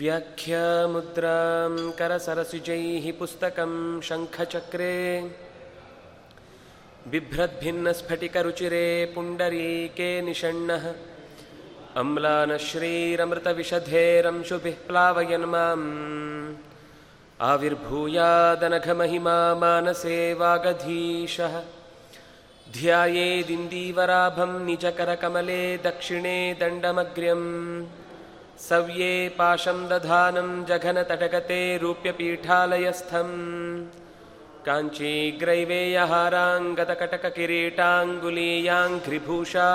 व्याख्यामुद्रां करसरसिजैः पुस्तकं शङ्खचक्रे बिभ्रद्भिन्नस्फटिकरुचिरे पुण्डरीके निषण्णः अम्लानश्रीरमृतविषधेरंशुभिः प्लावयन् माम् आविर्भूयादनघमहिमा मानसे वागधीशः ध्यायेदिन्दीवराभं निजकरकमले दक्षिणे दण्डमग्र्यम् सव्ये पाशं दधानं जघनतटगते रूप्यपीठालयस्थम् काञ्चीग्रैवेयहाराङ्गतकटककिरीटाङ्गुलीयाङ्घ्रिभूषा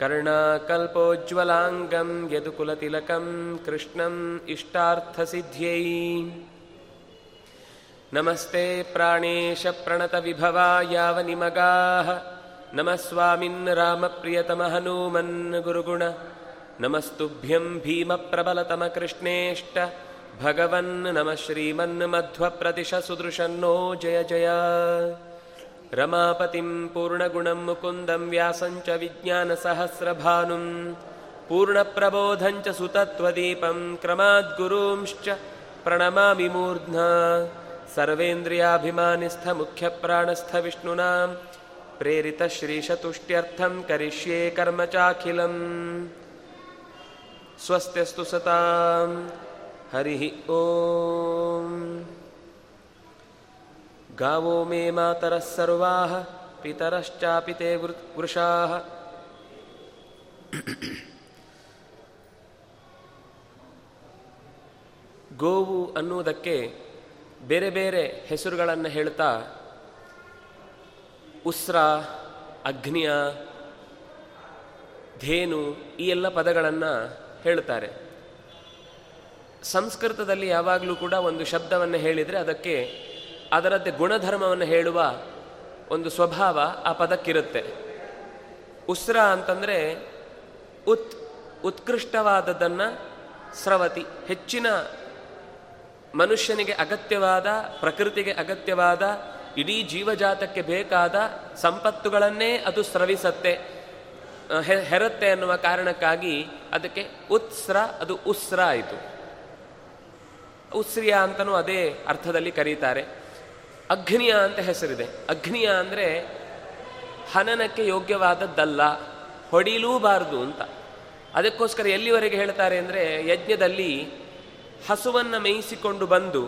कर्णाकल्पोज्ज्वलाङ्गं यदुकुलतिलकं कृष्णम् इष्टार्थसिद्ध्यै नमस्ते प्राणेशप्रणतविभवा यावनिमगाः नमः स्वामिन् रामप्रियतमहनूमन् गुरुगुण नमस्तुभ्यं भीमप्रबलतमकृष्णेष्ट भगवन् नमः श्रीमन्मध्वप्रदिशसुदृशन्नो जय जय रमापतिं पूर्णगुणं मुकुन्दं व्यासं च विज्ञानसहस्रभानुं पूर्णप्रबोधं च सुतत्वदीपं क्रमाद्गुरूंश्च प्रणमामि मूर्ध्ना सर्वेन्द्रियाभिमानिस्थमुख्यप्राणस्थविष्णुना प्रेरितश्रीशतुष्ट्यर्थं करिष्ये कर्म चाखिलम् स्वस्त्यस्तु सतां हरिः ॐ गावो मे मातरः सर्वाः पितरश्चापि ते वृषाः ಗೋವು ಅನ್ನುವುದಕ್ಕೆ ಬೇರೆ ಬೇರೆ ಹೆಸರುಗಳನ್ನು ಹೇಳ್ತಾ ಉಸ್ರ ಅಗ್ನಿಯ ಧೇನು ಈ ಎಲ್ಲ ಪದಗಳನ್ನು ಹೇಳ್ತಾರೆ ಸಂಸ್ಕೃತದಲ್ಲಿ ಯಾವಾಗಲೂ ಕೂಡ ಒಂದು ಶಬ್ದವನ್ನು ಹೇಳಿದರೆ ಅದಕ್ಕೆ ಅದರದ್ದೇ ಗುಣಧರ್ಮವನ್ನು ಹೇಳುವ ಒಂದು ಸ್ವಭಾವ ಆ ಪದಕ್ಕಿರುತ್ತೆ. ಉಸ್ರ ಅಂತಂದರೆ ಉತ್, ಉತ್ಕೃಷ್ಟವಾದದ್ದನ್ನು ಸ್ರವತಿ, ಹೆಚ್ಚಿನ ಮನುಷ್ಯನಿಗೆ ಅಗತ್ಯವಾದ, ಪ್ರಕೃತಿಗೆ ಅಗತ್ಯವಾದ, ಇಡೀ ಜೀವಜಾತಕ್ಕೆ ಬೇಕಾದ ಸಂಪತ್ತುಗಳನ್ನೇ ಅದು ಸ್ರವಿಸತ್ತೆ. ಹೆರತ್ತೆ ಅನ್ನುವ ಕಾರಣಕ್ಕಾಗಿ ಅದಕ್ಕೆ ಉತ್ಸ್ರ, ಅದು ಉಸ್ರ ಆಯಿತು. ಉಸ್ರಿಯ ಅಂತಲೂ ಅದೇ ಅರ್ಥದಲ್ಲಿ ಕರೀತಾರೆ. ಅಗ್ನಿಯ ಅಂತ ಹೆಸರಿದೆ. ಅಗ್ನಿಯ ಅಂದರೆ ಹನನಕ್ಕೆ ಯೋಗ್ಯವಾದದ್ದಲ್ಲ, ಹೊಡಿಲೂಬಾರದು ಅಂತ. ಅದಕ್ಕೋಸ್ಕರ ಎಲ್ಲಿವರೆಗೆ ಹೇಳ್ತಾರೆ ಅಂದರೆ, ಯಜ್ಞದಲ್ಲಿ ಹಸುವನ್ನು ಮೇಯಿಸಿಕೊಂಡು ಬಂದು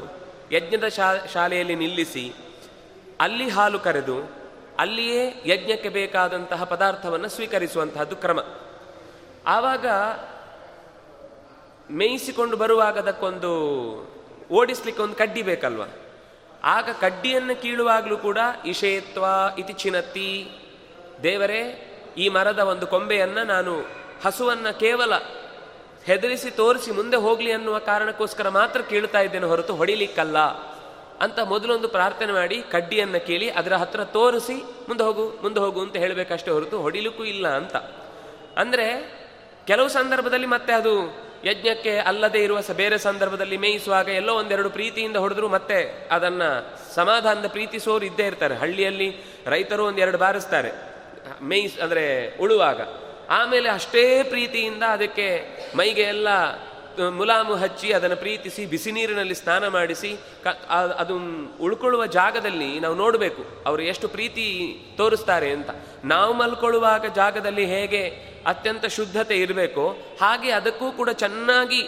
ಯಜ್ಞದ ಶಾ, ಶಾಲೆಯಲ್ಲಿ ನಿಲ್ಲಿಸಿ, ಅಲ್ಲಿ ಹಾಲು ಕರೆದು, ಅಲ್ಲಿಯೇ ಯಜ್ಞಕ್ಕೆ ಬೇಕಾದಂತಹ ಪದಾರ್ಥವನ್ನು ಸ್ವೀಕರಿಸುವಂತಹದ್ದು ಕ್ರಮ. ಆವಾಗ ಮೇಯಿಸಿಕೊಂಡು ಬರುವಾಗ ಅದಕ್ಕೊಂದು ಓಡಿಸ್ಲಿಕ್ಕೆ ಒಂದು ಕಡ್ಡಿ ಬೇಕಲ್ವ? ಆಗ ಕಡ್ಡಿಯನ್ನು ಕೀಳುವಾಗಲೂ ಕೂಡ ಇಷೇತ್ವ ಇತಿ ಚಿನತ್ತಿ ದೇವರೇ, ಈ ಮರದ ಒಂದು ಕೊಂಬೆಯನ್ನು ನಾನು ಹಸುವನ್ನು ಕೇವಲ ಹೆದರಿಸಿ ತೋರಿಸಿ ಮುಂದೆ ಹೋಗಲಿ ಅನ್ನುವ ಕಾರಣಕ್ಕೋಸ್ಕರ ಮಾತ್ರ ಕೀಳ್ತಾ ಇದ್ದೇನೆ ಹೊರತು ಹೊಡಿಲಿಕ್ಕಲ್ಲ ಅಂತ ಮೊದಲೊಂದು ಪ್ರಾರ್ಥನೆ ಮಾಡಿ ಕಡ್ಡಿಯನ್ನು ಕೇಳಿ ಅದರ ಹತ್ರ ತೋರಿಸಿ ಮುಂದೆ ಹೋಗು ಮುಂದೆ ಹೋಗು ಅಂತ ಹೇಳಬೇಕಷ್ಟೇ ಹೊರತು ಹೊಡಿಲಿಕ್ಕೂ ಇಲ್ಲ ಅಂತ. ಅಂದರೆ ಕೆಲವು ಸಂದರ್ಭದಲ್ಲಿ ಮತ್ತೆ ಅದು ಯಜ್ಞಕ್ಕೆ ಅಲ್ಲದೆ ಇರುವ ಬೇರೆ ಸಂದರ್ಭದಲ್ಲಿ ಮೇಯಿಸುವಾಗ ಎಲ್ಲೋ ಒಂದೆರಡು ಪ್ರೀತಿಯಿಂದ ಹೊಡೆದ್ರು ಮತ್ತೆ ಅದನ್ನ ಸಮಾಧಾನದ ಪ್ರೀತಿಸೋರು ಇದ್ದೇ ಇರ್ತಾರೆ. ಹಳ್ಳಿಯಲ್ಲಿ ರೈತರು ಒಂದೆರಡು ಬಾರಿಸ್ತಾರೆ. ಮೇಯಿಸ್, ಅಂದರೆ ಉಳುವಾಗ. ಆಮೇಲೆ ಅಷ್ಟೇ ಪ್ರೀತಿಯಿಂದ ಅದಕ್ಕೆ ಮೈಗೆ ಎಲ್ಲ ಮುಲಾಮು ಹಚ್ಚಿ ಅದನ್ನು ಪ್ರೀತಿಸಿ ಬಿಸಿ ನೀರಿನಲ್ಲಿ ಸ್ನಾನ ಮಾಡಿಸಿ ಕ ಅದು ಉಳ್ಕೊಳ್ಳುವ ಜಾಗದಲ್ಲಿ ನಾವು ನೋಡಬೇಕು ಅವರು ಎಷ್ಟು ಪ್ರೀತಿ ತೋರಿಸ್ತಾರೆ ಅಂತ. ನಾವು ಮಲ್ಕೊಳ್ಳುವಾಗ ಜಾಗದಲ್ಲಿ ಹೇಗೆ ಅತ್ಯಂತ ಶುದ್ಧತೆ ಇರಬೇಕು ಹಾಗೆ ಅದಕ್ಕೂ ಕೂಡ ಚೆನ್ನಾಗಿ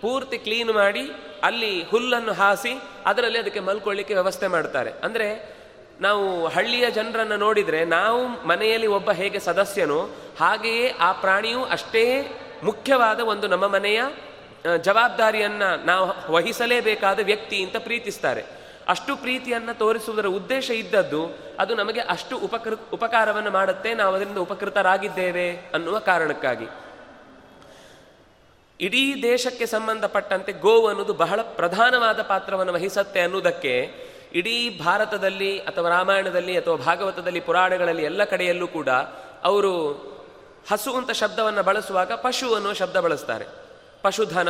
ಪೂರ್ತಿ ಕ್ಲೀನ್ ಮಾಡಿ ಅಲ್ಲಿ ಹುಲ್ಲನ್ನು ಹಾಸಿ ಅದರಲ್ಲಿ ಅದಕ್ಕೆ ಮಲ್ಕೊಳ್ಳಿಕ್ಕೆ ವ್ಯವಸ್ಥೆ ಮಾಡ್ತಾರೆ. ಅಂದರೆ ನಾವು ಹಳ್ಳಿಯ ಜನರನ್ನು ನೋಡಿದರೆ ನಾವು ಮನೆಯಲ್ಲಿ ಒಬ್ಬ ಹೇಗೆ ಸದಸ್ಯನೋ ಹಾಗೆಯೇ ಆ ಪ್ರಾಣಿಯು ಅಷ್ಟೇ ಮುಖ್ಯವಾದ ಒಂದು ನಮ್ಮ ಮನೆಯ ಜವಾಬ್ದಾರಿಯನ್ನ ನಾವು ವಹಿಸಲೇಬೇಕಾದ ವ್ಯಕ್ತಿ ಅಂತ ಪ್ರೀತಿಸ್ತಾರೆ. ಅಷ್ಟು ಪ್ರೀತಿಯನ್ನು ತೋರಿಸುವುದರ ಉದ್ದೇಶ ಇದ್ದದ್ದು ಅದು ನಮಗೆ ಅಷ್ಟು ಉಪಕೃ, ಉಪಕಾರವನ್ನು ಮಾಡುತ್ತೆ, ನಾವು ಅದರಿಂದ ಉಪಕೃತರಾಗಿದ್ದೇವೆ ಅನ್ನುವ ಕಾರಣಕ್ಕಾಗಿ. ಇಡೀ ದೇಶಕ್ಕೆ ಸಂಬಂಧಪಟ್ಟಂತೆ ಗೋ ಅನ್ನೋದು ಬಹಳ ಪ್ರಧಾನವಾದ ಪಾತ್ರವನ್ನು ವಹಿಸತ್ತೆ ಅನ್ನುವುದಕ್ಕೆ ಇಡೀ ಭಾರತದಲ್ಲಿ ಅಥವಾ ರಾಮಾಯಣದಲ್ಲಿ ಅಥವಾ ಭಾಗವತದಲ್ಲಿ, ಪುರಾಣಗಳಲ್ಲಿ ಎಲ್ಲ ಕಡೆಯಲ್ಲೂ ಕೂಡ ಅವರು ಹಸು ಅಂತ ಶಬ್ದವನ್ನು ಬಳಸುವಾಗ ಪಶು ಅನ್ನುವ ಶಬ್ದ ಬಳಸ್ತಾರೆ. ಪಶುಧನ,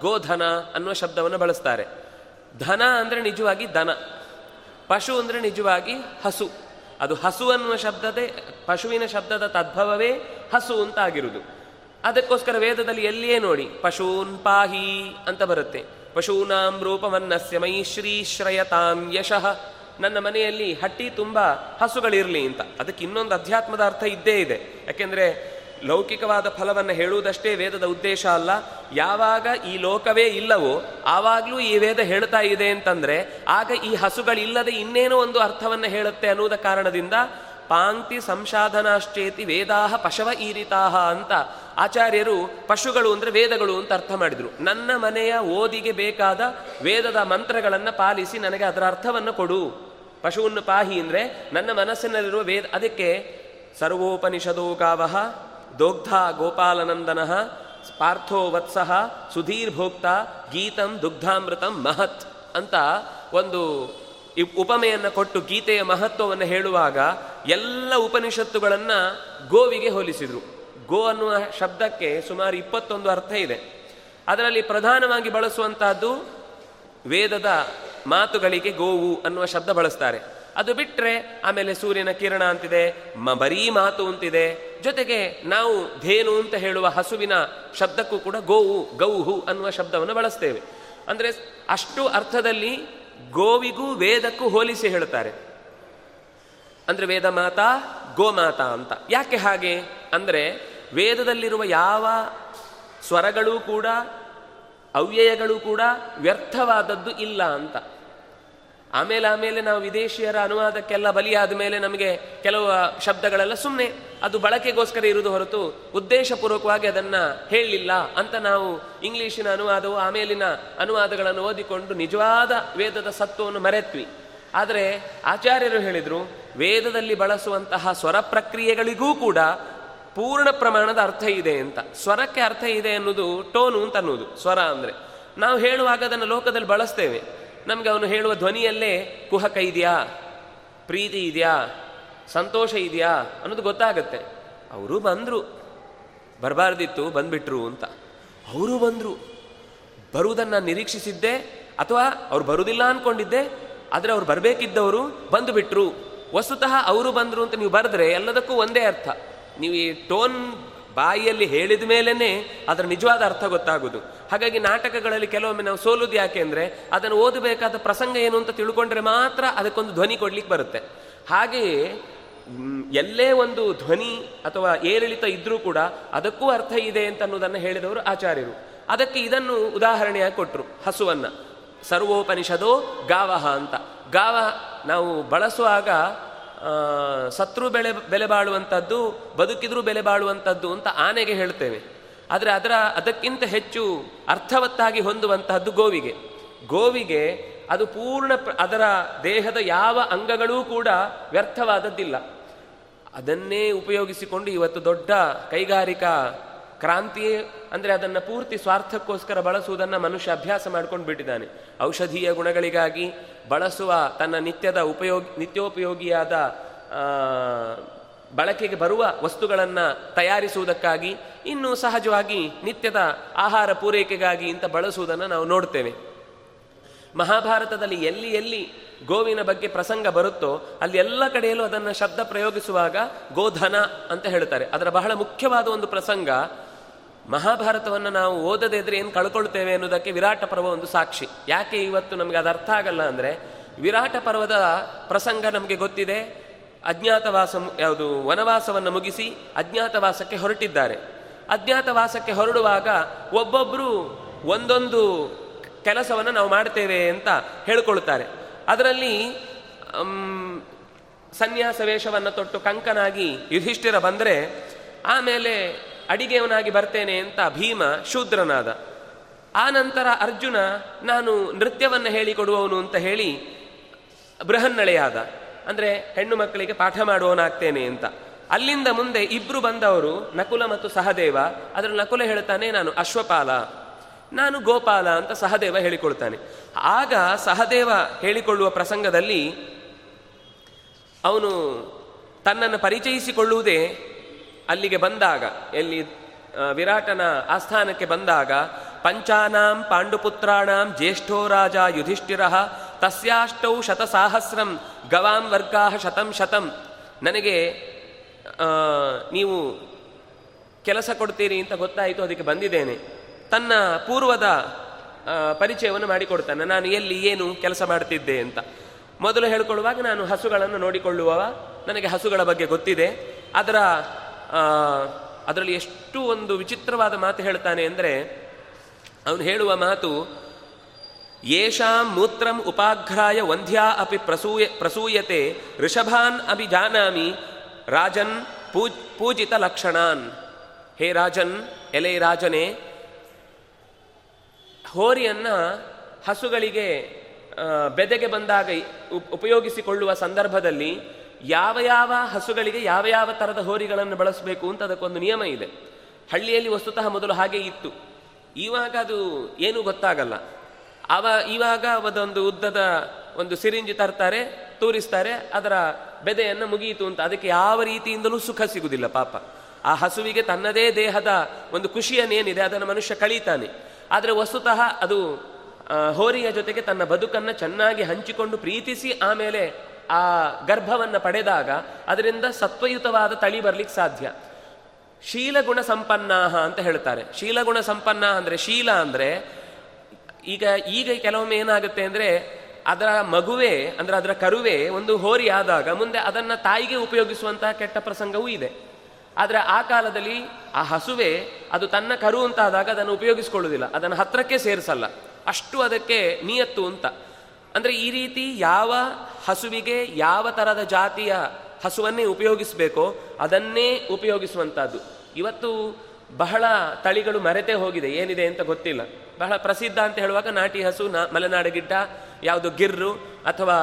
ಗೋಧನ ಅನ್ನುವ ಶಬ್ದವನ್ನು ಬಳಸ್ತಾರೆ. ಧನ ಅಂದರೆ ನಿಜವಾಗಿ ದನ. ಪಶು ಅಂದರೆ ನಿಜವಾಗಿ ಹಸು. ಅದು ಹಸು ಅನ್ನುವ ಶಬ್ದದೇ, ಪಶುವಿನ ಶಬ್ದದ ತದ್ಭವವೇ ಹಸು ಅಂತ ಆಗಿರುವುದು. ಅದಕ್ಕೋಸ್ಕರ ವೇದದಲ್ಲಿ ಎಲ್ಲಿಯೇ ನೋಡಿ, ಪಶೂನ್ ಪಾಹಿ ಅಂತ ಬರುತ್ತೆ. ಪಶೂನಾಂ ರೂಪವನ್ನಸ್ಯ ಮೈ ಶ್ರೀ ಶ್ರಯತಾಂ ಯಶಃ. ನನ್ನ ಮನೆಯಲ್ಲಿ ಹಟ್ಟಿ ತುಂಬ ಹಸುಗಳಿರಲಿ ಅಂತ. ಅದಕ್ಕೆ ಇನ್ನೊಂದು ಅಧ್ಯಾತ್ಮದ ಅರ್ಥ ಇದ್ದೇ ಇದೆ. ಯಾಕೆಂದ್ರೆ ಲೌಕಿಕವಾದ ಫಲವನ್ನು ಹೇಳುವುದಷ್ಟೇ ವೇದದ ಉದ್ದೇಶ ಅಲ್ಲ. ಯಾವಾಗ ಈ ಲೋಕವೇ ಇಲ್ಲವೋ ಆವಾಗಲೂ ಈ ವೇದ ಹೇಳ್ತಾ ಇದೆ ಅಂತಂದರೆ ಆಗ ಈ ಹಸುಗಳಿಲ್ಲದೆ ಇನ್ನೇನೋ ಒಂದು ಅರ್ಥವನ್ನು ಹೇಳುತ್ತೆ ಅನ್ನುವುದ ಕಾರಣದಿಂದ ಪಾಂಕ್ತಿ ಸಂಶಾಧನಾಶ್ಚೇತಿ ವೇದಾಹ ಪಶವ ಈರಿತಾಹ ಅಂತ ಆಚಾರ್ಯರು ಪಶುಗಳು ಅಂದರೆ ವೇದಗಳು ಅಂತ ಅರ್ಥ ಮಾಡಿದರು. ನನ್ನ ಮನೆಯ ಓದಿಗೆ ಬೇಕಾದ ವೇದದ ಮಂತ್ರಗಳನ್ನು ಪಾಲಿಸಿ ನನಗೆ ಅದರ ಅರ್ಥವನ್ನು ಕೊಡು. ಪಶುವನ್ನು ಪಾಹಿ ಅಂದ್ರೆ ನನ್ನ ಮನಸ್ಸಿನಲ್ಲಿರುವ ವೇದ, ಅದಕ್ಕೆ ಸರ್ವೋಪನಿಷದೋ ಗಾವಹ ದೋಗ್ಧ ಗೋಪಾಲನಂದನ ಪಾರ್ಥೋ ವತ್ಸಃ ಸುಧೀರ್ ಭೋಕ್ತ ಗೀತಂ ದುಗ್ಧಾಮೃತಂ ಮಹತ್ ಅಂತ ಒಂದು ಉಪಮೆಯನ್ನು ಕೊಟ್ಟು ಗೀತೆಯ ಮಹತ್ವವನ್ನು ಹೇಳುವಾಗ ಎಲ್ಲ ಉಪನಿಷತ್ತುಗಳನ್ನು ಗೋವಿಗೆ ಹೋಲಿಸಿದರು. ಗೋ ಅನ್ನುವ ಶಬ್ದಕ್ಕೆ ಸುಮಾರು ಇಪ್ಪತ್ತೊಂದು ಅರ್ಥ ಇದೆ. ಅದರಲ್ಲಿ ಪ್ರಧಾನವಾಗಿ ಬಳಸುವಂತಹದ್ದು ವೇದದ ಮಾತುಗಳಿಗೆ ಗೋವು ಅನ್ನುವ ಶಬ್ದ ಬಳಸ್ತಾರೆ. ಅದು ಬಿಟ್ಟರೆ ಆಮೇಲೆ ಸೂರ್ಯನ ಕಿರಣ ಅಂತಿದೆ, ಮ ಬರೀ ಮಾತು ಅಂತಿದೆ. ಜೊತೆಗೆ ನಾವು ಧೇನು ಅಂತ ಹೇಳುವ ಹಸುವಿನ ಶಬ್ದಕ್ಕೂ ಕೂಡ ಗೋವು, ಗೌಹು ಅನ್ನುವ ಶಬ್ದವನ್ನು ಬಳಸ್ತೇವೆ. ಅಂದರೆ ಅಷ್ಟು ಅರ್ಥದಲ್ಲಿ ಗೋವಿಗೂ ವೇದಕ್ಕೂ ಹೋಲಿಸಿ ಹೇಳ್ತಾರೆ ಅಂದರೆ ವೇದ ಮಾತಾ ಗೋಮಾತಾ ಅಂತ. ಯಾಕೆ ಹಾಗೆ? ಅಂದರೆ ವೇದದಲ್ಲಿರುವ ಯಾವ ಸ್ವರಗಳೂ ಕೂಡ, ಅವ್ಯಯಗಳು ಕೂಡ ವ್ಯರ್ಥವಾದದ್ದು ಇಲ್ಲ ಅಂತ. ಆಮೇಲೆ ಆಮೇಲೆ ನಾವು ವಿದೇಶಿಯರ ಅನುವಾದಕ್ಕೆಲ್ಲ ಬಲಿಯಾದ ಮೇಲೆ ನಮಗೆ ಕೆಲವು ಶಬ್ದಗಳೆಲ್ಲ ಸುಮ್ಮನೆ ಅದು ಬಳಕೆಗೋಸ್ಕರ ಇರುವುದು ಹೊರತು ಉದ್ದೇಶಪೂರ್ವಕವಾಗಿ ಅದನ್ನ ಹೇಳಲಿಲ್ಲ ಅಂತ ನಾವು ಇಂಗ್ಲೀಷಿನ ಅನುವಾದವು ಆಮೇಲಿನ ಅನುವಾದಗಳನ್ನು ಓದಿಕೊಂಡು ನಿಜವಾದ ವೇದದ ಸತ್ವವನ್ನು ಮರೆತ್ವಿ. ಆದರೆ ಆಚಾರ್ಯರು ಹೇಳಿದರು, ವೇದದಲ್ಲಿ ಬಳಸುವಂತಹ ಸ್ವರ ಪ್ರಕ್ರಿಯೆಗಳಿಗೂ ಕೂಡ ಪೂರ್ಣ ಪ್ರಮಾಣದ ಅರ್ಥ ಇದೆ ಅಂತ. ಸ್ವರಕ್ಕೆ ಅರ್ಥ ಇದೆ ಅನ್ನೋದು ಟೋನು ಅಂತ ಅನ್ನೋದು ಸ್ವರ ಅಂದರೆ ನಾವು ಹೇಳುವಾಗ ಅದನ್ನು ಲೋಕದಲ್ಲಿ ಬಳಸ್ತೇವೆ. ನಮ್ಗೆ ಅವನು ಹೇಳುವ ಧ್ವನಿಯಲ್ಲೇ ಕುಹಕ ಇದೆಯಾ? ಪ್ರೀತಿ ಇದೆಯಾ? ಸಂತೋಷ ಇದೆಯಾ? ಅನ್ನೋದು ಗೊತ್ತಾಗತ್ತೆ. ಅವರು ಬಂದರು. ಬರಬಾರ್ದಿತ್ತು, ಬಂದ್ಬಿಟ್ರು ಅಂತ. ಅವರು ಬಂದರು. ಬರುವುದನ್ನು ನಿರೀಕ್ಷಿಸಿದ್ದೆ, ಅಥವಾ ಅವ್ರು ಬರುವುದಿಲ್ಲ ಅಂದ್ಕೊಂಡಿದ್ದೆ ಆದರೆ ಅವ್ರು ಬರಬೇಕಿದ್ದವರು ಬಂದು ಬಿಟ್ಟರು ವಸ್ತುತಃ ಅವರು ಬಂದರು ಅಂತ ನೀವು ಬರೆದ್ರೆ ಎಲ್ಲದಕ್ಕೂ ಒಂದೇ ಅರ್ಥ. ನೀವು ಈ ಟೋನ್ ಬಾಯಿಯಲ್ಲಿ ಹೇಳಿದ ಮೇಲೇ ಅದರ ನಿಜವಾದ ಅರ್ಥ ಗೊತ್ತಾಗೋದು. ಹಾಗಾಗಿ ನಾಟಕಗಳಲ್ಲಿ ಕೆಲವೊಮ್ಮೆ ನಾವು ಸೋಲುದು ಯಾಕೆ ಅಂದರೆ ಅದನ್ನು ಓದಬೇಕಾದ ಪ್ರಸಂಗ ಏನು ಅಂತ ತಿಳ್ಕೊಂಡ್ರೆ ಮಾತ್ರ ಅದಕ್ಕೊಂದು ಧ್ವನಿ ಕೊಡ್ಲಿಕ್ಕೆ ಬರುತ್ತೆ. ಹಾಗೆಯೇ ಎಲ್ಲೇ ಒಂದು ಧ್ವನಿ ಅಥವಾ ಏರಿಳಿತ ಇದ್ರೂ ಕೂಡ ಅದಕ್ಕೂ ಅರ್ಥ ಇದೆ ಅಂತ ಅನ್ನೋದನ್ನು ಹೇಳಿದವರು ಆಚಾರ್ಯರು. ಅದಕ್ಕೆ ಇದನ್ನು ಉದಾಹರಣೆಯಾಗಿ ಕೊಟ್ಟರು ಹಸುವನ್ನ. ಸರ್ವೋಪನಿಷದೋ ಗಾವಹ ಅಂತ. ಗಾವ ನಾವು ಬಳಸುವಾಗ ಸತ್ರು ಬೆಳೆ, ಬೆಲೆ ಬಾಳುವಂಥದ್ದು ಬದುಕಿದ್ರೂ ಬೆಲೆ ಬಾಳುವಂಥದ್ದು ಅಂತ ಆನೆಗೆ ಹೇಳ್ತೇವೆ. ಆದರೆ ಅದರ ಅದಕ್ಕಿಂತ ಹೆಚ್ಚು ಅರ್ಥವತ್ತಾಗಿ ಹೊಂದುವಂತಹದ್ದು ಗೋವಿಗೆ. ಗೋವಿಗೆ ಅದು ಪೂರ್ಣ ಅದರ ದೇಹದ ಯಾವ ಅಂಗಗಳೂ ಕೂಡ ವ್ಯರ್ಥವಾದದ್ದಿಲ್ಲ. ಅದನ್ನೇ ಉಪಯೋಗಿಸಿಕೊಂಡು ಇವತ್ತು ದೊಡ್ಡ ಕೈಗಾರಿಕಾ ಕ್ರಾಂತಿಯೇ ಅಂದರೆ ಅದನ್ನು ಪೂರ್ತಿ ಸ್ವಾರ್ಥಕ್ಕೋಸ್ಕರ ಬಳಸುವುದನ್ನು ಮನುಷ್ಯ ಅಭ್ಯಾಸ ಮಾಡ್ಕೊಂಡು ಬಿಟ್ಟಿದ್ದಾನೆ. ಔಷಧೀಯ ಗುಣಗಳಿಗಾಗಿ ಬಳಸುವ ತನ್ನ ನಿತ್ಯದ ಉಪಯೋಗ, ನಿತ್ಯೋಪಯೋಗಿಯಾದ ಬಳಕೆಗೆ ಬರುವ ವಸ್ತುಗಳನ್ನು ತಯಾರಿಸುವುದಕ್ಕಾಗಿ, ಇನ್ನು ಸಹಜವಾಗಿ ನಿತ್ಯದ ಆಹಾರ ಪೂರೈಕೆಗಾಗಿ ಇಂಥ ಬಳಸುವುದನ್ನು ನಾವು ನೋಡ್ತೇವೆ. ಮಹಾಭಾರತದಲ್ಲಿ ಎಲ್ಲಿ ಎಲ್ಲಿ ಗೋವಿನ ಬಗ್ಗೆ ಪ್ರಸಂಗ ಬರುತ್ತೋ, ಅಲ್ಲಿ ಎಲ್ಲ ಕಡೆಯಲ್ಲೂ ಅದನ್ನು ಶಬ್ದ ಪ್ರಯೋಗಿಸುವಾಗ ಗೋಧನ ಅಂತ ಹೇಳ್ತಾರೆ. ಅದರ ಬಹಳ ಮುಖ್ಯವಾದ ಒಂದು ಪ್ರಸಂಗ, ಮಹಾಭಾರತವನ್ನು ನಾವು ಓದದೇ ಇದ್ರೆ ಏನು ಕಳ್ಕೊಳ್ತೇವೆ ಅನ್ನೋದಕ್ಕೆ ವಿರಾಟ ಪರ್ವ ಒಂದು ಸಾಕ್ಷಿ. ಯಾಕೆ ಇವತ್ತು ನಮಗೆ ಅದು ಅರ್ಥ ಆಗಲ್ಲ ಅಂದರೆ, ವಿರಾಟ ಪರ್ವದ ಪ್ರಸಂಗ ನಮಗೆ ಗೊತ್ತಿದೆ ಅಜ್ಞಾತವಾಸ, ಯಾವುದು ವನವಾಸವನ್ನು ಮುಗಿಸಿ ಅಜ್ಞಾತವಾಸಕ್ಕೆ ಹೊರಟಿದ್ದಾರೆ. ಅಜ್ಞಾತವಾಸಕ್ಕೆ ಹೊರಡುವಾಗ ಒಬ್ಬೊಬ್ಬರು ಒಂದೊಂದು ಕೆಲಸವನ್ನು ನಾವು ಮಾಡ್ತೇವೆ ಅಂತ ಹೇಳಿಕೊಳ್ಳುತ್ತಾರೆ ಅದರಲ್ಲಿ ಸನ್ಯಾಸ ವೇಷವನ್ನು ತೊಟ್ಟು ಕಂಕನಾಗಿ ಯುಧಿಷ್ಠಿರ ಬಂದರೆ, ಆಮೇಲೆ ಅಡಿಗೆಯವನಾಗಿ ಬರ್ತೇನೆ ಅಂತ ಭೀಮ ಶೂದ್ರನಾದ. ಆ ನಂತರ ಅರ್ಜುನ, ನಾನು ನೃತ್ಯವನ್ನು ಹೇಳಿಕೊಡುವವನು ಅಂತ ಹೇಳಿ ಬೃಹನ್ನಳೆಯಾದ. ಅಂದರೆ ಹೆಣ್ಣು ಮಕ್ಕಳಿಗೆ ಪಾಠ ಮಾಡುವವನಾಗ್ತೇನೆ ಅಂತ. ಅಲ್ಲಿಂದ ಮುಂದೆ ಇಬ್ರು ಬಂದವರು ನಕುಲ ಮತ್ತು ಸಹದೇವ. ಅದರ ನಕುಲ ಹೇಳ್ತಾನೆ ನಾನು ಅಶ್ವಪಾಲ, ನಾನು ಗೋಪಾಲ ಅಂತ ಸಹದೇವ ಹೇಳಿಕೊಳ್ತಾನೆ. ಆಗ ಸಹದೇವ ಹೇಳಿಕೊಳ್ಳುವ ಪ್ರಸಂಗದಲ್ಲಿ ಅವನು ತನ್ನನ್ನು ಪರಿಚಯಿಸಿಕೊಳ್ಳುವುದೇ ಅಲ್ಲಿಗೆ ಬಂದಾಗ, ಎಲ್ಲಿ ವಿರಾಟನ ಆಸ್ಥಾನಕ್ಕೆ ಬಂದಾಗ, ಪಂಚಾನಾಂ ಪಾಂಡುಪುತ್ರಾಣಾಂ ಜ್ಯೇಷ್ಠೋ ರಾಜ ಯುಧಿಷ್ಠಿರ ತಸ್ಯಾಷ್ಟೌ ಶತಸಾಹಸ್ರಂ, ಗವಾಂ ವರ್ಗಾ ಶತಂ ಶತಂ. ನನಗೆ ನೀವು ಕೆಲಸ ಕೊಡ್ತೀರಿ ಅಂತ ಗೊತ್ತಾಯಿತು, ಅದಕ್ಕೆ ಬಂದಿದ್ದೇನೆ. ತನ್ನ ಪೂರ್ವದ ಪರಿಚಯವನ್ನು ಮಾಡಿಕೊಡ್ತಾನೆ. ನಾನು ಎಲ್ಲಿ, ಏನು ಕೆಲಸ ಮಾಡ್ತಿದ್ದೆ ಅಂತ. ಮೊದಲು ಹೇಳಿಕೊಳ್ಳುವಾಗ ನಾನು ಹಸುಗಳನ್ನು ನೋಡಿಕೊಳ್ಳುವವ. ನನಗೆ ಹಸುಗಳ ಬಗ್ಗೆ ಗೊತ್ತಿದೆ. ಅದರ ಅದರಲ್ಲಿ ಎಷ್ಟು ಒಂದು ವಿಚಿತ್ರವಾದ ಮಾತು ಹೇಳ್ತಾನೆ ಅಂದರೆ, ಅವನು ಹೇಳುವ ಮಾತು ಯೇಷಾಂ ಮೂತ್ರಂ ಉಪಾಘ್ರಾಯ ವಂಧ್ಯಾ ಅಪಿ ಪ್ರಸೂಯ ಪ್ರಸೂಯತೆ ಋಷಭಾನ್ ಅಭಿ ಜಾನಾಮಿ ರಾಜನ್ ಪೂಜ್ ಪೂಜಿತ ಲಕ್ಷಣಾನ್ ಹೇ ರಾಜನ್ ಎಲೆ ರಾಜನೇ ಹೋರಿಯನ್ನ ಹಸುಗಳಿಗೆ ಬೆದೆಗೆ ಬಂದಾಗ ಉಪ್- ಉಪಯೋಗಿಸಿಕೊಳ್ಳುವ ಸಂದರ್ಭದಲ್ಲಿ ಯಾವ ಯಾವ ಹಸುಗಳಿಗೆ ಯಾವ ಯಾವ ಥರದ ಹೋರಿಗಳನ್ನು ಬಳಸಬೇಕು ಅಂತ ಅದಕ್ಕೊಂದು ನಿಯಮ ಇದೆ. ಹಳ್ಳಿಯಲ್ಲಿ ವಸ್ತುತಃ ಮೊದಲು ಹಾಗೆ ಇತ್ತು. ಇವಾಗ ಅದು ಏನೂ ಗೊತ್ತಾಗಲ್ಲ. ಅವ ಇವಾಗ ಅದೊಂದು ಉದ್ದದ ಒಂದು ಸಿರಿಂಜಿ ತರ್ತಾರೆ, ತೂರಿಸ್ತಾರೆ, ಅದರ ಬೆದೆಯನ್ನು ಮುಗಿಯಿತು ಅಂತ. ಅದಕ್ಕೆ ಯಾವ ರೀತಿಯಿಂದಲೂ ಸುಖ ಸಿಗುವುದಿಲ್ಲ ಪಾಪ. ಆ ಹಸುವಿಗೆ ತನ್ನದೇ ದೇಹದ ಒಂದು ಖುಷಿಯನ್ನೇನಿದೆ, ಅದನ್ನು ಮನುಷ್ಯ ಕಳೀತಾನೆ. ಆದರೆ ವಸ್ತುತಃ ಅದು ಹೋರಿಯ ಜೊತೆಗೆ ತನ್ನ ಬದುಕನ್ನು ಚೆನ್ನಾಗಿ ಹಂಚಿಕೊಂಡು ಪ್ರೀತಿಸಿ ಆಮೇಲೆ ಆ ಗರ್ಭವನ್ನು ಪಡೆದಾಗ ಅದರಿಂದ ಸತ್ವಯುತವಾದ ತಳಿ ಬರ್ಲಿಕ್ಕೆ ಸಾಧ್ಯ. ಶೀಲಗುಣ ಸಂಪನ್ನಾಹ ಅಂತ ಹೇಳ್ತಾರೆ. ಶೀಲಗುಣ ಸಂಪನ್ನ ಅಂದರೆ ಶೀಲ ಅಂದ್ರೆ ಈಗ ಈಗ ಕೆಲವೊಮ್ಮೆ ಏನಾಗುತ್ತೆ ಅಂದ್ರೆ, ಅದರ ಮಗುವೆ, ಅಂದ್ರೆ ಅದರ ಕರುವೆ ಒಂದು ಹೋರಿ ಆದಾಗ ಮುಂದೆ ಅದನ್ನ ತಾಯಿಗೆ ಉಪಯೋಗಿಸುವಂತಹ ಕೆಟ್ಟ ಪ್ರಸಂಗವೂ ಇದೆ. ಆದರೆ ಆ ಕಾಲದಲ್ಲಿ ಆ ಹಸುವೆ, ಅದು ತನ್ನ ಕರು ಅಂತ ಆದಾಗ ಅದನ್ನು ಉಪಯೋಗಿಸ್ಕೊಳ್ಳುವುದಿಲ್ಲ. ಅದನ್ನು ಹತ್ರಕ್ಕೆ ಸೇರಿಸಲ್ಲ. ಅಷ್ಟು ಅದಕ್ಕೆ ನಿಯತ್ತು ಅಂತ. ಅಂದ್ರೆ ಈ ರೀತಿ ಯಾವ ಹಸುವಿಗೆ ಯಾವ ಥರದ ಜಾತಿಯ ಹಸುವನ್ನೇ ಉಪಯೋಗಿಸಬೇಕೋ ಅದನ್ನೇ ಉಪಯೋಗಿಸುವಂಥದ್ದು ಇವತ್ತು ಬಹಳ ತಳಿಗಳು ಮರೆತೇ ಹೋಗಿದೆ. ಏನಿದೆ ಅಂತ ಗೊತ್ತಿಲ್ಲ. ಬಹಳ ಪ್ರಸಿದ್ಧ ಅಂತ ಹೇಳುವಾಗ ನಾಟಿ ಹಸು, ನಾ ಮಲೆನಾಡು ಗಿಡ್ಡ, ಯಾವುದು ಗಿರ್ರು ಅಥವಾ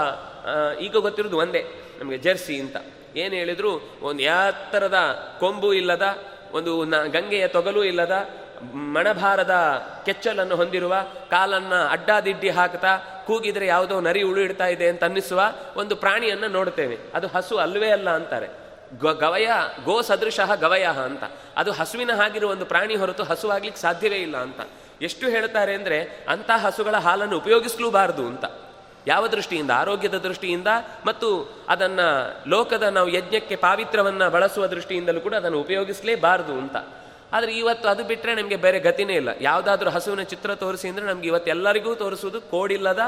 ಈಗ ಗೊತ್ತಿರೋದು ಒಂದೇ, ನಮಗೆ ಜೆರ್ಸಿ ಅಂತ. ಏನು ಹೇಳಿದ್ರು, ಒಂದು ಎತ್ತರದ ಕೊಂಬು ಇಲ್ಲದ, ಒಂದು ನ ಗಂಗೆಯ ತೊಗಲು ಇಲ್ಲದ, ಮಣಭಾರದ ಕೆಚ್ಚಲನ್ನು ಹೊಂದಿರುವ, ಕಾಲನ್ನು ಅಡ್ಡಾದಿಡ್ಡಿ ಹಾಕ್ತಾ ಕೂಗಿದರೆ ಯಾವುದೋ ನರಿ ಉಳು ಇಡ್ತಾ ಇದೆ ಅಂತ ಅನ್ನಿಸುವ ಒಂದು ಪ್ರಾಣಿಯನ್ನು ನೋಡ್ತೇವೆ ಅದು ಹಸು ಅಲ್ವೇ ಅಲ್ಲ ಅಂತಾರೆ. ಗವಯ, ಗೋ ಸದೃಶಃ ಗವಯ ಅಂತ. ಅದು ಹಸುವಿನ ಹಾಗಿರುವ ಒಂದು ಪ್ರಾಣಿ ಹೊರತು ಹಸುವಾಗ್ಲಿಕ್ಕೆ ಸಾಧ್ಯವೇ ಇಲ್ಲ ಅಂತ. ಎಷ್ಟು ಹೇಳ್ತಾರೆ ಅಂದರೆ ಅಂಥ ಹಸುಗಳ ಹಾಲನ್ನು ಉಪಯೋಗಿಸಲೂಬಾರದು ಅಂತ. ಯಾವ ದೃಷ್ಟಿಯಿಂದ? ಆರೋಗ್ಯದ ದೃಷ್ಟಿಯಿಂದ ಮತ್ತು ಅದನ್ನು ಲೋಕದ ನಾವು ಯಜ್ಞಕ್ಕೆ ಪಾವಿತ್ರವನ್ನು ಬಳಸುವ ದೃಷ್ಟಿಯಿಂದಲೂ ಕೂಡ ಅದನ್ನು ಉಪಯೋಗಿಸಲೇಬಾರದು ಅಂತ. ಆದರೆ ಇವತ್ತು ಅದು ಬಿಟ್ಟರೆ ನಮಗೆ ಬೇರೆ ಗತಿನೇ ಇಲ್ಲ. ಯಾವುದಾದ್ರೂ ಹಸುವಿನ ಚಿತ್ರ ತೋರಿಸಿ ಅಂದರೆ ನಮ್ಗೆ ಇವತ್ತು ಎಲ್ಲರಿಗೂ ತೋರಿಸುವುದು ಕೋಡಿಲ್ಲದ,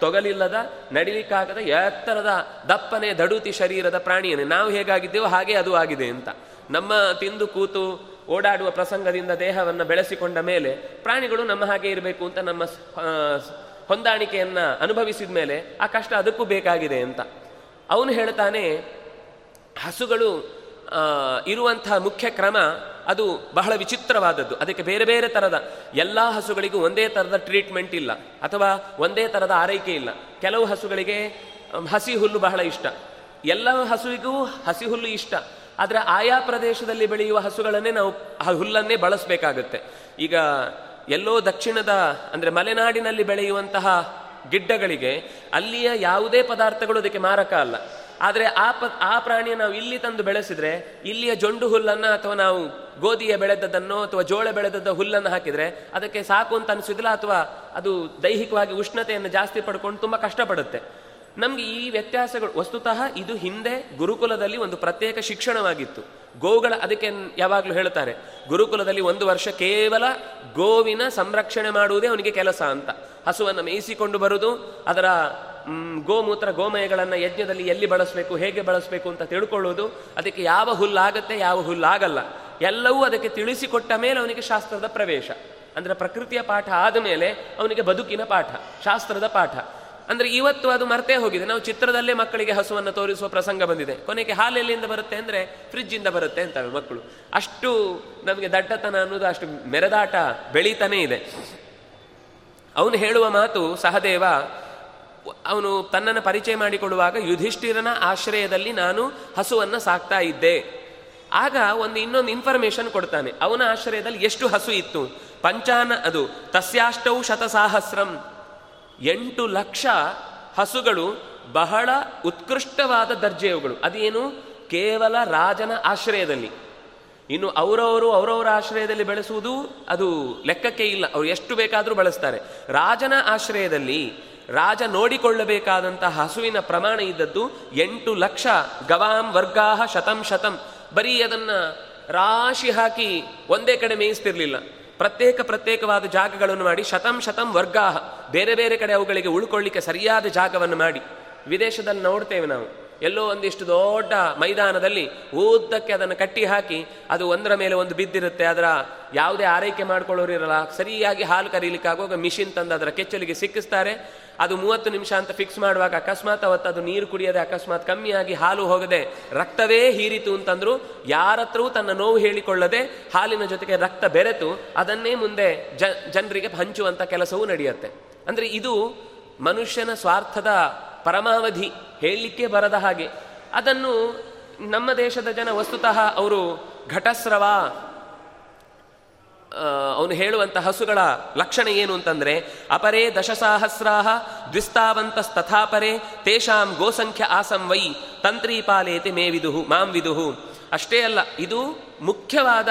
ತೊಗಲಿಲ್ಲದ, ನಡಿಲಿಕ್ಕಾಗದ, ಎತ್ತರದ, ದಪ್ಪನೆ, ದಡುತಿ ಶರೀರದ ಪ್ರಾಣಿಯನ್ನೇ. ನಾವು ಹೇಗಾಗಿದ್ದೇವೋ ಹಾಗೆ ಅದು ಆಗಿದೆ ಅಂತ. ನಮ್ಮ ತಿಂದು ಕೂತು ಓಡಾಡುವ ಪ್ರಸಂಗದಿಂದ ದೇಹವನ್ನು ಬೆಳೆಸಿಕೊಂಡ ಮೇಲೆ ಪ್ರಾಣಿಗಳು ನಮ್ಮ ಹಾಗೆ ಇರಬೇಕು ಅಂತ ನಮ್ಮ ಹೊಂದಾಣಿಕೆಯನ್ನು ಅನುಭವಿಸಿದ ಮೇಲೆ ಆ ಕಷ್ಟ ಅದಕ್ಕೂ ಬೇಕಾಗಿದೆ ಅಂತ. ಅವನು ಹೇಳ್ತಾನೆ, ಹಸುಗಳು ಇರುವಂತಹ ಮುಖ್ಯ ಕ್ರಮ ಅದು ಬಹಳ ವಿಚಿತ್ರವಾದದ್ದು. ಅದಕ್ಕೆ ಬೇರೆ ಬೇರೆ ಥರದ ಎಲ್ಲ ಹಸುಗಳಿಗೂ ಒಂದೇ ಥರದ ಟ್ರೀಟ್ಮೆಂಟ್ ಇಲ್ಲ. ಅಥವಾ ಒಂದೇ ಥರದ ಆರೈಕೆ ಇಲ್ಲ. ಕೆಲವು ಹಸುಗಳಿಗೆ, ಹಸಿ ಹುಲ್ಲು ಬಹಳ ಇಷ್ಟ. ಎಲ್ಲ ಹಸುವಿಗೂ ಹಸಿ ಹುಲ್ಲು ಇಷ್ಟ. ಆದರೆ ಆಯಾ ಪ್ರದೇಶದಲ್ಲಿ ಬೆಳೆಯುವ ಹಸುಗಳನ್ನೇ ನಾವು ಹುಲ್ಲನ್ನೇ ಬಳಸಬೇಕಾಗುತ್ತೆ. ಈಗ ಎಲ್ಲೋ ದಕ್ಷಿಣದ, ಅಂದರೆ ಮಲೆನಾಡಿನಲ್ಲಿ ಬೆಳೆಯುವಂತಹ ಗಿಡ್ಡಗಳಿಗೆ ಅಲ್ಲಿಯ ಯಾವುದೇ ಪದಾರ್ಥಗಳು ಅದಕ್ಕೆ ಮಾರಕ ಅಲ್ಲ. ಆದರೆ ಆ ಪ, ಆ ಪ್ರಾಣಿಯ ನಾವು ಇಲ್ಲಿ ತಂದು ಬೆಳೆಸಿದ್ರೆ, ಇಲ್ಲಿಯ ಜೊಂಡು ಹುಲ್ಲನ್ನು ಅಥವಾ ನಾವು ಗೋಧಿಯ ಬೆಳೆದದ್ದನ್ನು ಅಥವಾ ಜೋಳ ಬೆಳೆದದ್ದ ಹುಲ್ಲನ್ನು ಹಾಕಿದರೆ ಅದಕ್ಕೆ ಸಾಕು ಅಂತ ಅನಿಸಿದಿಲ್ಲ ಅಥವಾ ಅದು ದೈಹಿಕವಾಗಿ ಉಷ್ಣತೆಯನ್ನು ಜಾಸ್ತಿ ಪಡ್ಕೊಂಡು ತುಂಬ ಕಷ್ಟಪಡುತ್ತೆ. ನಮ್ಗೆ ಈ ವ್ಯತ್ಯಾಸಗಳು, ವಸ್ತುತಃ ಇದು ಹಿಂದೆ ಗುರುಕುಲದಲ್ಲಿ ಒಂದು ಪ್ರತ್ಯೇಕ ಶಿಕ್ಷಣವಾಗಿತ್ತು. ಗೋಗಳ ಅದಕ್ಕೆ ಯಾವಾಗಲೂ ಹೇಳ್ತಾರೆ ಗುರುಕುಲದಲ್ಲಿ ಒಂದು ವರ್ಷ ಕೇವಲ ಗೋವಿನ ಸಂರಕ್ಷಣೆ ಮಾಡುವುದೇ ಅವನಿಗೆ ಕೆಲಸ ಅಂತ. ಹಸುವನ್ನು ಮೇಯಿಸಿಕೊಂಡು ಬರುವುದು ಅದರ ಗೋಮೂತ್ರ ಗೋಮಯಗಳನ್ನು ಯಜ್ಞದಲ್ಲಿ ಎಲ್ಲಿ ಬಳಸಬೇಕು, ಹೇಗೆ ಬಳಸಬೇಕು ಅಂತ ತಿಳ್ಕೊಳ್ಳೋದು ಅದಕ್ಕೆ ಯಾವ ಹುಲ್ಲಾಗತ್ತೆ, ಯಾವ ಹುಲ್ಲಾಗಲ್ಲ. ಎಲ್ಲವೂ ಅದಕ್ಕೆ ತಿಳಿಸಿಕೊಟ್ಟ ಮೇಲೆ ಅವನಿಗೆ ಶಾಸ್ತ್ರದ ಪ್ರವೇಶ. ಅಂದ್ರೆ ಪ್ರಕೃತಿಯ ಪಾಠ ಆದ ಮೇಲೆ ಅವನಿಗೆ ಬದುಕಿನ ಪಾಠ, ಶಾಸ್ತ್ರದ ಪಾಠ. ಅಂದ್ರೆ ಇವತ್ತು ಅದು ಮರ್ತೇ ಹೋಗಿದೆ. ನಾವು ಚಿತ್ರದಲ್ಲೇ ಮಕ್ಕಳಿಗೆ ಹಸುವನ್ನು ತೋರಿಸುವ ಪ್ರಸಂಗ ಬಂದಿದೆ. ಕೊನೆಗೆ ಹಾಲು ಎಲ್ಲಿಂದ ಬರುತ್ತೆ ಅಂದ್ರೆ ಫ್ರಿಜ್ ಇಂದ ಬರುತ್ತೆ ಅಂತವೆ ಮಕ್ಕಳು. ಅಷ್ಟು ನಮಗೆ ದಡ್ಡತನ ಅನ್ನೋದು ಅಷ್ಟು ಮೆರೆದಾಟ ಬೆಳೀತಾನೇ ಇದೆ. ಅವನು ಹೇಳುವ ಮಾತು, ಸಹದೇವ, ಅವನು ತನ್ನನ್ನು ಪರಿಚಯ ಮಾಡಿಕೊಡುವಾಗ ಯುಧಿಷ್ಠಿರನ ಆಶ್ರಯದಲ್ಲಿ ನಾನು ಹಸುವನ್ನು ಸಾಕ್ತಾ ಇದ್ದೆ. ಆಗ ಒಂದು ಇನ್ನೊಂದು ಇನ್ಫಾರ್ಮೇಶನ್ ಕೊಡ್ತಾನೆ. ಅವನ ಆಶ್ರಯದಲ್ಲಿ ಎಷ್ಟು ಹಸು ಇತ್ತು? ಪಂಚಾನ, ಅದು ತಸ್ಯಾಷ್ಟೌ ಶತಸಾಹಸ್ರಂ. ಎಂಟು ಲಕ್ಷ ಹಸುಗಳು ಬಹಳ ಉತ್ಕೃಷ್ಟವಾದ ದರ್ಜೆಯವುಗಳು. ಅದೇನು? ಕೇವಲ ರಾಜನ ಆಶ್ರಯದಲ್ಲಿ. ಇನ್ನು ಅವರವರು ಅವರವರ ಆಶ್ರಯದಲ್ಲಿ ಬೆಳೆಸುವುದು ಅದು ಲೆಕ್ಕಕ್ಕೆ ಇಲ್ಲ. ಅವರು ಎಷ್ಟು ಬೇಕಾದರೂ ಬಳಸ್ತಾರೆ. ರಾಜನ ಆಶ್ರಯದಲ್ಲಿ ರಾಜ ನೋಡಿಕೊಳ್ಳಬೇಕಾದಂತಹ ಹಸುವಿನ ಪ್ರಮಾಣ ಇದ್ದದ್ದು ಎಂಟು ಲಕ್ಷ ಗವಾಂ ವರ್ಗಾಹ ಶತಂ ಶತಂ. ಬರೀ ಅದನ್ನು ರಾಶಿ ಹಾಕಿ ಒಂದೇ ಕಡೆ ಮೇಯಿಸ್ತಿರ್ಲಿಲ್ಲ. ಪ್ರತ್ಯೇಕ ಪ್ರತ್ಯೇಕವಾದ ಜಾಗಗಳನ್ನು ಮಾಡಿ ಶತಂ ಶತಂ ವರ್ಗಾಹ. ಬೇರೆ ಬೇರೆ ಕಡೆ ಅವುಗಳಿಗೆ ಉಳ್ಕೊಳ್ಳಿಕ್ಕೆ ಸರಿಯಾದ ಜಾಗವನ್ನು ಮಾಡಿ. ವಿದೇಶದಲ್ಲಿ ನೋಡ್ತೇವೆ ನಾವು. ಎಲ್ಲೋ ಒಂದಿಷ್ಟು ದೊಡ್ಡ ಮೈದಾನದಲ್ಲಿ ಉದ್ದಕ್ಕೆ ಅದನ್ನು ಕಟ್ಟಿ ಹಾಕಿ ಅದು ಒಂದರ ಮೇಲೆ ಒಂದು ಬಿದ್ದಿರುತ್ತೆ. ಅದರ ಯಾವುದೇ ಆರೈಕೆ ಮಾಡ್ಕೊಳ್ಳೋರು ಇರಲ್ಲ. ಸರಿಯಾಗಿ ಹಾಲು ಕರೀಲಿಕ್ಕೆ ಆಗುವಾಗ ಮಿಷಿನ್ ತಂದು ಅದರ ಕೆಚ್ಚಲಿಗೆ ಸಿಕ್ಕಿಸ್ತಾರೆ. ಅದು ಮೂವತ್ತು ನಿಮಿಷ ಅಂತ ಫಿಕ್ಸ್ ಮಾಡುವಾಗ ಅಕಸ್ಮಾತ್ ಅವತ್ತು ಅದು ನೀರು ಕುಡಿಯದೆ ಅಕಸ್ಮಾತ್ ಕಮ್ಮಿಯಾಗಿ ಹಾಲು ಹೋಗದೆ ರಕ್ತವೇ ಹೀರಿತು ಅಂತಂದ್ರು ಯಾರತ್ರವೂ ತನ್ನ ನೋವು ಹೇಳಿಕೊಳ್ಳದೆ ಹಾಲಿನ ಜೊತೆಗೆ ರಕ್ತ ಬೆರೆತು ಅದನ್ನೇ ಮುಂದೆ ಜ, ಜನರಿಗೆ ಹಂಚುವಂಥ ಕೆಲಸವೂ ನಡೆಯುತ್ತೆ. ಅಂದ್ರೆ ಇದು ಮನುಷ್ಯನ ಸ್ವಾರ್ಥದ ಪರಮಾವಧಿ ಹೇಳಲಿಕ್ಕೆ ಬರದ ಹಾಗೆ. ಅದನ್ನು ನಮ್ಮ ದೇಶದ ಜನ ವಸ್ತುತಃ ಅವರು ಘಟಸ್ರವ ಅವನು ಹೇಳುವಂಥ ಹಸುಗಳ ಲಕ್ಷಣ ಏನು ಅಂತಂದರೆ, ಅಪರೇ ದಶಸಾಹಸ್ರಾಹ ದ್ವಿಸ್ತಾವಂತಸ್ತಥಾಪರೇ ತೇಷಾಂ ಗೋಸಂಖ್ಯ ಆಸಂ ವೈ ತಂತ್ರೀಪಾಲೇತಿ ಮೇ ವಿದುಹು ಮಾಂ ವಿದುಹು. ಅಷ್ಟೇ ಅಲ್ಲ, ಇದು ಮುಖ್ಯವಾದ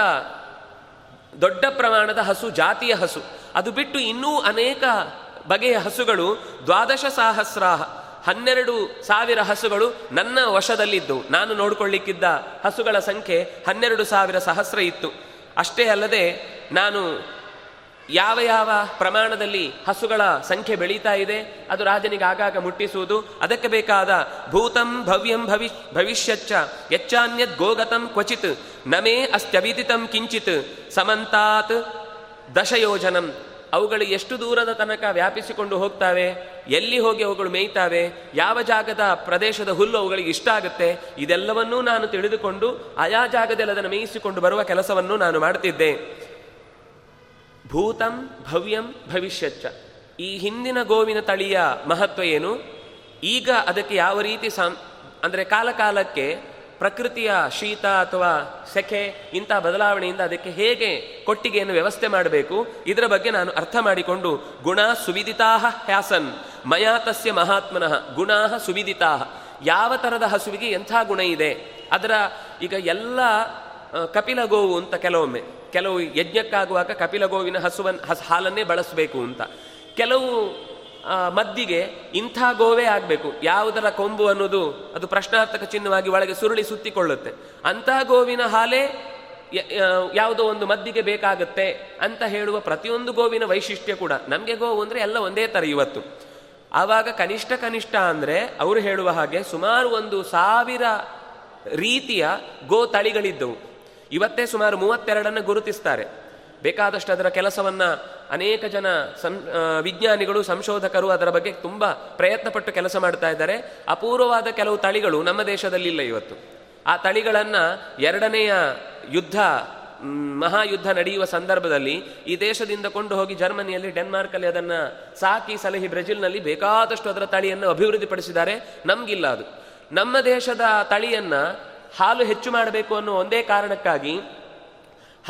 ದೊಡ್ಡ ಪ್ರಮಾಣದ ಹಸು, ಜಾತಿಯ ಹಸು. ಅದು ಬಿಟ್ಟು ಇನ್ನೂ ಅನೇಕ ಬಗೆಯ ಹಸುಗಳು ದ್ವಾದಶ ಸಹಸ್ರಾಹ ಹನ್ನೆರಡು ಸಾವಿರ ಹಸುಗಳು ನನ್ನ ವಶದಲ್ಲಿದ್ದು, ನಾನು ನೋಡಿಕೊಳ್ಳಿಕ್ಕಿದ್ದ ಹಸುಗಳ ಸಂಖ್ಯೆ ಹನ್ನೆರಡು ಸಾವಿರ ಸಹಸ್ರ ಇತ್ತು. ಅಷ್ಟೇ ಅಲ್ಲದೆ, ನಾನು ಯಾವ ಯಾವ ಪ್ರಮಾಣದಲ್ಲಿ ಹಸುಗಳ ಸಂಖ್ಯೆ ಬೆಳೀತಾ ಇದೆ, ಅದು ರಾಜನಿಗೆ ಆಗಾಗ ಮುಟ್ಟಿಸುವುದು. ಅದಕ್ಕೆ ಬೇಕಾದ ಭೂತಂ ಭವ್ಯಂ ಭವಿ, ಭವಿಷ್ಯಚ್ಚ, ಯಚ್ಚಾನ್ಯದ್ ಗೋಗತಂ ಕ್ವಚಿತ್, ನಮೇ ಅಸ್ತ್ಯವಿದಿತಂ ಕಿಂಚಿತ್, ಸಮಂತಾತ್ ದಶಯೋಜನಂ. ಅವುಗಳು ಎಷ್ಟು ದೂರದ ತನಕ ವ್ಯಾಪಿಸಿಕೊಂಡು ಹೋಗ್ತಾವೆ? ಎಲ್ಲಿ ಹೋಗಿ ಅವುಗಳು ಮೇಯ್ತಾವೆ? ಯಾವ ಜಾಗದ ಪ್ರದೇಶದ ಹುಲ್ಲು ಅವುಗಳಿಗೆ ಇಷ್ಟ ಆಗುತ್ತೆ? ಇದೆಲ್ಲವನ್ನೂ ನಾನು ತಿಳಿದುಕೊಂಡು ಆಯಾ ಜಾಗದಲ್ಲಿ ಅದನ್ನು ಮೇಯಿಸಿಕೊಂಡು ಬರುವ ಕೆಲಸವನ್ನು ನಾನು ಮಾಡ್ತಿದ್ದೆ ಭೂತಂ ಭವ್ಯಂ ಭವಿಷ್ಯಚ್ಚ. ಈ ಹಿಂದಿನ ಗೋವಿನ ತಳಿಯ ಮಹತ್ವ ಏನು? ಈಗ ಅದಕ್ಕೆ ಯಾವ ರೀತಿ ಸಾಂ ಅಂದರೆ ಕಾಲ ಕಾಲಕ್ಕೆ ಪ್ರಕೃತಿಯ ಶೀತ ಅಥವಾ ಸೆಖೆ ಇಂತಹ ಬದಲಾವಣೆಯಿಂದ ಅದಕ್ಕೆ ಹೇಗೆ ಕೊಟ್ಟಿಗೆಯನ್ನು ವ್ಯವಸ್ಥೆ ಮಾಡಬೇಕು, ಇದರ ಬಗ್ಗೆ ನಾನು ಅರ್ಥ ಮಾಡಿಕೊಂಡು, ಗುಣ ಸುವಿದಿತಾ ಹ್ಯಾಸನ್ ಮಯಾತಸ್ಯ ಮಹಾತ್ಮನಃ ಗುಣಾ ಸುವಿದಿತಾ ಯಾವ ಥರದ ಹಸುವಿಗೆ ಎಂಥ ಗುಣ ಇದೆ? ಅದರ ಈಗ ಎಲ್ಲ ಕಪಿಲ ಗೋವು ಅಂತ ಕೆಲವೊಮ್ಮೆ, ಕೆಲವು ಯಜ್ಞಕ್ಕಾಗುವಾಗ ಕಪಿಲ ಗೋವಿನ ಹಸುವನ್, ಹಸ್, ಹಾಲನ್ನೇ ಬಳಸಬೇಕು ಅಂತ. ಕೆಲವು ಮದ್ದಿಗೆ ಇಂಥ ಗೋವೇ ಆಗಬೇಕು. ಯಾವುದರ ಕೊಂಬು ಅನ್ನೋದು ಅದು ಪ್ರಶ್ನಾರ್ಥಕ ಚಿಹ್ನವಾಗಿ ಒಳಗೆ ಸುರುಳಿ ಸುತ್ತಿಕೊಳ್ಳುತ್ತೆ. ಅಂತಹ ಗೋವಿನ ಹಾಲೇ ಯಾವುದೋ ಒಂದು ಮದ್ದಿಗೆ ಬೇಕಾಗುತ್ತೆ ಅಂತ ಹೇಳುವ ಪ್ರತಿಯೊಂದು ಗೋವಿನ ವೈಶಿಷ್ಟ್ಯ ಕೂಡ. ನಮಗೆ ಗೋವು ಅಂದರೆ ಎಲ್ಲ ಒಂದೇ ಥರ ಇವತ್ತು. ಆವಾಗ ಕನಿಷ್ಠ ಕನಿಷ್ಠ ಅಂದರೆ ಅವರು ಹೇಳುವ ಹಾಗೆ ಸುಮಾರು ಒಂದು ಸಾವಿರ ರೀತಿಯ ಗೋ ತಳಿಗಳಿದ್ದವು. ಇವತ್ತೇ ಸುಮಾರು ಮೂವತ್ತೆರಡನ್ನು ಗುರುತಿಸ್ತಾರೆ. ಬೇಕಾದಷ್ಟು ಅದರ ಕೆಲಸವನ್ನ ಅನೇಕ ಜನ ಸಂ ವಿಜ್ಞಾನಿಗಳು, ಸಂಶೋಧಕರು ಅದರ ಬಗ್ಗೆ ತುಂಬ ಪ್ರಯತ್ನಪಟ್ಟು ಕೆಲಸ ಮಾಡ್ತಾ ಇದ್ದಾರೆ. ಅಪೂರ್ವವಾದ ಕೆಲವು ತಳಿಗಳು ನಮ್ಮ ದೇಶದಲ್ಲಿ ಇಲ್ಲ ಇವತ್ತು. ಆ ತಳಿಗಳನ್ನ ಎರಡನೆಯ ಯುದ್ಧ ಮಹಾಯುದ್ಧ ನಡೆಯುವ ಸಂದರ್ಭದಲ್ಲಿ ಈ ದೇಶದಿಂದ ಕೊಂಡು ಹೋಗಿ ಜರ್ಮನಿಯಲ್ಲಿ, ಡೆನ್ಮಾರ್ಕಲ್ಲಿ ಅದನ್ನ ಸಾಕಿ ಸಲಹಿ ಬ್ರೆಜಿಲ್ನಲ್ಲಿ ಬೇಕಾದಷ್ಟು ಅದರ ತಳಿಯನ್ನು ಅಭಿವೃದ್ಧಿಪಡಿಸಿದ್ದಾರೆ. ನಮ್ಗಿಲ್ಲ ಅದು. ನಮ್ಮ ದೇಶದ ತಳಿಯನ್ನ ಹಾಲು ಹೆಚ್ಚು ಮಾಡಬೇಕು ಅನ್ನೋ ಒಂದೇ ಕಾರಣಕ್ಕಾಗಿ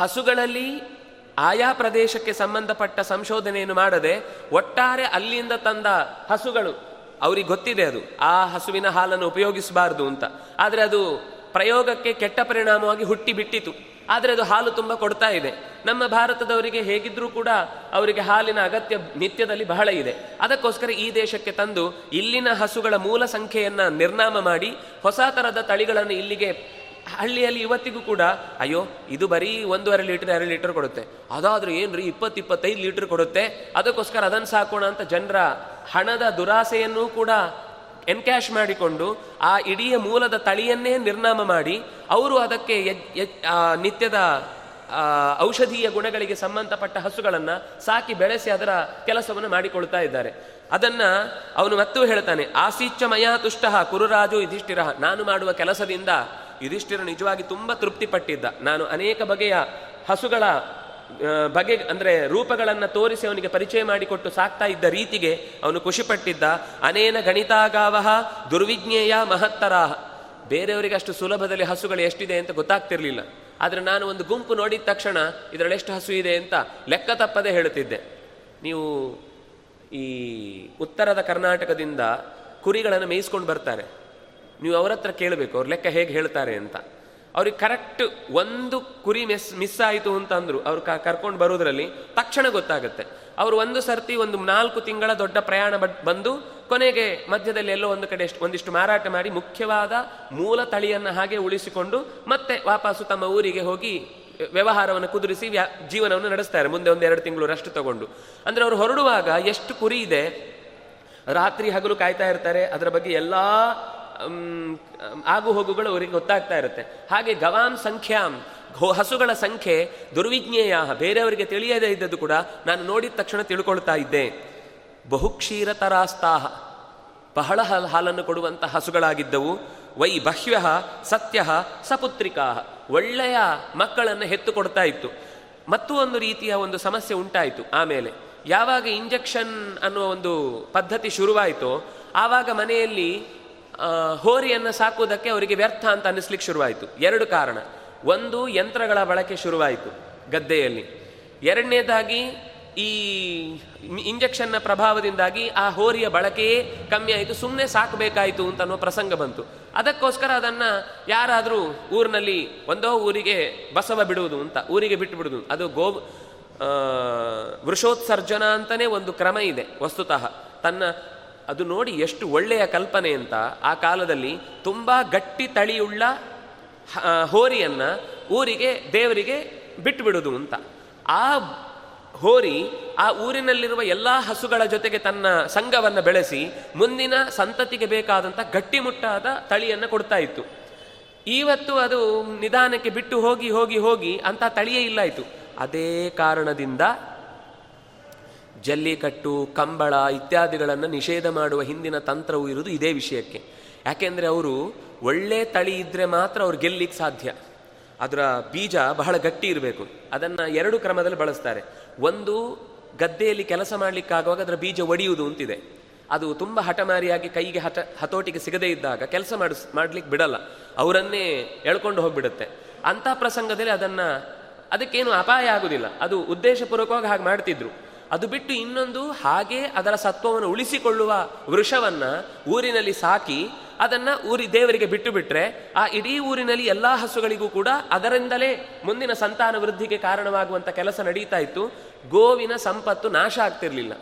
ಹಸುಗಳಲ್ಲಿ ಆಯಾ ಪ್ರದೇಶಕ್ಕೆ ಸಂಬಂಧಪಟ್ಟ ಸಂಶೋಧನೆಯನ್ನು ಮಾಡದೆ ಒಟ್ಟಾರೆ ಅಲ್ಲಿಂದ ತಂದ ಹಸುಗಳು. ಅವ್ರಿಗೆ ಗೊತ್ತಿದೆ ಅದು. ಆ ಹಸುವಿನ ಹಾಲನ್ನು ಉಪಯೋಗಿಸಬಾರದು ಅಂತ. ಆದರೆ ಅದು ಪ್ರಯೋಗಕ್ಕೆ ಕೆಟ್ಟ ಪರಿಣಾಮವಾಗಿ ಹುಟ್ಟಿ ಬಿಟ್ಟಿತು. ಆದರೆ ಅದು ಹಾಲು ತುಂಬ ಕೊಡ್ತಾ ಇದೆ. ನಮ್ಮ ಭಾರತದವರಿಗೆ ಹೇಗಿದ್ರೂ ಕೂಡ ಅವರಿಗೆ ಹಾಲಿನ ಅಗತ್ಯ ನಿತ್ಯದಲ್ಲಿ ಬಹಳ ಇದೆ. ಅದಕ್ಕೋಸ್ಕರ ಈ ದೇಶಕ್ಕೆ ತಂದು ಇಲ್ಲಿನ ಹಸುಗಳ ಮೂಲ ಸಂಖ್ಯೆಯನ್ನು ನಿರ್ನಾಮ ಮಾಡಿ ಹೊಸ ಥರದ ತಳಿಗಳನ್ನು ಇಲ್ಲಿಗೆ ಹಳ್ಳಿಯಲ್ಲಿ ಇವತ್ತಿಗೂ ಕೂಡ, ಅಯ್ಯೋ, ಇದು ಬರೀ ಒಂದೂವರೆ ಲೀಟರ್, ಎರಡು ಲೀಟರ್ ಕೊಡುತ್ತೆ. ಅದಾದರೂ ಏನ್ರಿ ಇಪ್ಪತ್ತು ಇಪ್ಪತ್ತೈದು ಲೀಟರ್ ಕೊಡುತ್ತೆ? ಅದಕ್ಕೋಸ್ಕರ ಅದನ್ನು ಸಾಕೋಣ ಅಂತ ಜನರ ಹಣದ ದುರಾಸೆಯನ್ನು ಕೂಡ ಎನ್ಕ್ಯಾಶ್ ಮಾಡಿಕೊಂಡು, ಆ ಇಡೀ ಮೂಲದ ತಳಿಯನ್ನೇ ನಿರ್ನಾಮ ಮಾಡಿ, ಅವರು ಅದಕ್ಕೆ ನಿತ್ಯದ ಔಷಧೀಯ ಗುಣಗಳಿಗೆ ಸಂಬಂಧಪಟ್ಟ ಹಸುಗಳನ್ನು ಸಾಕಿ ಬೆಳೆಸಿ ಅದರ ಕೆಲಸವನ್ನು ಮಾಡಿಕೊಳ್ತಾ ಇದ್ದಾರೆ. ಅದನ್ನ ಅವನು ಮತ್ತೂ ಹೇಳ್ತಾನೆ ಆಸೀಚ್ಛ ಮಯಾ ತುಷ್ಟ ಕುರುರಾಜು ಯುಧಿಷ್ಠಿರ. ನಾನು ಮಾಡುವ ಕೆಲಸದಿಂದ ಯುಧಿಷ್ಠಿರ ನಿಜವಾಗಿ ತುಂಬ ತೃಪ್ತಿಪಟ್ಟಿದ್ದ. ನಾನು ಅನೇಕ ಬಗೆಯ ಹಸುಗಳ ಬಗೆ, ಅಂದ್ರೆ ರೂಪಗಳನ್ನು ತೋರಿಸಿ ಅವನಿಗೆ ಪರಿಚಯ ಮಾಡಿಕೊಟ್ಟು ಸಾಕ್ತಾ ಇದ್ದ ರೀತಿಗೆ ಅವನು ಖುಷಿಪಟ್ಟಿದ್ದ. ಅನೇನ ಗಣಿತಾಗಾವಹ ದುರ್ವಿಜ್ಞೇಯ ಮಹತ್ತರ ಬೇರೆಯವರಿಗೆ ಅಷ್ಟು ಸುಲಭದಲ್ಲಿ ಹಸುಗಳು ಎಷ್ಟಿದೆ ಅಂತ ಗೊತ್ತಾಗ್ತಿರ್ಲಿಲ್ಲ. ಆದರೆ ನಾನು ಒಂದು ಗುಂಪು ನೋಡಿದ ತಕ್ಷಣ ಇದರಲ್ಲಿ ಎಷ್ಟು ಹಸು ಇದೆ ಅಂತ ಲೆಕ್ಕ ತಪ್ಪದೆ ಹೇಳುತ್ತಿದ್ದೆ. ನೀವು ಈ ಉತ್ತರದ ಕರ್ನಾಟಕದಿಂದ ಕುರಿಗಳನ್ನು ಮೇಯಿಸ್ಕೊಂಡು ಬರ್ತಾರೆ. ನೀವು ಅವರ ಹತ್ರ ಕೇಳಬೇಕು, ಅವ್ರ ಲೆಕ್ಕ ಹೇಗೆ ಹೇಳ್ತಾರೆ ಅಂತ. ಅವ್ರಿಗೆ ಕರೆಕ್ಟ್ ಒಂದು ಕುರಿ ಮಿಸ್ ಮಿಸ್ ಆಯಿತು ಅಂತಂದ್ರು, ಅವ್ರು ಕರ್ಕೊಂಡು ಬರೋದ್ರಲ್ಲಿ ತಕ್ಷಣ ಗೊತ್ತಾಗುತ್ತೆ. ಅವರು ಒಂದು ಸರ್ತಿ ಒಂದು ನಾಲ್ಕು ತಿಂಗಳ ದೊಡ್ಡ ಪ್ರಯಾಣ ಬಂದು ಕೊನೆಗೆ ಮಧ್ಯದಲ್ಲಿ ಎಲ್ಲೋ ಒಂದು ಕಡೆ ಒಂದಿಷ್ಟು ಮಾರಾಟ ಮಾಡಿ ಮುಖ್ಯವಾದ ಮೂಲ ತಳಿಯನ್ನು ಹಾಗೆ ಉಳಿಸಿಕೊಂಡು ಮತ್ತೆ ವಾಪಸ್ಸು ತಮ್ಮ ಊರಿಗೆ ಹೋಗಿ ವ್ಯವಹಾರವನ್ನು ಕುದುರಿಸಿ ವ್ಯಾ, ಜೀವನವನ್ನು ನಡೆಸ್ತಾರೆ, ಮುಂದೆ ಒಂದು ಎರಡು ತಿಂಗಳು ರಷ್ಟು ತಗೊಂಡು. ಅಂದರೆ ಅವರು ಹೊರಡುವಾಗ ಎಷ್ಟು ಕುರಿ ಇದೆ, ರಾತ್ರಿ ಹಗಲು ಕಾಯ್ತಾ ಇರ್ತಾರೆ, ಅದರ ಬಗ್ಗೆ ಎಲ್ಲಾ ಆಗು ಹೋಗುಗಳು ಅವರಿಗೆ ಗೊತ್ತಾಗ್ತಾ ಇರುತ್ತೆ. ಹಾಗೆ ಗವಾಂ ಸಂಖ್ಯಾಂ ಹಸುಗಳ ಸಂಖ್ಯೆ ದುರ್ವಿಜ್ಞೇಯ ಬೇರೆಯವರಿಗೆ ತಿಳಿಯದೇ ಇದ್ದದ್ದು ಕೂಡ ನಾನು ನೋಡಿದ ತಕ್ಷಣ ತಿಳ್ಕೊಳ್ತಾ ಇದ್ದೆ. ಬಹುಕ್ಷೀರತರಾಸ್ತಾಹ, ಬಹಳ ಹಾಲನ್ನು ಕೊಡುವಂತಹ ಹಸುಗಳಾಗಿದ್ದವು. ವೈ ಬಹ್ಯ ಸತ್ಯ ಸಪುತ್ರಿಕಾ ಒಳ್ಳೆಯ ಮಕ್ಕಳನ್ನು ಹೆತ್ತು ಕೊಡ್ತಾ ಇತ್ತು. ಮತ್ತು ಒಂದು ರೀತಿಯ ಒಂದು ಸಮಸ್ಯೆ ಉಂಟಾಯಿತು ಆಮೇಲೆ. ಯಾವಾಗ ಇಂಜೆಕ್ಷನ್ ಅನ್ನುವ ಒಂದು ಪದ್ಧತಿ ಶುರುವಾಯಿತೋ, ಆವಾಗ ಮನೆಯಲ್ಲಿ ಹೋರಿಯನ್ನು ಸಾಕುವುದಕ್ಕೆ ಅವರಿಗೆ ವ್ಯರ್ಥ ಅಂತ ಅನ್ನಿಸ್ಲಿಕ್ಕೆ ಶುರುವಾಯಿತು. ಎರಡು ಕಾರಣ. ಒಂದು, ಯಂತ್ರಗಳ ಬಳಕೆ ಶುರುವಾಯಿತು ಗದ್ದೆಯಲ್ಲಿ. ಎರಡನೇದಾಗಿ, ಈ ಇಂಜೆಕ್ಷನ್ನ ಪ್ರಭಾವದಿಂದಾಗಿ ಆ ಹೋರಿಯ ಬಳಕೆಯೇ ಕಮ್ಮಿ ಆಯಿತು ಸುಮ್ಮನೆ ಸಾಕಬೇಕಾಯಿತು ಅಂತ ಅನ್ನೋ ಪ್ರಸಂಗ ಬಂತು. ಅದಕ್ಕೋಸ್ಕರ ಅದನ್ನು ಯಾರಾದರೂ ಊರಿನಲ್ಲಿ ಒಂದೋ ಊರಿಗೆ ಬಸವ ಬಿಡುವುದು ಅಂತ, ಊರಿಗೆ ಬಿಟ್ಟು ಬಿಡುವುದು ಅದು ಗೋ ವೃಷೋತ್ಸರ್ಜನ ಅಂತಲೇ ಒಂದು ಕ್ರಮ ಇದೆ, ವಸ್ತುತಃ. ತನ್ನ ಅದು ನೋಡಿ ಎಷ್ಟು ಒಳ್ಳೆಯ ಕಲ್ಪನೆ ಅಂತ ಆ ಕಾಲದಲ್ಲಿ ತುಂಬ ಗಟ್ಟಿ ತಳಿಯುಳ್ಳ ಹೋರಿಯನ್ನು ಊರಿಗೆ, ದೇವರಿಗೆ ಬಿಟ್ಟುಬಿಡುದು ಅಂತ. ಆ ಹೋರಿ ಆ ಊರಿನಲ್ಲಿರುವ ಎಲ್ಲ ಹಸುಗಳ ಜೊತೆಗೆ ತನ್ನ ಸಂಘವನ್ನು ಬೆಳೆಸಿ ಮುಂದಿನ ಸಂತತಿಗೆ ಬೇಕಾದಂಥ ಗಟ್ಟಿಮುಟ್ಟಾದ ತಳಿಯನ್ನು ಕೊಡ್ತಾ ಇತ್ತು. ಇವತ್ತು ಅದು ನಿಧಾನಕ್ಕೆ ಬಿಟ್ಟು ಹೋಗಿ ಹೋಗಿ ಹೋಗಿ ಅಂತ ತಳಿಯೇ ಇಲ್ಲಾಯಿತು ಅದೇ ಕಾರಣದಿಂದ ಜಲ್ಲಿಕಟ್ಟು, ಕಂಬಳ ಇತ್ಯಾದಿಗಳನ್ನು ನಿಷೇಧ ಮಾಡುವ ಹಿಂದಿನ ತಂತ್ರವು ಇರುವುದು ಇದೇ ವಿಷಯಕ್ಕೆ. ಯಾಕೆಂದರೆ ಅವರು ಒಳ್ಳೆ ತಳಿ ಇದ್ದರೆ ಮಾತ್ರ ಅವ್ರು ಗೆಲ್ಲಿಕ್ಕೆ ಸಾಧ್ಯ. ಅದರ ಬೀಜ ಬಹಳ ಗಟ್ಟಿ ಇರಬೇಕು. ಅದನ್ನು ಎರಡು ಕ್ರಮದಲ್ಲಿ ಬಳಸ್ತಾರೆ. ಒಂದು, ಗದ್ದೆಯಲ್ಲಿ ಕೆಲಸ ಮಾಡಲಿಕ್ಕಾಗುವಾಗ ಅದರ ಬೀಜ ಒಡೆಯುವುದು ಅಂತಿದೆ. ಅದು ತುಂಬ ಹಠಮಾರಿಯಾಗಿ ಕೈಗೆ ಹಠ, ಹತೋಟಿಗೆ ಸಿಗದೇ ಇದ್ದಾಗ ಕೆಲಸ ಮಾಡಿಸ್ ಮಾಡ್ಲಿಕ್ಕೆ ಬಿಡಲ್ಲ. ಅವರನ್ನೇ ಎಳ್ಕೊಂಡು ಹೋಗಿಬಿಡುತ್ತೆ. ಅಂಥ ಪ್ರಸಂಗದಲ್ಲಿ ಅದನ್ನು, ಅದಕ್ಕೇನು ಅಪಾಯ ಆಗುವುದಿಲ್ಲ ಅದು ಉದ್ದೇಶಪೂರ್ವಕವಾಗಿ ಹಾಗೆ ಮಾಡ್ತಿದ್ರು. ಅದು ಬಿಟ್ಟು ಇನ್ನೊಂದು ಹಾಗೆ ಅದರ ಸತ್ವವನ್ನು ಉಳಿಸಿಕೊಳ್ಳುವ ವೃಷವನ್ನ ಊರಿನಲ್ಲಿ ಸಾಕಿ ಅದನ್ನ ಊರಿ ದೇವರಿಗೆ ಬಿಟ್ಟು ಬಿಟ್ಟರೆ ಆ ಇಡೀ ಊರಿನಲ್ಲಿ ಎಲ್ಲಾ ಹಸುಗಳಿಗೂ ಕೂಡ ಅದರಿಂದಲೇ ಮುಂದಿನ ಸಂತಾನ ವೃದ್ಧಿಗೆ ಕಾರಣವಾಗುವಂತ ಕೆಲಸ ನಡೀತಾ ಇತ್ತು. ಗೋವಿನ ಸಂಪತ್ತು ನಾಶ ಆಗ್ತಿರ್ಲಿಲ್ಲ.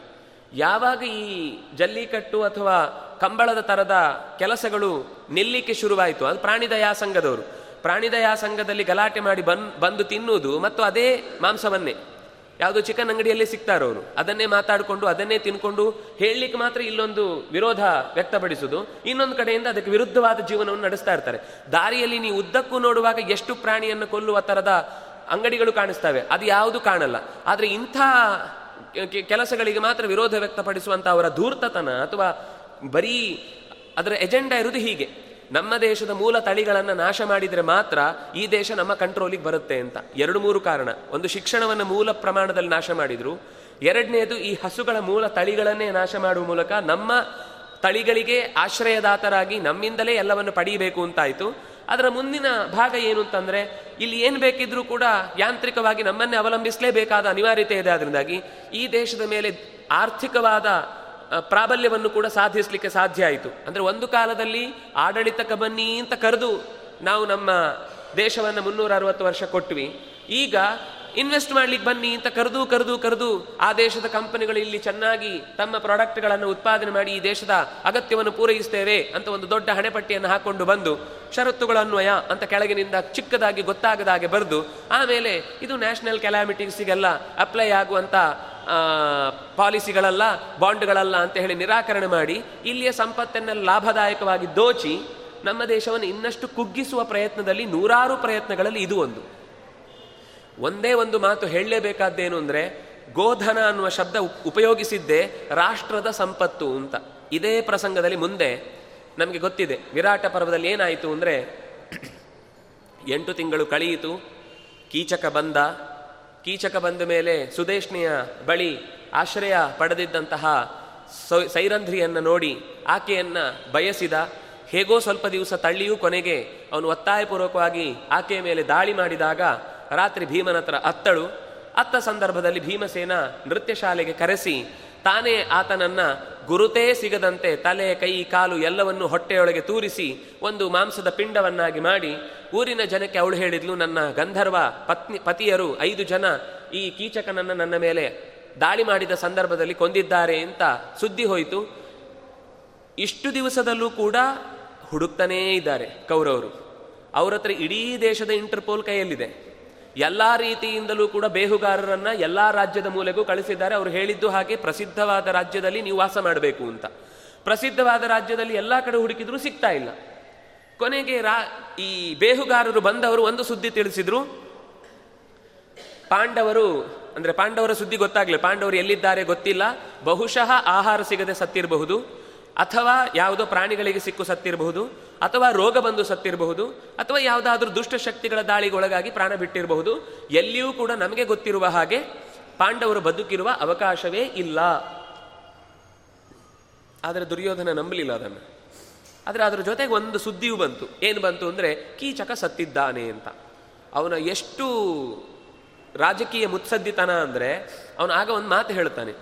ಯಾವಾಗ ಈ ಜಲ್ಲಿಕಟ್ಟು ಅಥವಾ ಕಂಬಳದ ತರದ ಕೆಲಸಗಳು ನಿಲ್ಲಿಕ್ಕೆ ಶುರುವಾಯಿತು, ಅದು ಪ್ರಾಣಿದಯಾ ಸಂಘದವರು. ಪ್ರಾಣಿದಯಾ ಸಂಘದಲ್ಲಿ ಗಲಾಟೆ ಮಾಡಿ ಬಂದ್, ಬಂದು ತಿನ್ನುವುದು ಮತ್ತು ಅದೇ ಮಾಂಸವನ್ನೇ. ಯಾವುದೋ ಚಿಕನ್ ಅಂಗಡಿಯಲ್ಲಿ ಸಿಗ್ತಾರವರು ಅದನ್ನೇ ಮಾತಾಡಿಕೊಂಡು, ಅದನ್ನೇ ತಿನ್ಕೊಂಡು ಹೇಳಲಿಕ್ಕೆ ಮಾತ್ರ ಇಲ್ಲೊಂದು ವಿರೋಧ ವ್ಯಕ್ತಪಡಿಸುವುದು ಇನ್ನೊಂದು ಕಡೆಯಿಂದ ಅದಕ್ಕೆ ವಿರುದ್ಧವಾದ ಜೀವನವನ್ನು ನಡೆಸ್ತಾ ಇರ್ತಾರೆ. ದಾರಿಯಲ್ಲಿ ನೀವು ಉದ್ದಕ್ಕೂ ನೋಡುವಾಗ ಎಷ್ಟು ಪ್ರಾಣಿಯನ್ನು ಕೊಲ್ಲುವ ತರದ ಅಂಗಡಿಗಳು ಕಾಣಿಸ್ತವೆ. ಅದು ಯಾವುದು ಕಾಣಲ್ಲ. ಆದರೆ ಇಂಥ ಕೆಲಸಗಳಿಗೆ ಮಾತ್ರ ವಿರೋಧ ವ್ಯಕ್ತಪಡಿಸುವಂಥ ಅವರ ಧೂರ್ತತನ ಅಥವಾ ಬರೀ ಅದರ ಎಜೆಂಡಾ ಇರುವುದು ಹೀಗೆ. ನಮ್ಮ ದೇಶದ ಮೂಲ ತಳಿಗಳನ್ನು ನಾಶ ಮಾಡಿದರೆ ಮಾತ್ರ ಈ ದೇಶ ನಮ್ಮ ಕಂಟ್ರೋಲಿಗೆ ಬರುತ್ತೆ ಅಂತ. ಎರಡು ಮೂರು ಕಾರಣ. ಒಂದು ಶಿಕ್ಷಣವನ್ನು ಮೂಲ ಪ್ರಮಾಣದಲ್ಲಿ ನಾಶ ಮಾಡಿದ್ರು. ಎರಡನೇದು ಈ ಹಸುಗಳ ಮೂಲ ತಳಿಗಳನ್ನೇ ನಾಶ ಮಾಡುವ ಮೂಲಕ ನಮ್ಮ ತಳಿಗಳಿಗೆ ಆಶ್ರಯದಾತರಾಗಿ ನಮ್ಮಿಂದಲೇ ಎಲ್ಲವನ್ನು ಪಡೀಬೇಕು ಅಂತಾಯ್ತು. ಅದರ ಮುಂದಿನ ಭಾಗ ಏನು ಅಂತಂದ್ರೆ, ಇಲ್ಲಿ ಏನು ಬೇಕಿದ್ರೂ ಕೂಡ ಯಾಂತ್ರಿಕವಾಗಿ ನಮ್ಮನ್ನೇ ಅವಲಂಬಿಸಲೇಬೇಕಾದ ಅನಿವಾರ್ಯತೆ ಇದೆ ಅದರಿಂದಾಗಿ ಈ ದೇಶದ ಮೇಲೆ ಆರ್ಥಿಕವಾದ ಪ್ರಾಬಲ್ಯವನ್ನು ಕೂಡ ಸಾಧಿಸಲಿಕ್ಕೆ ಸಾಧ್ಯ ಆಯಿತು. ಅಂದರೆ ಒಂದು ಕಾಲದಲ್ಲಿ ಆಡಳಿತ ಕಬನ್ನಿ ಅಂತ ಕರೆದು ನಾವು ನಮ್ಮ ದೇಶವನ್ನು ಮುನ್ನೂರ ಅರವತ್ತು ವರ್ಷ ಕೊಟ್ವಿ. ಈಗ ಇನ್ವೆಸ್ಟ್ ಮಾಡ್ಲಿಕ್ಕೆ ಬನ್ನಿ ಅಂತ ಕರೆದು ಕರೆದು ಕರೆದು ಆ ದೇಶದ ಕಂಪನಿಗಳು ಇಲ್ಲಿ ಚೆನ್ನಾಗಿ ತಮ್ಮ ಪ್ರಾಡಕ್ಟ್ಗಳನ್ನು ಉತ್ಪಾದನೆ ಮಾಡಿ ಈ ದೇಶದ ಅಗತ್ಯವನ್ನು ಪೂರೈಸ್ತೇವೆ ಅಂತ ಒಂದು ದೊಡ್ಡ ಹಣೆಪಟ್ಟಿಯನ್ನು ಹಾಕೊಂಡು ಬಂದು ಷರತ್ತುಗಳನ್ವಯ ಅಂತ ಕೆಳಗಿನಿಂದ ಚಿಕ್ಕದಾಗಿ ಗೊತ್ತಾಗದ ಹಾಗೆ ಬರೆದು, ಆಮೇಲೆ ಇದು ನ್ಯಾಷನಲ್ ಕೆಲಾಮಿಟೀಸಿಗೆಲ್ಲ ಅಪ್ಲೈ ಆಗುವಂತ ಪಾಲಿಸಿಗಳಲ್ಲ, ಬಾಂಡ್ಗಳಲ್ಲ ಅಂತ ಹೇಳಿ ನಿರಾಕರಣೆ ಮಾಡಿ ಇಲ್ಲಿಯ ಸಂಪತ್ತನ್ನೆಲ್ಲ ಲಾಭದಾಯಕವಾಗಿ ದೋಚಿ ನಮ್ಮ ದೇಶವನ್ನು ಇನ್ನಷ್ಟು ಕುಗ್ಗಿಸುವ ಪ್ರಯತ್ನದಲ್ಲಿ ನೂರಾರು ಪ್ರಯತ್ನಗಳಲ್ಲಿ ಇದು ಒಂದು. ಒಂದೇ ಒಂದು ಮಾತು ಹೇಳಲೇಬೇಕಾದ್ದೇನು ಅಂದರೆ, ಗೋಧನ ಅನ್ನುವ ಶಬ್ದ ಉಪಯೋಗಿಸಿದ್ದೇ ರಾಷ್ಟ್ರದ ಸಂಪತ್ತು ಅಂತ. ಇದೇ ಪ್ರಸಂಗದಲ್ಲಿ ಮುಂದೆ ನಮಗೆ ಗೊತ್ತಿದೆ, ವಿರಾಟ ಪರ್ವದಲ್ಲಿ ಏನಾಯಿತು ಅಂದರೆ, ಎಂಟು ತಿಂಗಳು ಕಳೆಯಿತು, ಕೀಚಕ ಬಂದ ಕೀಚಕ ಬಂದ ಮೇಲೆ ಸುದೇಶ್ನಿಯ ಬಳಿ ಆಶ್ರಯ ಪಡೆದಿದ್ದಂತಹ ಸೈರಂಧ್ರಿಯನ್ನು ನೋಡಿ ಆಕೆಯನ್ನು ಬಯಸಿದ. ಹೇಗೋ ಸ್ವಲ್ಪ ದಿವಸ ತಳ್ಳಿಯೂ ಕೊನೆಗೆ ಅವನು ಒತ್ತಾಯಪೂರ್ವಕವಾಗಿ ಆಕೆಯ ಮೇಲೆ ದಾಳಿ ಮಾಡಿದಾಗ ರಾತ್ರಿ ಭೀಮನ ಹತ್ರ ಅತ್ತಳು. ಅತ್ತ ಸಂದರ್ಭದಲ್ಲಿ ಭೀಮಸೇನ ನೃತ್ಯ ಶಾಲೆಗೆ ಕರೆಸಿ, ತಾನೇ ಆತನನ್ನ ಗುರುತೇ ಸಿಗದಂತೆ ತಲೆ, ಕೈ, ಕಾಲು ಎಲ್ಲವನ್ನು ಹೊಟ್ಟೆಯೊಳಗೆ ತೂರಿಸಿ, ಒಂದು ಮಾಂಸದ ಪಿಂಡವನ್ನಾಗಿ ಮಾಡಿ, ಊರಿನ ಜನಕ್ಕೆ ಅವಳು ಹೇಳಿದ್ಲು, ನನ್ನ ಗಂಧರ್ವ ಪತ್ನಿ, ಪತಿಯರು ಐದು ಜನ ಈ ಕೀಚಕನನ್ನ ನನ್ನ ಮೇಲೆ ದಾಳಿ ಮಾಡಿದ ಸಂದರ್ಭದಲ್ಲಿ ಕೊಂದಿದ್ದಾರೆ ಅಂತ ಸುದ್ದಿ ಹೋಯಿತು. ಇಷ್ಟು ದಿವಸದಲ್ಲೂ ಕೂಡ ಹುಡುಕ್ತಾನೇ ಇದ್ದಾರೆ ಕೌರವರು. ಅವರತ್ರ ಇಡೀ ದೇಶದ ಇಂಟರ್ಪೋಲ್ ಕೈಯಲ್ಲಿದೆ. ಎಲ್ಲ ರೀತಿಯಿಂದಲೂ ಕೂಡ ಬೇಹುಗಾರರನ್ನ ಎಲ್ಲ ರಾಜ್ಯದ ಮೂಲೆಗೂ ಕಳಿಸಿದ್ದಾರೆ. ಅವರು ಹೇಳಿದ್ದು ಹಾಗೆ ಪ್ರಸಿದ್ಧವಾದ ರಾಜ್ಯದಲ್ಲಿ ನೀವು ವಾಸ ಮಾಡಬೇಕು ಅಂತ. ಪ್ರಸಿದ್ಧವಾದ ರಾಜ್ಯದಲ್ಲಿ ಎಲ್ಲ ಕಡೆ ಹುಡುಕಿದ್ರು ಸಿಗ್ತಾ ಇಲ್ಲ. ಕೊನೆಗೆ ರಾ, ಈ ಬೇಹುಗಾರರು ಬಂದವರು ಒಂದು ಸುದ್ದಿ ತಿಳಿಸಿದ್ರು. ಪಾಂಡವರು, ಅಂದ್ರೆ ಪಾಂಡವರ ಸುದ್ದಿ ಗೊತ್ತಾಗಲಿ ಪಾಂಡವರು ಎಲ್ಲಿದ್ದಾರೆ ಗೊತ್ತಿಲ್ಲ. ಬಹುಶಃ ಆಹಾರ ಸಿಗದೆ ಸತ್ತಿರಬಹುದು. ಅಥವಾ ಯಾವುದೋ ಪ್ರಾಣಿಗಳಿಗೆ ಸಿಕ್ಕು ಸತ್ತಿರಬಹುದು. ಅಥವಾ ರೋಗ ಬಂದು ಸತ್ತಿರಬಹುದು, ಅಥವಾ ಯಾವುದಾದ್ರೂ ದುಷ್ಟಶಕ್ತಿಗಳ ದಾಳಿಗೊಳಗಾಗಿ ಪ್ರಾಣ ಬಿಟ್ಟಿರಬಹುದು, ಎಲ್ಲಿಯೂ ಕೂಡ ನಮಗೆ ಗೊತ್ತಿರುವ ಹಾಗೆ ಪಾಂಡವರು ಬದುಕಿರುವ ಅವಕಾಶವೇ ಇಲ್ಲ. ಆದರೆ ದುರ್ಯೋಧನ ನಂಬಲಿಲ್ಲ ಅದನ್ನು. ಆದರೆ ಅದರ ಜೊತೆಗೆ ಒಂದು ಸುದ್ದಿಯೂ ಬಂತು. ಏನು ಬಂತು ಅಂದರೆ, ಕೀಚಕ ಸತ್ತಿದ್ದಾನೆ ಅಂತ. ಅವನ ಎಷ್ಟು ರಾಜಕೀಯ ಮುತ್ಸದ್ದಿತನ ಅಂದರೆ, ಅವನು ಆಗ ಒಂದು ಮಾತು ಹೇಳ್ತಾನೆ.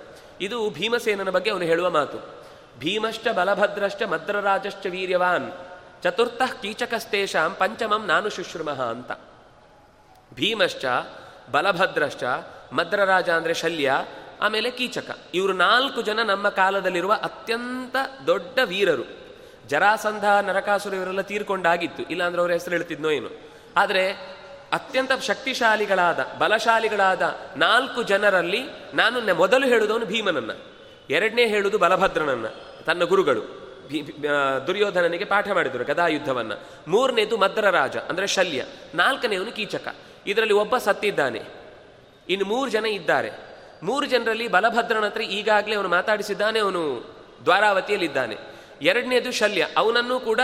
ಇದು ಭೀಮಸೇನನ ಬಗ್ಗೆ ಅವನು ಹೇಳುವ ಮಾತು. ಭೀಮಶ್ಚ ಬಲಭದ್ರಶ್ಚ ಮದ್ರರಾಜಶ್ಚ ವೀರ್ಯವಾನ್. ಚತುರ್ಥಃ ಕೀಚಕಸ್ತೇಷಾಂ ಪಂಚಮಂ ನಾನು ಶುಶ್ರುಮಃ ಅಂತ. ಭೀಮಶ್ಚ, ಬಲಭದ್ರಶ್ಚ, ಮದ್ರರಾಜ ಅಂದರೆ ಶಲ್ಯ, ಆಮೇಲೆ ಕೀಚಕ. ಇವರು ನಾಲ್ಕು ಜನ ನಮ್ಮ ಕಾಲದಲ್ಲಿರುವ ಅತ್ಯಂತ ದೊಡ್ಡ ವೀರರು. ಜರಾಸಂಧ, ನರಕಾಸುರ ಇವರೆಲ್ಲ ತೀರ್ಕೊಂಡಾಗಿತ್ತು. ಇಲ್ಲಾಂದ್ರೆ ಅವ್ರ ಹೆಸರು ಹೇಳ್ತಿದ್ನೋ ಏನು. ಆದರೆ ಅತ್ಯಂತ ಶಕ್ತಿಶಾಲಿಗಳಾದ, ಬಲಶಾಲಿಗಳಾದ ನಾಲ್ಕು ಜನರಲ್ಲಿ ನಾನು ಮೊದಲು ಹೇಳುದವನು ಭೀಮನನ್ನ. ಎರಡನೇ ಹೇಳುವುದು ಬಲಭದ್ರನನ್ನ, ತನ್ನ ಗುರುಗಳು. ದುರ್ಯೋಧನನಿಗೆ ಪಾಠ ಮಾಡಿದರು ಗದಾಯುದ್ಧವನ್ನ. ಮೂರನೇದು ಮದ್ರ ರಾಜ, ಅಂದ್ರೆ ಶಲ್ಯ. ನಾಲ್ಕನೆಯವನು ಕೀಚಕ. ಇದರಲ್ಲಿ ಒಬ್ಬ ಸತ್ತಿದ್ದಾನೆ. ಇನ್ನು ಮೂರು ಜನ ಇದ್ದಾರೆ. ಮೂರು ಜನರಲ್ಲಿ ಬಲಭದ್ರನ ಹತ್ರ ಈಗಾಗಲೇ ಅವನು ಮಾತಾಡಿಸಿದ್ದಾನೆ, ಅವನು ದ್ವಾರಾವತಿಯಲ್ಲಿದ್ದಾನೆ. ಎರಡನೇದು ಶಲ್ಯ. ಅವನನ್ನು ಕೂಡ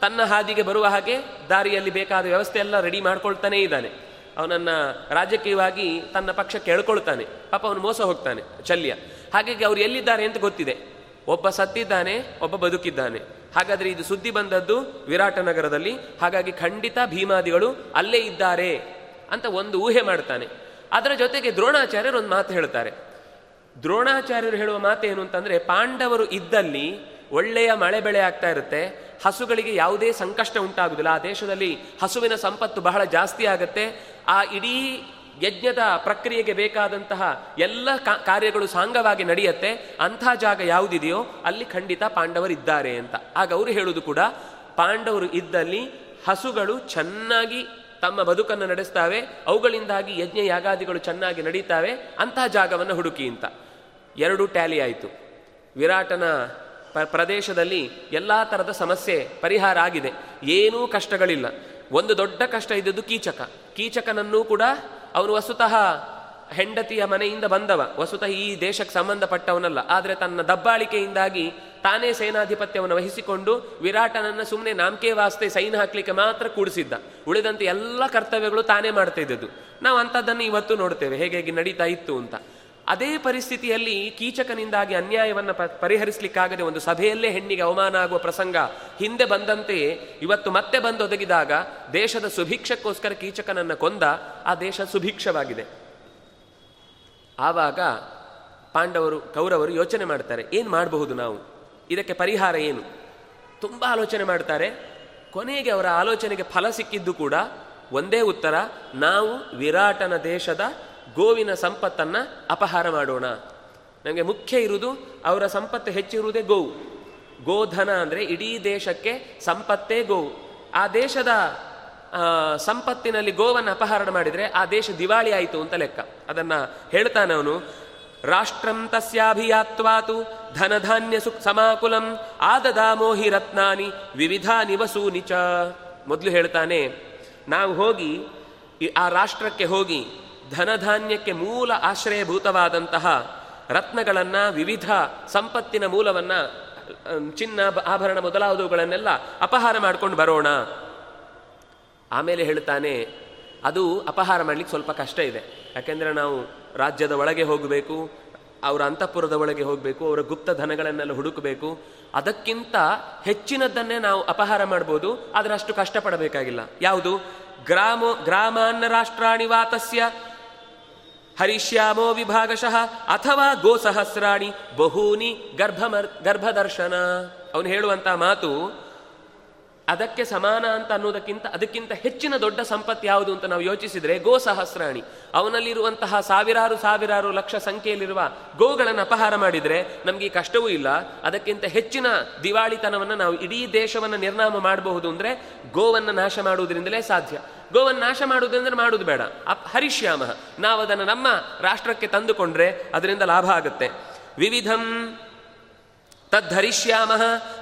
ತನ್ನ ಹಾದಿಗೆ ಬರುವ ಹಾಗೆ ದಾರಿಯಲ್ಲಿ ಬೇಕಾದ ವ್ಯವಸ್ಥೆ ಎಲ್ಲ ರೆಡಿ ಮಾಡ್ಕೊಳ್ತಾನೇ ಇದ್ದಾನೆ. ಅವನನ್ನ ರಾಜಕೀಯವಾಗಿ ತನ್ನ ಪಕ್ಷ ಕೇಳ್ಕೊಳ್ತಾನೆ ಪಾಪ ಅವನು ಮೋಸ ಹೋಗ್ತಾನೆ, ಶಲ್ಯ. ಹಾಗಾಗಿ ಅವ್ರು ಎಲ್ಲಿದ್ದಾರೆ ಅಂತ ಗೊತ್ತಿದೆ. ಒಬ್ಬ ಸತ್ತಿದ್ದಾನೆ, ಒಬ್ಬ ಬದುಕಿದ್ದಾನೆ. ಹಾಗಾದ್ರೆ ಇದು ಸುದ್ದಿ ಬಂದದ್ದು ವಿರಾಟನಗರದಲ್ಲಿ ಹಾಗಾಗಿ ಖಂಡಿತ ಭೀಮಾದಿಗಳು ಅಲ್ಲೇ ಇದ್ದಾರೆ ಅಂತ ಒಂದು ಊಹೆ ಮಾಡ್ತಾನೆ. ಅದರ ಜೊತೆಗೆ ದ್ರೋಣಾಚಾರ್ಯರು ಒಂದು ಮಾತು ಹೇಳ್ತಾರೆ. ದ್ರೋಣಾಚಾರ್ಯರು ಹೇಳುವ ಮಾತೇನು ಅಂತಂದ್ರೆ, ಪಾಂಡವರು ಇದ್ದಲ್ಲಿ ಒಳ್ಳೆಯ ಮಳೆ ಬೆಳೆ ಆಗ್ತಾ ಇರುತ್ತೆ. ಹಸುಗಳಿಗೆ ಯಾವುದೇ ಸಂಕಷ್ಟ ಉಂಟಾಗುವುದಿಲ್ಲ ಆ ದೇಶದಲ್ಲಿ ಹಸುವಿನ ಸಂಪತ್ತು ಬಹಳ ಜಾಸ್ತಿ ಆಗುತ್ತೆ. ಆ ಇಡೀ ಯಜ್ಞದ ಪ್ರಕ್ರಿಯೆಗೆ ಬೇಕಾದಂತಹ ಎಲ್ಲ ಕಾರ್ಯಗಳು ಸಾಂಗವಾಗಿ ನಡೆಯುತ್ತೆ, ಅಂಥ ಜಾಗ ಯಾವುದಿದೆಯೋ ಅಲ್ಲಿ ಖಂಡಿತ ಪಾಂಡವರಿದ್ದಾರೆ ಅಂತ. ಆಗ ಅವರು ಹೇಳುವುದು ಕೂಡ, ಪಾಂಡವರು ಇದ್ದಲ್ಲಿ ಹಸುಗಳು ಚೆನ್ನಾಗಿ ತಮ್ಮ ಬದುಕನ್ನು ನಡೆಸ್ತಾವೆ, ಅವುಗಳಿಂದಾಗಿ ಯಜ್ಞ ಯಾಗಾದಿಗಳು ಚೆನ್ನಾಗಿ ನಡೀತಾವೆ ಅಂತಹ ಜಾಗವನ್ನು ಹುಡುಕಿ ಅಂತ. ಎರಡು ಟ್ಯಾಲಿ ಆಯಿತು. ವಿರಾಟನ ಪ ಪ್ರದೇಶದಲ್ಲಿ ಎಲ್ಲ ಥರದ ಸಮಸ್ಯೆ ಪರಿಹಾರ ಆಗಿದೆ. ಏನೂ ಕಷ್ಟಗಳಿಲ್ಲ. ಒಂದು ದೊಡ್ಡ ಕಷ್ಟ ಇದ್ದದ್ದು ಕೀಚಕ. ಕೀಚಕನನ್ನೂ ಕೂಡ ಅವನು ವಸ್ತುತಃ ಹೆಂಡತಿಯ ಮನೆಯಿಂದ ಬಂದವ. ವಸ್ತುತಃ ಈ ದೇಶಕ್ಕೆ ಸಂಬಂಧಪಟ್ಟವನಲ್ಲ. ಆದರೆ ತನ್ನ ದಬ್ಬಾಳಿಕೆಯಿಂದಾಗಿ ತಾನೇ ಸೇನಾಧಿಪತ್ಯವನ್ನು ವಹಿಸಿಕೊಂಡು ವಿರಾಟನನ್ನು ಸುಮ್ಮನೆ ನಾಮಕೆ ವಾಸ್ತೆ ಸೈನ್ ಹಾಕ್ಲಿಕ್ಕೆ ಮಾತ್ರ ಕೂಡಿಸಿದ್ದ. ಉಳಿದಂತೆ ಎಲ್ಲ ಕರ್ತವ್ಯಗಳು ತಾನೇ ಮಾಡ್ತಾ ಇದ್ದದ್ದು. ನಾವು ಅಂಥದ್ದನ್ನು ಇವತ್ತು ನೋಡ್ತೇವೆ. ಹೇಗೆ ನಡೀತಾ ಇತ್ತು ಅಂತ. ಅದೇ ಪರಿಸ್ಥಿತಿಯಲ್ಲಿ ಕೀಚಕನಿಂದಾಗಿ ಅನ್ಯಾಯವನ್ನು ಪ, ಪರಿಹರಿಸಲಿಕ್ಕಾಗದೆ ಒಂದು ಸಭೆಯಲ್ಲೇ ಹೆಣ್ಣಿಗೆ ಅವಮಾನ ಆಗುವ ಪ್ರಸಂಗ ಹಿಂದೆ ಬಂದಂತೆಯೇ ಇವತ್ತು ಮತ್ತೆ ಬಂದೊದಗಿದಾಗ ದೇಶದ ಸುಭಿಕ್ಷಕ್ಕೋಸ್ಕರ ಕೀಚಕನನ್ನು ಕೊಂದ ಆ ದೇಶ ಸುಭಿಕ್ಷವಾಗಿದೆ. ಆವಾಗ ಪಾಂಡವರು, ಕೌರವರು ಯೋಚನೆ ಮಾಡ್ತಾರೆ, ಏನು ಮಾಡಬಹುದು ನಾವು? ಇದಕ್ಕೆ ಪರಿಹಾರ ಏನು? ತುಂಬ ಆಲೋಚನೆ ಮಾಡ್ತಾರೆ. ಕೊನೆಗೆ ಅವರ ಆಲೋಚನೆಗೆ ಫಲ ಸಿಕ್ಕಿದ್ದು ಕೂಡ ಒಂದೇ ಉತ್ತರ, ನಾವು ವಿರಾಟನ ದೇಶದ ಗೋವಿನ ಸಂಪತ್ತನ್ನು ಅಪಹಾರ ಮಾಡೋಣ. ನಮಗೆ ಮುಖ್ಯ ಇರುವುದು ಅವರ ಸಂಪತ್ತು ಹೆಚ್ಚಿರುವುದೇ ಗೋವು. ಗೋಧನ ಅಂದರೆ ಇಡೀ ದೇಶಕ್ಕೆ ಸಂಪತ್ತೇ ಗೋವು. ಆ ದೇಶದ ಸಂಪತ್ತಿನಲ್ಲಿ ಗೋವನ್ನು ಅಪಹರಣ ಮಾಡಿದರೆ ಆ ದೇಶ ದಿವಾಳಿ ಆಯಿತು ಅಂತ ಲೆಕ್ಕ. ಅದನ್ನು ಹೇಳ್ತಾನೆ ಅವನು. ರಾಷ್ಟ್ರಂ ತಸ್ಯಾಭಿಯಾತ್ವಾತು ಧನಧಾನ್ಯ ಸುಖ ಸಮಾಕುಲಂ ಆದದಾಮೋಹಿ ರತ್ನಾನಿ ವಿವಿಧ ನಿವಸು ನಿಚ ಮೊದಲು ಹೇಳ್ತಾನೆ, ನಾವು ಹೋಗಿ ಆ ರಾಷ್ಟ್ರಕ್ಕೆ ಹೋಗಿ ಧನಧಾನ್ಯಕ್ಕೆ ಮೂಲ ಆಶ್ರಯಭೂತವಾದಂತಹ ರತ್ನಗಳನ್ನು, ವಿವಿಧ ಸಂಪತ್ತಿನ ಮೂಲವನ್ನ ಚಿನ್ನ ಆಭರಣ ಮೊದಲಾದವುಗಳನ್ನೆಲ್ಲ ಅಪಹಾರ ಮಾಡ್ಕೊಂಡು ಬರೋಣ. ಆಮೇಲೆ ಹೇಳ್ತಾನೆ ಅದು ಅಪಹಾರ ಮಾಡ್ಲಿಕ್ಕೆ ಸ್ವಲ್ಪ ಕಷ್ಟ ಇದೆ. ಯಾಕೆಂದ್ರೆ ನಾವು ರಾಜ್ಯದ ಒಳಗೆ ಹೋಗಬೇಕು, ಅವರ ಅಂತಃಪುರದ ಒಳಗೆ ಹೋಗಬೇಕು, ಅವರ ಗುಪ್ತ ಧನಗಳನ್ನೆಲ್ಲ ಹುಡುಕಬೇಕು. ಅದಕ್ಕಿಂತ ಹೆಚ್ಚಿನದನ್ನೇ ನಾವು ಅಪಹಾರ ಮಾಡ್ಬೋದು, ಆದರೆ ಅಷ್ಟು ಕಷ್ಟಪಡಬೇಕಾಗಿಲ್ಲ. ಯಾವುದು? ಗ್ರಾಮ, ಗ್ರಾಮಾನ್ನ ರಾಷ್ಟ್ರಾಣಿ ವಾತಸ್ಯ ಹರಿಷ್ಯಾಮೋ ವಿಭಾಗಶಃ ಅಥವಾ ಅದಕ್ಕೆ ಸಮಾನ ಅಂತ ಅನ್ನೋದಕ್ಕಿಂತ ಅದಕ್ಕಿಂತ ಹೆಚ್ಚಿನ ದೊಡ್ಡ ಸಂಪತ್ತು ಯಾವುದು ಅಂತ ನಾವು ಯೋಚಿಸಿದರೆ ಗೋ ಸಹಸ್ರಾಣಿ. ಅವನಲ್ಲಿರುವಂತಹ ಸಾವಿರಾರು ಸಾವಿರಾರು ಲಕ್ಷ ಸಂಖ್ಯೆಯಲ್ಲಿರುವ ಗೋಗಳನ್ನು ಅಪಹಾರ ಮಾಡಿದರೆ ನಮಗೆ ಈ ಕಷ್ಟವೂ ಇಲ್ಲ. ಅದಕ್ಕಿಂತ ಹೆಚ್ಚಿನ ದಿವಾಳಿತನವನ್ನು ನಾವು ಇಡೀ ದೇಶವನ್ನು ನಿರ್ನಾಮ ಮಾಡಬಹುದು ಅಂದರೆ ಗೋವನ್ನು ನಾಶ ಮಾಡುವುದರಿಂದಲೇ ಸಾಧ್ಯ. ಗೋವನ್ನು ನಾಶ ಮಾಡುವುದಂದ್ರೆ ಮಾಡುವುದು ಬೇಡ. ಅಪ್ ಹರಿಶ್ಯಾಮ ನಾವು ಅದನ್ನು ನಮ್ಮ ರಾಷ್ಟ್ರಕ್ಕೆ ತಂದುಕೊಂಡ್ರೆ ಅದರಿಂದ ಲಾಭ ಆಗುತ್ತೆ. ವಿವಿಧಂ ತದ್ಧರಿಷ್ಯಾಮ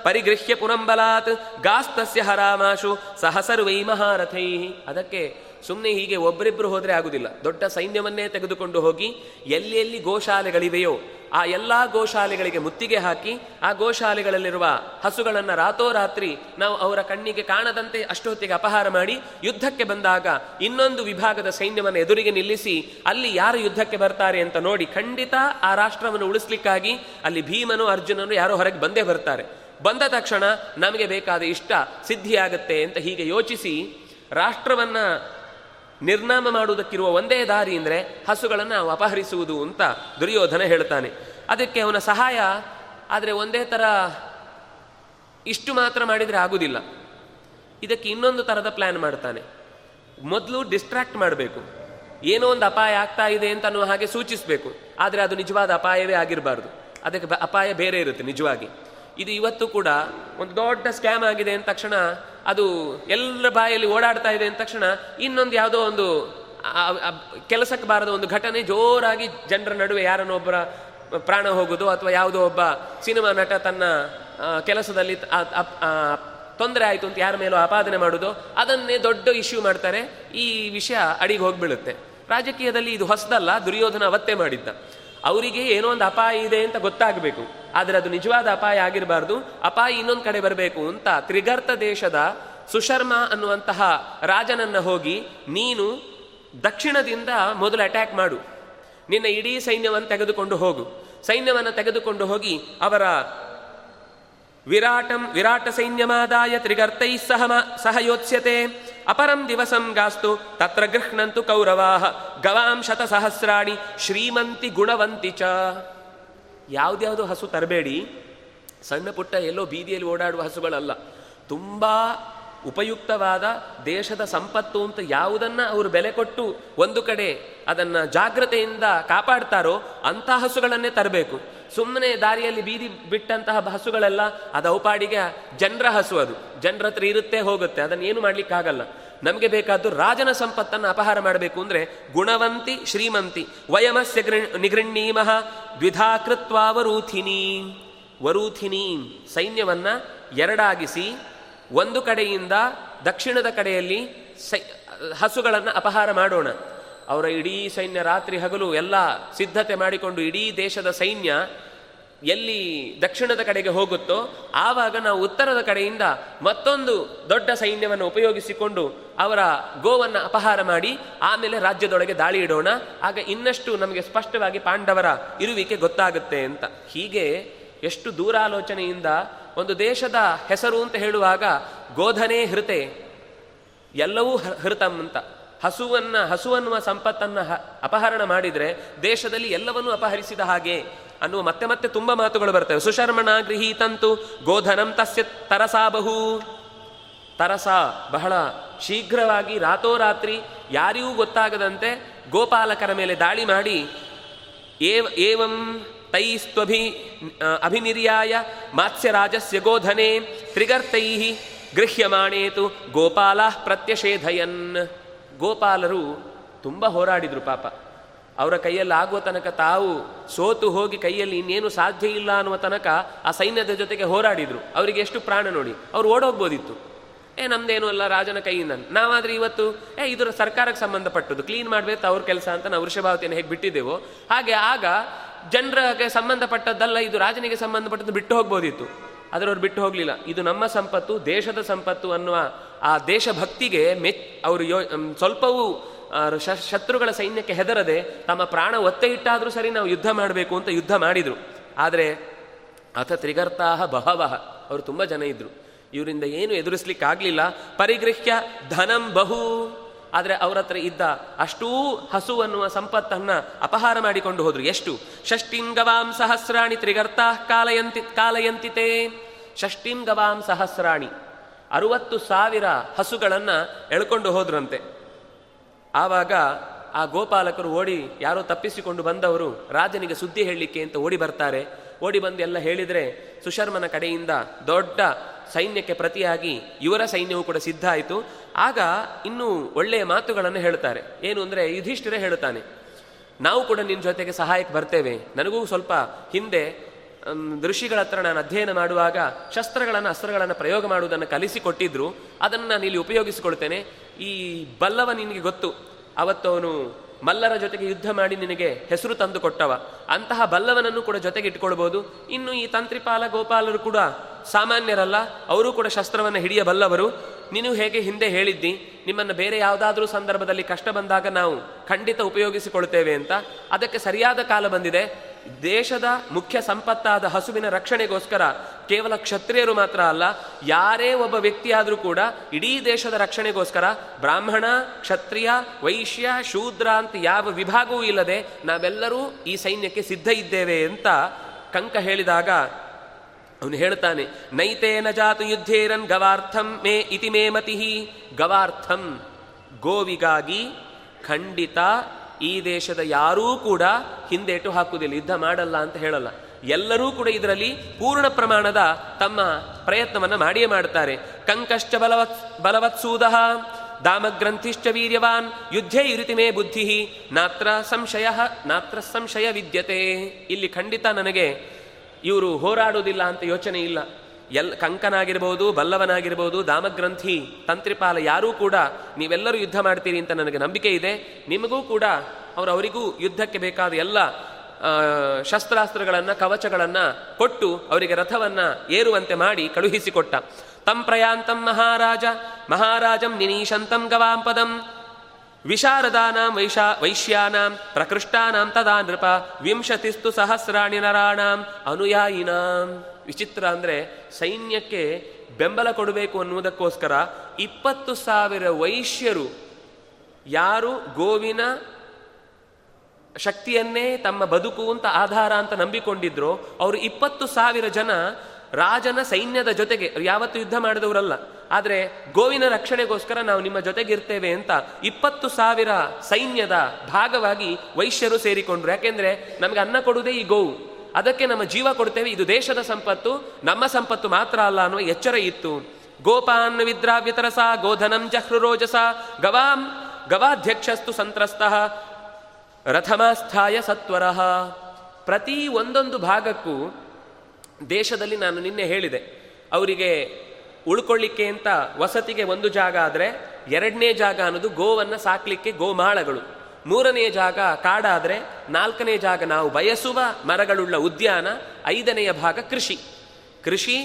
ಪರಿಗೃಹ್ಯ ಪುನಂಬಲಾತ್ ಗಾಸ್ತಸ್ಯ ಹರಾಮಾಶು ಸಹಸರ್ವೈ ಮಹಾರಥೈ ಅದಕ್ಕೆ ಸುಮ್ಮನೆ ಹೀಗೆ ಒಬ್ಬರಿಬ್ಬರು ಹೋದರೆ ಆಗುದಿಲ್ಲ. ದೊಡ್ಡ ಸೈನ್ಯವನ್ನೇ ತೆಗೆದುಕೊಂಡು ಹೋಗಿ ಎಲ್ಲೆಲ್ಲಿ ಗೋಶಾಲೆಗಳಿವೆಯೋ ಆ ಎಲ್ಲ ಗೋಶಾಲೆಗಳಿಗೆ ಮುತ್ತಿಗೆ ಹಾಕಿ ಆ ಗೋಶಾಲೆಗಳಲ್ಲಿರುವ ಹಸುಗಳನ್ನು ರಾತೋರಾತ್ರಿ ನಾವು ಅವರ ಕಣ್ಣಿಗೆ ಕಾಣದಂತೆ ಅಷ್ಟೊತ್ತಿಗೆ ಅಪಹಾರ ಮಾಡಿ ಯುದ್ಧಕ್ಕೆ ಬಂದಾಗ ಇನ್ನೊಂದು ವಿಭಾಗದ ಸೈನ್ಯವನ್ನು ಎದುರಿಗೆ ನಿಲ್ಲಿಸಿ ಅಲ್ಲಿ ಯಾರು ಯುದ್ಧಕ್ಕೆ ಬರ್ತಾರೆ ಅಂತ ನೋಡಿ ಖಂಡಿತ ಆ ರಾಷ್ಟ್ರವನ್ನು ಉಳಿಸ್ಲಿಕ್ಕಾಗಿ ಅಲ್ಲಿ ಭೀಮನು ಅರ್ಜುನನು ಯಾರೋ ಹೊರಗೆ ಬಂದೇ ಬರ್ತಾರೆ. ಬಂದ ತಕ್ಷಣ ನಮಗೆ ಬೇಕಾದ ಇಷ್ಟ ಸಿದ್ಧಿಯಾಗತ್ತೆ ಅಂತ ಹೀಗೆ ಯೋಚಿಸಿ ರಾಷ್ಟ್ರವನ್ನ ನಿರ್ನಾಮ ಮಾಡುವುದಕ್ಕಿರುವ ಒಂದೇ ದಾರಿ ಅಂದರೆ ಹಸುಗಳನ್ನು ನಾವು ಅಪಹರಿಸುವುದು ಅಂತ ದುರ್ಯೋಧನ ಹೇಳ್ತಾನೆ. ಅದಕ್ಕೆ ಅವನ ಸಹಾಯ, ಆದರೆ ಒಂದೇ ಥರ ಇಷ್ಟು ಮಾತ್ರ ಮಾಡಿದರೆ ಆಗುವುದಿಲ್ಲ ಇದಕ್ಕೆ ಇನ್ನೊಂದು ಥರದ ಪ್ಲ್ಯಾನ್ ಮಾಡ್ತಾನೆ. ಮೊದಲು ಡಿಸ್ಟ್ರಾಕ್ಟ್ ಮಾಡಬೇಕು. ಏನೋ ಒಂದು ಅಪಾಯ ಆಗ್ತಾ ಇದೆ ಅಂತ ಅನ್ನುವ ಹಾಗೆ ಸೂಚಿಸಬೇಕು. ಆದರೆ ಅದು ನಿಜವಾದ ಅಪಾಯವೇ ಆಗಿರಬಾರ್ದು. ಅದಕ್ಕೆ ಅಪಾಯ ಬೇರೆ ಇರುತ್ತೆ ನಿಜವಾಗಿ. ಇದು ಇವತ್ತು ಕೂಡ ಒಂದು ದೊಡ್ಡ ಸ್ಕ್ಯಾಮ್ ಆಗಿದೆ ಅಂದ ತಕ್ಷಣ ಅದು ಎಲ್ಲರ ಬಾಯಲ್ಲಿ ಓಡಾಡ್ತಾ ಇದೆ ಅಂದ ತಕ್ಷಣ ಇನ್ನೊಂದು ಯಾವುದೋ ಒಂದು ಕೆಲಸಕ್ಕೆ ಬಾರದ ಒಂದು ಘಟನೆ ಜೋರಾಗಿ ಜನರ ನಡುವೆ ಯಾರನ್ನೊಬ್ಬರ ಪ್ರಾಣ ಹೋಗೋದು ಅಥವಾ ಯಾವುದೋ ಒಬ್ಬ ಸಿನಿಮಾ ನಟ ತನ್ನ ಕೆಲಸದಲ್ಲಿ ತೊಂದರೆ ಆಯಿತು ಅಂತ ಯಾರ ಮೇಲೂ ಆಪಾದನೆ ಮಾಡೋದು ಅದನ್ನೇ ದೊಡ್ಡ ಇಶ್ಯೂ ಮಾಡ್ತಾರೆ. ಈ ವಿಷಯ ಅಡಿಗೆ ಹೋಗಿಬಿಡುತ್ತೆ. ರಾಜಕೀಯದಲ್ಲಿ ಇದು ಹೊಸದಲ್ಲ, ದುರ್ಯೋಧನ ಅವತ್ತೇ ಮಾಡಿದ್ದ. ಅವರಿಗೆ ಏನೋ ಒಂದು ಅಪಾಯ ಇದೆ ಅಂತ ಗೊತ್ತಾಗಬೇಕು. ಆದರೆ ಅದು ನಿಜವಾದ ಅಪಾಯ ಆಗಿರಬಾರ್ದು. ಅಪಾಯ ಇನ್ನೊಂದು ಕಡೆ ಬರಬೇಕು ಅಂತ ತ್ರಿಗರ್ತ ದೇಶದ ಸುಶರ್ಮ ಅನ್ನುವಂತಹ ರಾಜನನ್ನ ಹೋಗಿ ನೀನು ದಕ್ಷಿಣದಿಂದ ಮೊದಲು ಅಟ್ಯಾಕ್ ಮಾಡು. ನಿನ್ನ ಇಡೀ ಸೈನ್ಯವನ್ನು ತೆಗೆದುಕೊಂಡು ಹೋಗು. ಸೈನ್ಯವನ್ನು ತೆಗೆದುಕೊಂಡು ಹೋಗಿ ಅವರ ವಿರಾಟಂ ವಿರಾಟ ಸೈನ್ಯಮಾದಾಯ ತ್ರಿಗರ್ತೈ ಸಹ ಸಹಯೋತ್ಸ್ಯತೆ ಸಹ ಯೋತ್ಸ್ಯತೆ ಅಪರಂ ದಿವಸಂ ಗಾಸ್ತು ತತ್ರ ಗೃಹ್ಣಂತು ಕೌರವಾಹ. ಗವಾಂ ಶತಸಹಸ್ರಾಣಿ ಶ್ರೀಮಂತಿ ಗುಣವಂತಿ ಚ. ಯಾವ್ದ್ಯಾವ್ದು ಹಸು ತರಬೇಡಿ. ಸಣ್ಣ ಪುಟ್ಟ ಎಲ್ಲೋ ಬೀದಿಯಲ್ಲಿ ಓಡಾಡುವ ಹಸುಗಳಲ್ಲ. ತುಂಬ ಉಪಯುಕ್ತವಾದ ದೇಶದ ಸಂಪತ್ತು ಅಂತ ಯಾವುದನ್ನು ಅವರು ಬೆಲೆ ಕೊಟ್ಟು ಒಂದು ಕಡೆ ಅದನ್ನು ಜಾಗ್ರತೆಯಿಂದ ಕಾಪಾಡ್ತಾರೋ ಅಂಥ ಹಸುಗಳನ್ನೇ ತರಬೇಕು. ಸುಮ್ಮನೆ ದಾರಿಯಲ್ಲಿ ಬೀದಿ ಬಿಟ್ಟಂತಹ ಹಸುಗಳೆಲ್ಲ, ಅದು ಔಪಾಡಿಗೆ ಜನರ ಹಸು ಅದು. ಜನರ ಹತ್ರ ಇರುತ್ತೆ ಹೋಗುತ್ತೆ. ಅದನ್ನ ಏನು ಮಾಡ್ಲಿಕ್ಕಾಗಲ್ಲ. ನಮಗೆ ಬೇಕಾದ್ದು ರಾಜನ ಸಂಪತ್ತನ್ನು ಅಪಹಾರ ಮಾಡಬೇಕು ಅಂದರೆ ಗುಣವಂತಿ, ಶ್ರೀಮಂತಿ, ವಯಮಸ್ಯ ನಿಗೃಣ್ಣೀಮಃ ದ್ವಿಧಾ ಕೃತ್ವ ವರೂಥಿನಿ. ವರೂಥಿನಿ ಸೈನ್ಯವನ್ನು ಎರಡಾಗಿಸಿ ಒಂದು ಕಡೆಯಿಂದ ದಕ್ಷಿಣದ ಕಡೆಯಲ್ಲಿ ಸೈ, ಹಸುಗಳನ್ನು ಅಪಹಾರ ಮಾಡೋಣ. ಅವರ ಇಡೀ ಸೈನ್ಯ ರಾತ್ರಿ ಹಗಲು ಎಲ್ಲ ಸಿದ್ಧತೆ ಮಾಡಿಕೊಂಡು ಇಡೀ ದೇಶದ ಸೈನ್ಯ ಎಲ್ಲಿ ದಕ್ಷಿಣದ ಕಡೆಗೆ ಹೋಗುತ್ತೋ ಆವಾಗ ನಾವು ಉತ್ತರದ ಕಡೆಯಿಂದ ಮತ್ತೊಂದು ದೊಡ್ಡ ಸೈನ್ಯವನ್ನು ಉಪಯೋಗಿಸಿಕೊಂಡು ಅವರ ಗೋವನ್ನು ಅಪಹಾರ ಮಾಡಿ ಆಮೇಲೆ ರಾಜ್ಯದೊಳಗೆ ದಾಳಿ ಇಡೋಣ. ಆಗ ಇನ್ನಷ್ಟು ನಮಗೆ ಸ್ಪಷ್ಟವಾಗಿ ಪಾಂಡವರ ಇರುವಿಕೆ ಗೊತ್ತಾಗುತ್ತೆ ಅಂತ. ಹೀಗೆ ಎಷ್ಟು ದೂರಾಲೋಚನೆಯಿಂದ ಒಂದು ದೇಶದ ಹೆಸರು ಅಂತ ಹೇಳುವಾಗ ಗೋಧನೆ ಹೃತೆ, ಎಲ್ಲವೂ ಹೃತಂ ಅಂತ. ಹಸುವನ್ನ ಹಸು ಅನ್ನುವ ಸಂಪತ್ತನ್ನ ಅಪಹರಣ ಮಾಡಿದರೆ ದೇಶದಲ್ಲಿ ಎಲ್ಲವನ್ನೂ ಅಪಹರಿಸಿದ ಹಾಗೆ ಅನ್ನುವ ಮತ್ತೆ ಮತ್ತೆ ತುಂಬ ಮಾತುಗಳು ಬರ್ತವೆ. ಸುಶರ್ಮಣ ಗೃಹೀತಂತು ಗೋಧನಂ ತಸ್ಯ ತರಸಾ ಬಹು. ತರಸ ಬಹಳ ಶೀಘ್ರವಾಗಿ ರಾತೋರಾತ್ರಿ ಯಾರಿಗೂ ಗೊತ್ತಾಗದಂತೆ ಗೋಪಾಲಕರ ಮೇಲೆ ದಾಳಿ ಮಾಡಿ, ಏವ, ಏವಂ ತೈಸ್ತ್ವಭಿ ಅಭಿನಿರ್ಯಾಯ ಮಾತ್ಸ್ಯರಾಜಸ್ಯ ಗೋಧನೆ ತ್ರಿಗರ್ತೈ ಗೃಹ್ಯಮಾಣೇತು ಗೋಪಾಲ ಪ್ರತ್ಯಷೇಧಯನ್. ಗೋಪಾಲರು ತುಂಬ ಹೋರಾಡಿದರು ಪಾಪ. ಅವರ ಕೈಯಲ್ಲಿ ಆಗುವ ತನಕ ತಾವು ಸೋತು ಹೋಗಿ ಕೈಯಲ್ಲಿ ಇನ್ನೇನು ಸಾಧ್ಯ ಇಲ್ಲ ಅನ್ನುವ ತನಕ ಆ ಸೈನ್ಯದ ಜೊತೆಗೆ ಹೋರಾಡಿದರು. ಅವರಿಗೆ ಎಷ್ಟು ಪ್ರಾಣ ನೋಡಿ. ಅವ್ರು ಓಡೋಗ್ಬೋದಿತ್ತು. ಏ, ನಮ್ದೇನು ಅಲ್ಲ, ರಾಜನ ಕೈಯಿಂದ ನಾವಾದ್ರೆ ಇವತ್ತು, ಏ ಇದರ ಸರ್ಕಾರಕ್ಕೆ ಸಂಬಂಧಪಟ್ಟದ್ದು. ಕ್ಲೀನ್ ಮಾಡ್ಬೇಕು, ಅವ್ರ ಕೆಲಸ ಅಂತ ನಾವು ವೃಷಭಾವತಿಯನ್ನು ಹೇಗೆ ಬಿಟ್ಟಿದ್ದೆವು. ಹಾಗೆ ಆಗ ಜನರಿಗೆ ಸಂಬಂಧಪಟ್ಟದ್ದಲ್ಲ, ಇದು ರಾಜನಿಗೆ ಸಂಬಂಧಪಟ್ಟದ್ದು ಬಿಟ್ಟು ಹೋಗ್ಬೋದಿತ್ತು. ಆದ್ರೆ ಅವ್ರು ಬಿಟ್ಟು ಹೋಗ್ಲಿಲ್ಲ. ಇದು ನಮ್ಮ ಸಂಪತ್ತು, ದೇಶದ ಸಂಪತ್ತು ಅನ್ನುವ ಆ ದೇಶಭಕ್ತಿಗೆ ಮೆಚ್, ಅವರು ಯೋ ಸ್ವಲ್ಪವೂ ಶತ್ರುಗಳ ಸೈನ್ಯಕ್ಕೆ ಹೆದರದೆ, ತಮ್ಮ ಪ್ರಾಣ ಒತ್ತೆ ಇಟ್ಟಾದರೂ ಸರಿ ನಾವು ಯುದ್ಧ ಮಾಡಬೇಕು ಅಂತ ಯುದ್ಧ ಮಾಡಿದ್ರು. ಆದರೆ, ಅಥ ತ್ರಿಗರ್ತಾಹ ಬಹವಹ ಅವರು ತುಂಬ ಜನ ಇದ್ರು. ಇವರಿಂದ ಏನು ಎದುರಿಸ್ಲಿಕ್ಕೆ ಆಗ್ಲಿಲ್ಲ ಪರಿಗೃಹ್ಯ ಧನಂ ಬಹು. ಆದರೆ ಅವರ ಹತ್ರ ಇದ್ದ ಅಷ್ಟೂ ಹಸು ಅನ್ನುವ ಸಂಪತ್ತನ್ನ ಅಪಹಾರ ಮಾಡಿಕೊಂಡು ಹೋದರು. ಎಷ್ಟು? ಷಷ್ಟಿಂ ಗವಾಂ ಸಹಸ್ರಾಣಿ ತ್ರಿಗರ್ತಾ ಕಾಲಯಂತಿ, ಕಾಲಯಂತಿತೆ. ಷಷ್ಟಿಂ ಗವಾಂ ಸಹಸ್ರಾಣಿ. ಅರುವತ್ತು ಸಾವಿರ ಹಸುಗಳನ್ನು ಎಳ್ಕೊಂಡು ಹೋದ್ರಂತೆ. ಆವಾಗ ಆ ಗೋಪಾಲಕರು ಓಡಿ ಯಾರೋ ತಪ್ಪಿಸಿಕೊಂಡು ಬಂದವರು ರಾಜನಿಗೆ ಸುದ್ದಿ ಹೇಳಲಿಕ್ಕೆ ಅಂತ ಓಡಿ ಬರ್ತಾರೆ. ಓಡಿ ಬಂದು ಎಲ್ಲ ಹೇಳಿದರೆ ಸುಶರ್ಮನ ಕಡೆಯಿಂದ ದೊಡ್ಡ ಸೈನ್ಯಕ್ಕೆ ಪ್ರತಿಯಾಗಿ ಇವರ ಸೈನ್ಯವು ಕೂಡ ಸಿದ್ಧ ಆಯಿತು. ಆಗ ಇನ್ನೂ ಒಳ್ಳೆಯ ಮಾತುಗಳನ್ನು ಹೇಳ್ತಾರೆ ಏನು ಅಂದರೆ ಯುಧಿಷ್ಠಿರೇ ಹೇಳುತ್ತಾನೆ, ನಾವು ಕೂಡ ನಿನ್ನ ಜೊತೆಗೆ ಸಹಾಯಕ್ಕೆ ಬರ್ತೇವೆ. ನನಗೂ ಸ್ವಲ್ಪ ಹಿಂದೆ ಋಷಿಗಳ ಹತ್ರ ನಾನು ಅಧ್ಯಯನ ಮಾಡುವಾಗ ಶಸ್ತ್ರಗಳನ್ನು, ಅಸ್ತ್ರಗಳನ್ನು ಪ್ರಯೋಗ ಮಾಡುವುದನ್ನು ಕಲಿಸಿಕೊಟ್ಟಿದ್ರು. ಅದನ್ನು ನಾನು ಇಲ್ಲಿ ಉಪಯೋಗಿಸಿಕೊಳ್ತೇನೆ. ಈ ಬಲ್ಲವ ನಿನಗೆ ಗೊತ್ತು. ಅವತ್ತು ಅವನು ಮಲ್ಲರ ಜೊತೆಗೆ ಯುದ್ಧ ಮಾಡಿ ನಿನಗೆ ಹೆಸರು ತಂದು ಕೊಟ್ಟವ. ಅಂತಹ ಬಲ್ಲವನನ್ನು ಕೂಡ ಜೊತೆಗೆ ಇಟ್ಕೊಳ್ಬೋದು. ಇನ್ನು ಈ ತಂತ್ರಿಪಾಲ, ಗೋಪಾಲರು ಕೂಡ ಸಾಮಾನ್ಯರಲ್ಲ, ಅವರು ಕೂಡ ಶಸ್ತ್ರವನ್ನು ಹಿಡಿಯಬಲ್ಲವರು ನೀನು ಹೇಗೆ ಹಿಂದೆ ಹೇಳಿದ್ದಿ, ನಿಮ್ಮನ್ನು ಬೇರೆ ಯಾವುದಾದ್ರೂ ಸಂದರ್ಭದಲ್ಲಿ ಕಷ್ಟ ಬಂದಾಗ ನಾವು ಖಂಡಿತ ಉಪಯೋಗಿಸಿಕೊಳ್ತೇವೆ ಅಂತ. ಅದಕ್ಕೆ ಸರಿಯಾದ ಕಾಲ ಬಂದಿದೆ. ದೇಶದ ಮುಖ್ಯ ಸಂಪತ್ತಾದ ಹಸುವಿನ ರಕ್ಷಣೆಗೋಸ್ಕರ ಕೇವಲ ಕ್ಷತ್ರಿಯರು ಮಾತ್ರ ಅಲ್ಲ, ಯಾರೇ ಒಬ್ಬ ವ್ಯಕ್ತಿಯಾದರೂ ಕೂಡ ಇಡೀ ದೇಶದ ರಕ್ಷಣೆಗೋಸ್ಕರ ಬ್ರಾಹ್ಮಣ, ಕ್ಷತ್ರಿಯ, ವೈಶ್ಯ, ಶೂದ್ರ ಅಂತ ಯಾವ ವಿಭಾಗವೂ ಇಲ್ಲದೆ ನಾವೆಲ್ಲರೂ ಈ ಸೈನ್ಯಕ್ಕೆ ಸಿದ್ಧ ಇದ್ದೇವೆ ಅಂತ ಕಂಕ ಹೇಳಿದಾಗ ಅವನು ಹೇಳ್ತಾನೆ ನೈತೇನ ಜಾತು ಯುದ್ಧೇರನ್ ಗವಾರ್ಥಂ ಮೇ ಇತಿ ಮೇ ಮತಿ, ಗವಾರ್ಥಂ ಗೋವಿಗಾಗಿ ಖಂಡಿತ ಈ ದೇಶದ ಯಾರೂ ಕೂಡ ಹಿಂದೇಟು ಹಾಕುವುದಿಲ್ಲ, ಯುದ್ಧ ಮಾಡಲ್ಲ ಅಂತ ಹೇಳಲ್ಲ. ಎಲ್ಲರೂ ಕೂಡ ಇದರಲ್ಲಿ ಪೂರ್ಣ ಪ್ರಮಾಣದ ತಮ್ಮ ಪ್ರಯತ್ನವನ್ನು ಮಾಡಿಯೇ ಮಾಡ್ತಾರೆ ಕಂಕಶ್ಚ ಬಲವತ್, ಬಲವತ್ಸೂದ, ದಾಮಗ್ರಂಥಿಶ್ಚ ವೀರ್ಯವಾನ್, ಯುದ್ಧೇ ಇರಿತಿ ಮೇ ಬುದ್ಧಿ, ನಾತ್ರ ಸಂಶಯ ನಾತ್ರ ಸಂಶಯ ವಿದ್ಯತೆ. ಇಲ್ಲಿ ಖಂಡಿತ ನನಗೆ ಇವರು ಹೋರಾಡುವುದಿಲ್ಲ ಅಂತ ಯೋಚನೆ ಇಲ್ಲ. ಎಲ್ ಕಂಕನಾಗಿರ್ಬೋದು, ಬಲ್ಲವನಾಗಿರ್ಬೋದು, ದಾಮಗ್ರಂಥಿ, ತಂತ್ರಿಪಾಲ ಯಾರೂ ಕೂಡ ನೀವೆಲ್ಲರೂ ಯುದ್ಧ ಮಾಡ್ತೀರಿ ಅಂತ ನನಗೆ ನಂಬಿಕೆ ಇದೆ. ನಿಮಗೂ ಕೂಡ ಅವರು ಅವರಿಗೂ ಯುದ್ಧಕ್ಕೆ ಬೇಕಾದ ಎಲ್ಲ ಶಸ್ತ್ರಾಸ್ತ್ರಗಳನ್ನು, ಕವಚಗಳನ್ನು ಕೊಟ್ಟು ಅವರಿಗೆ ರಥವನ್ನು ಏರುವಂತೆ ಮಾಡಿ ಕಳುಹಿಸಿಕೊಟ್ಟ. ತಂ ಪ್ರಯಾಂತಂ ಮಹಾರಾಜ, ಮಹಾರಾಜಂ ನಿನೀಶಂತಂ ಗವಾಂಪದಂ ವಿಶಾರದಾನಾಂ ವೈಶಾ, ವೈಶ್ಯಾನಾಂ ಪ್ರಕೃಷ್ಟಾನಾಂ ತದಾ ನೃಪ ವಿಂಶತಿಸ್ತು ಸಹಸ್ರಾಣಿ ನರಾಣಾಂ ಅನುಯಾಯಿನಾಂ. ವಿಚಿತ್ರ ಅಂದರೆ ಸೈನ್ಯಕ್ಕೆ ಬೆಂಬಲ ಕೊಡಬೇಕು ಅನ್ನುವುದಕ್ಕೋಸ್ಕರ ಇಪ್ಪತ್ತು ಸಾವಿರ ವೈಶ್ಯರು ಯಾರು ಗೋವಿನ ಶಕ್ತಿಯನ್ನೇ ತಮ್ಮ ಬದುಕು ಅಂತ ಆಧಾರ ಅಂತ ನಂಬಿಕೊಂಡಿದ್ರು ಅವರು ಇಪ್ಪತ್ತು ಸಾವಿರ ಜನ ರಾಜನ ಸೈನ್ಯದ ಜೊತೆಗೆ, ಯಾವತ್ತು ಯುದ್ಧ ಮಾಡಿದವರಲ್ಲ, ಆದರೆ ಗೋವಿನ ರಕ್ಷಣೆಗೋಸ್ಕರ ನಾವು ನಿಮ್ಮ ಜೊತೆಗಿರ್ತೇವೆ ಅಂತ ಇಪ್ಪತ್ತು ಸಾವಿರ ಸೈನ್ಯದ ಭಾಗವಾಗಿ ವೈಶ್ಯರು ಸೇರಿಕೊಂಡ್ರು. ಯಾಕೆಂದ್ರೆ ನಮಗೆ ಅನ್ನ ಕೊಡುವುದೇ ಈ ಗೋವು. ಅದಕ್ಕೆ ನಮ್ಮ ಜೀವ ಕೊಡ್ತೇವೆ. ಇದು ದೇಶದ ಸಂಪತ್ತು, ನಮ್ಮ ಸಂಪತ್ತು ಮಾತ್ರ ಅಲ್ಲ ಅನ್ನುವ ಎಚ್ಚರ ಇತ್ತು. ಗೋಪಾನ್ ವಿದ್ರಾವ್ಯತರಸ, ಗೋಧನಂ ಜಹ್ರುರೋಜಸ ಗವಾಂ, ಗವಾಧ್ಯಕ್ಷಸ್ತು ಸಂತ್ರಸ್ತಃ, ರಥಮಾಸ್ಥಾಯ ಸತ್ವರಃ. ಪ್ರತಿ ಒಂದೊಂದು ಭಾಗಕ್ಕೂ ದೇಶದಲ್ಲಿ ನಾನು ನಿನ್ನೆ ಹೇಳಿದೆ, ಅವರಿಗೆ ಉಳ್ಕೊಳ್ಳಿಕ್ಕೆ ಅಂತ ವಸತಿಗೆ ಒಂದು ಜಾಗ ಆದರೆ ಎರಡನೇ ಜಾಗ ಅನ್ನೋದು ಗೋವನ್ನು ಸಾಕಲಿಕ್ಕೆ ಗೋಮಾಳಗಳು. ಮೂರನೇ ಜಾಗ ಕಾಡಾದರೆ, ನಾಲ್ಕನೇ ಜಾಗ ನಾವು ಬಯಸುವ ಮರಗಳುಳ್ಳ ಉದ್ಯಾನ, ಐದನೆಯ ಭಾಗ ಕೃಷಿ. ಕೃಷಿ,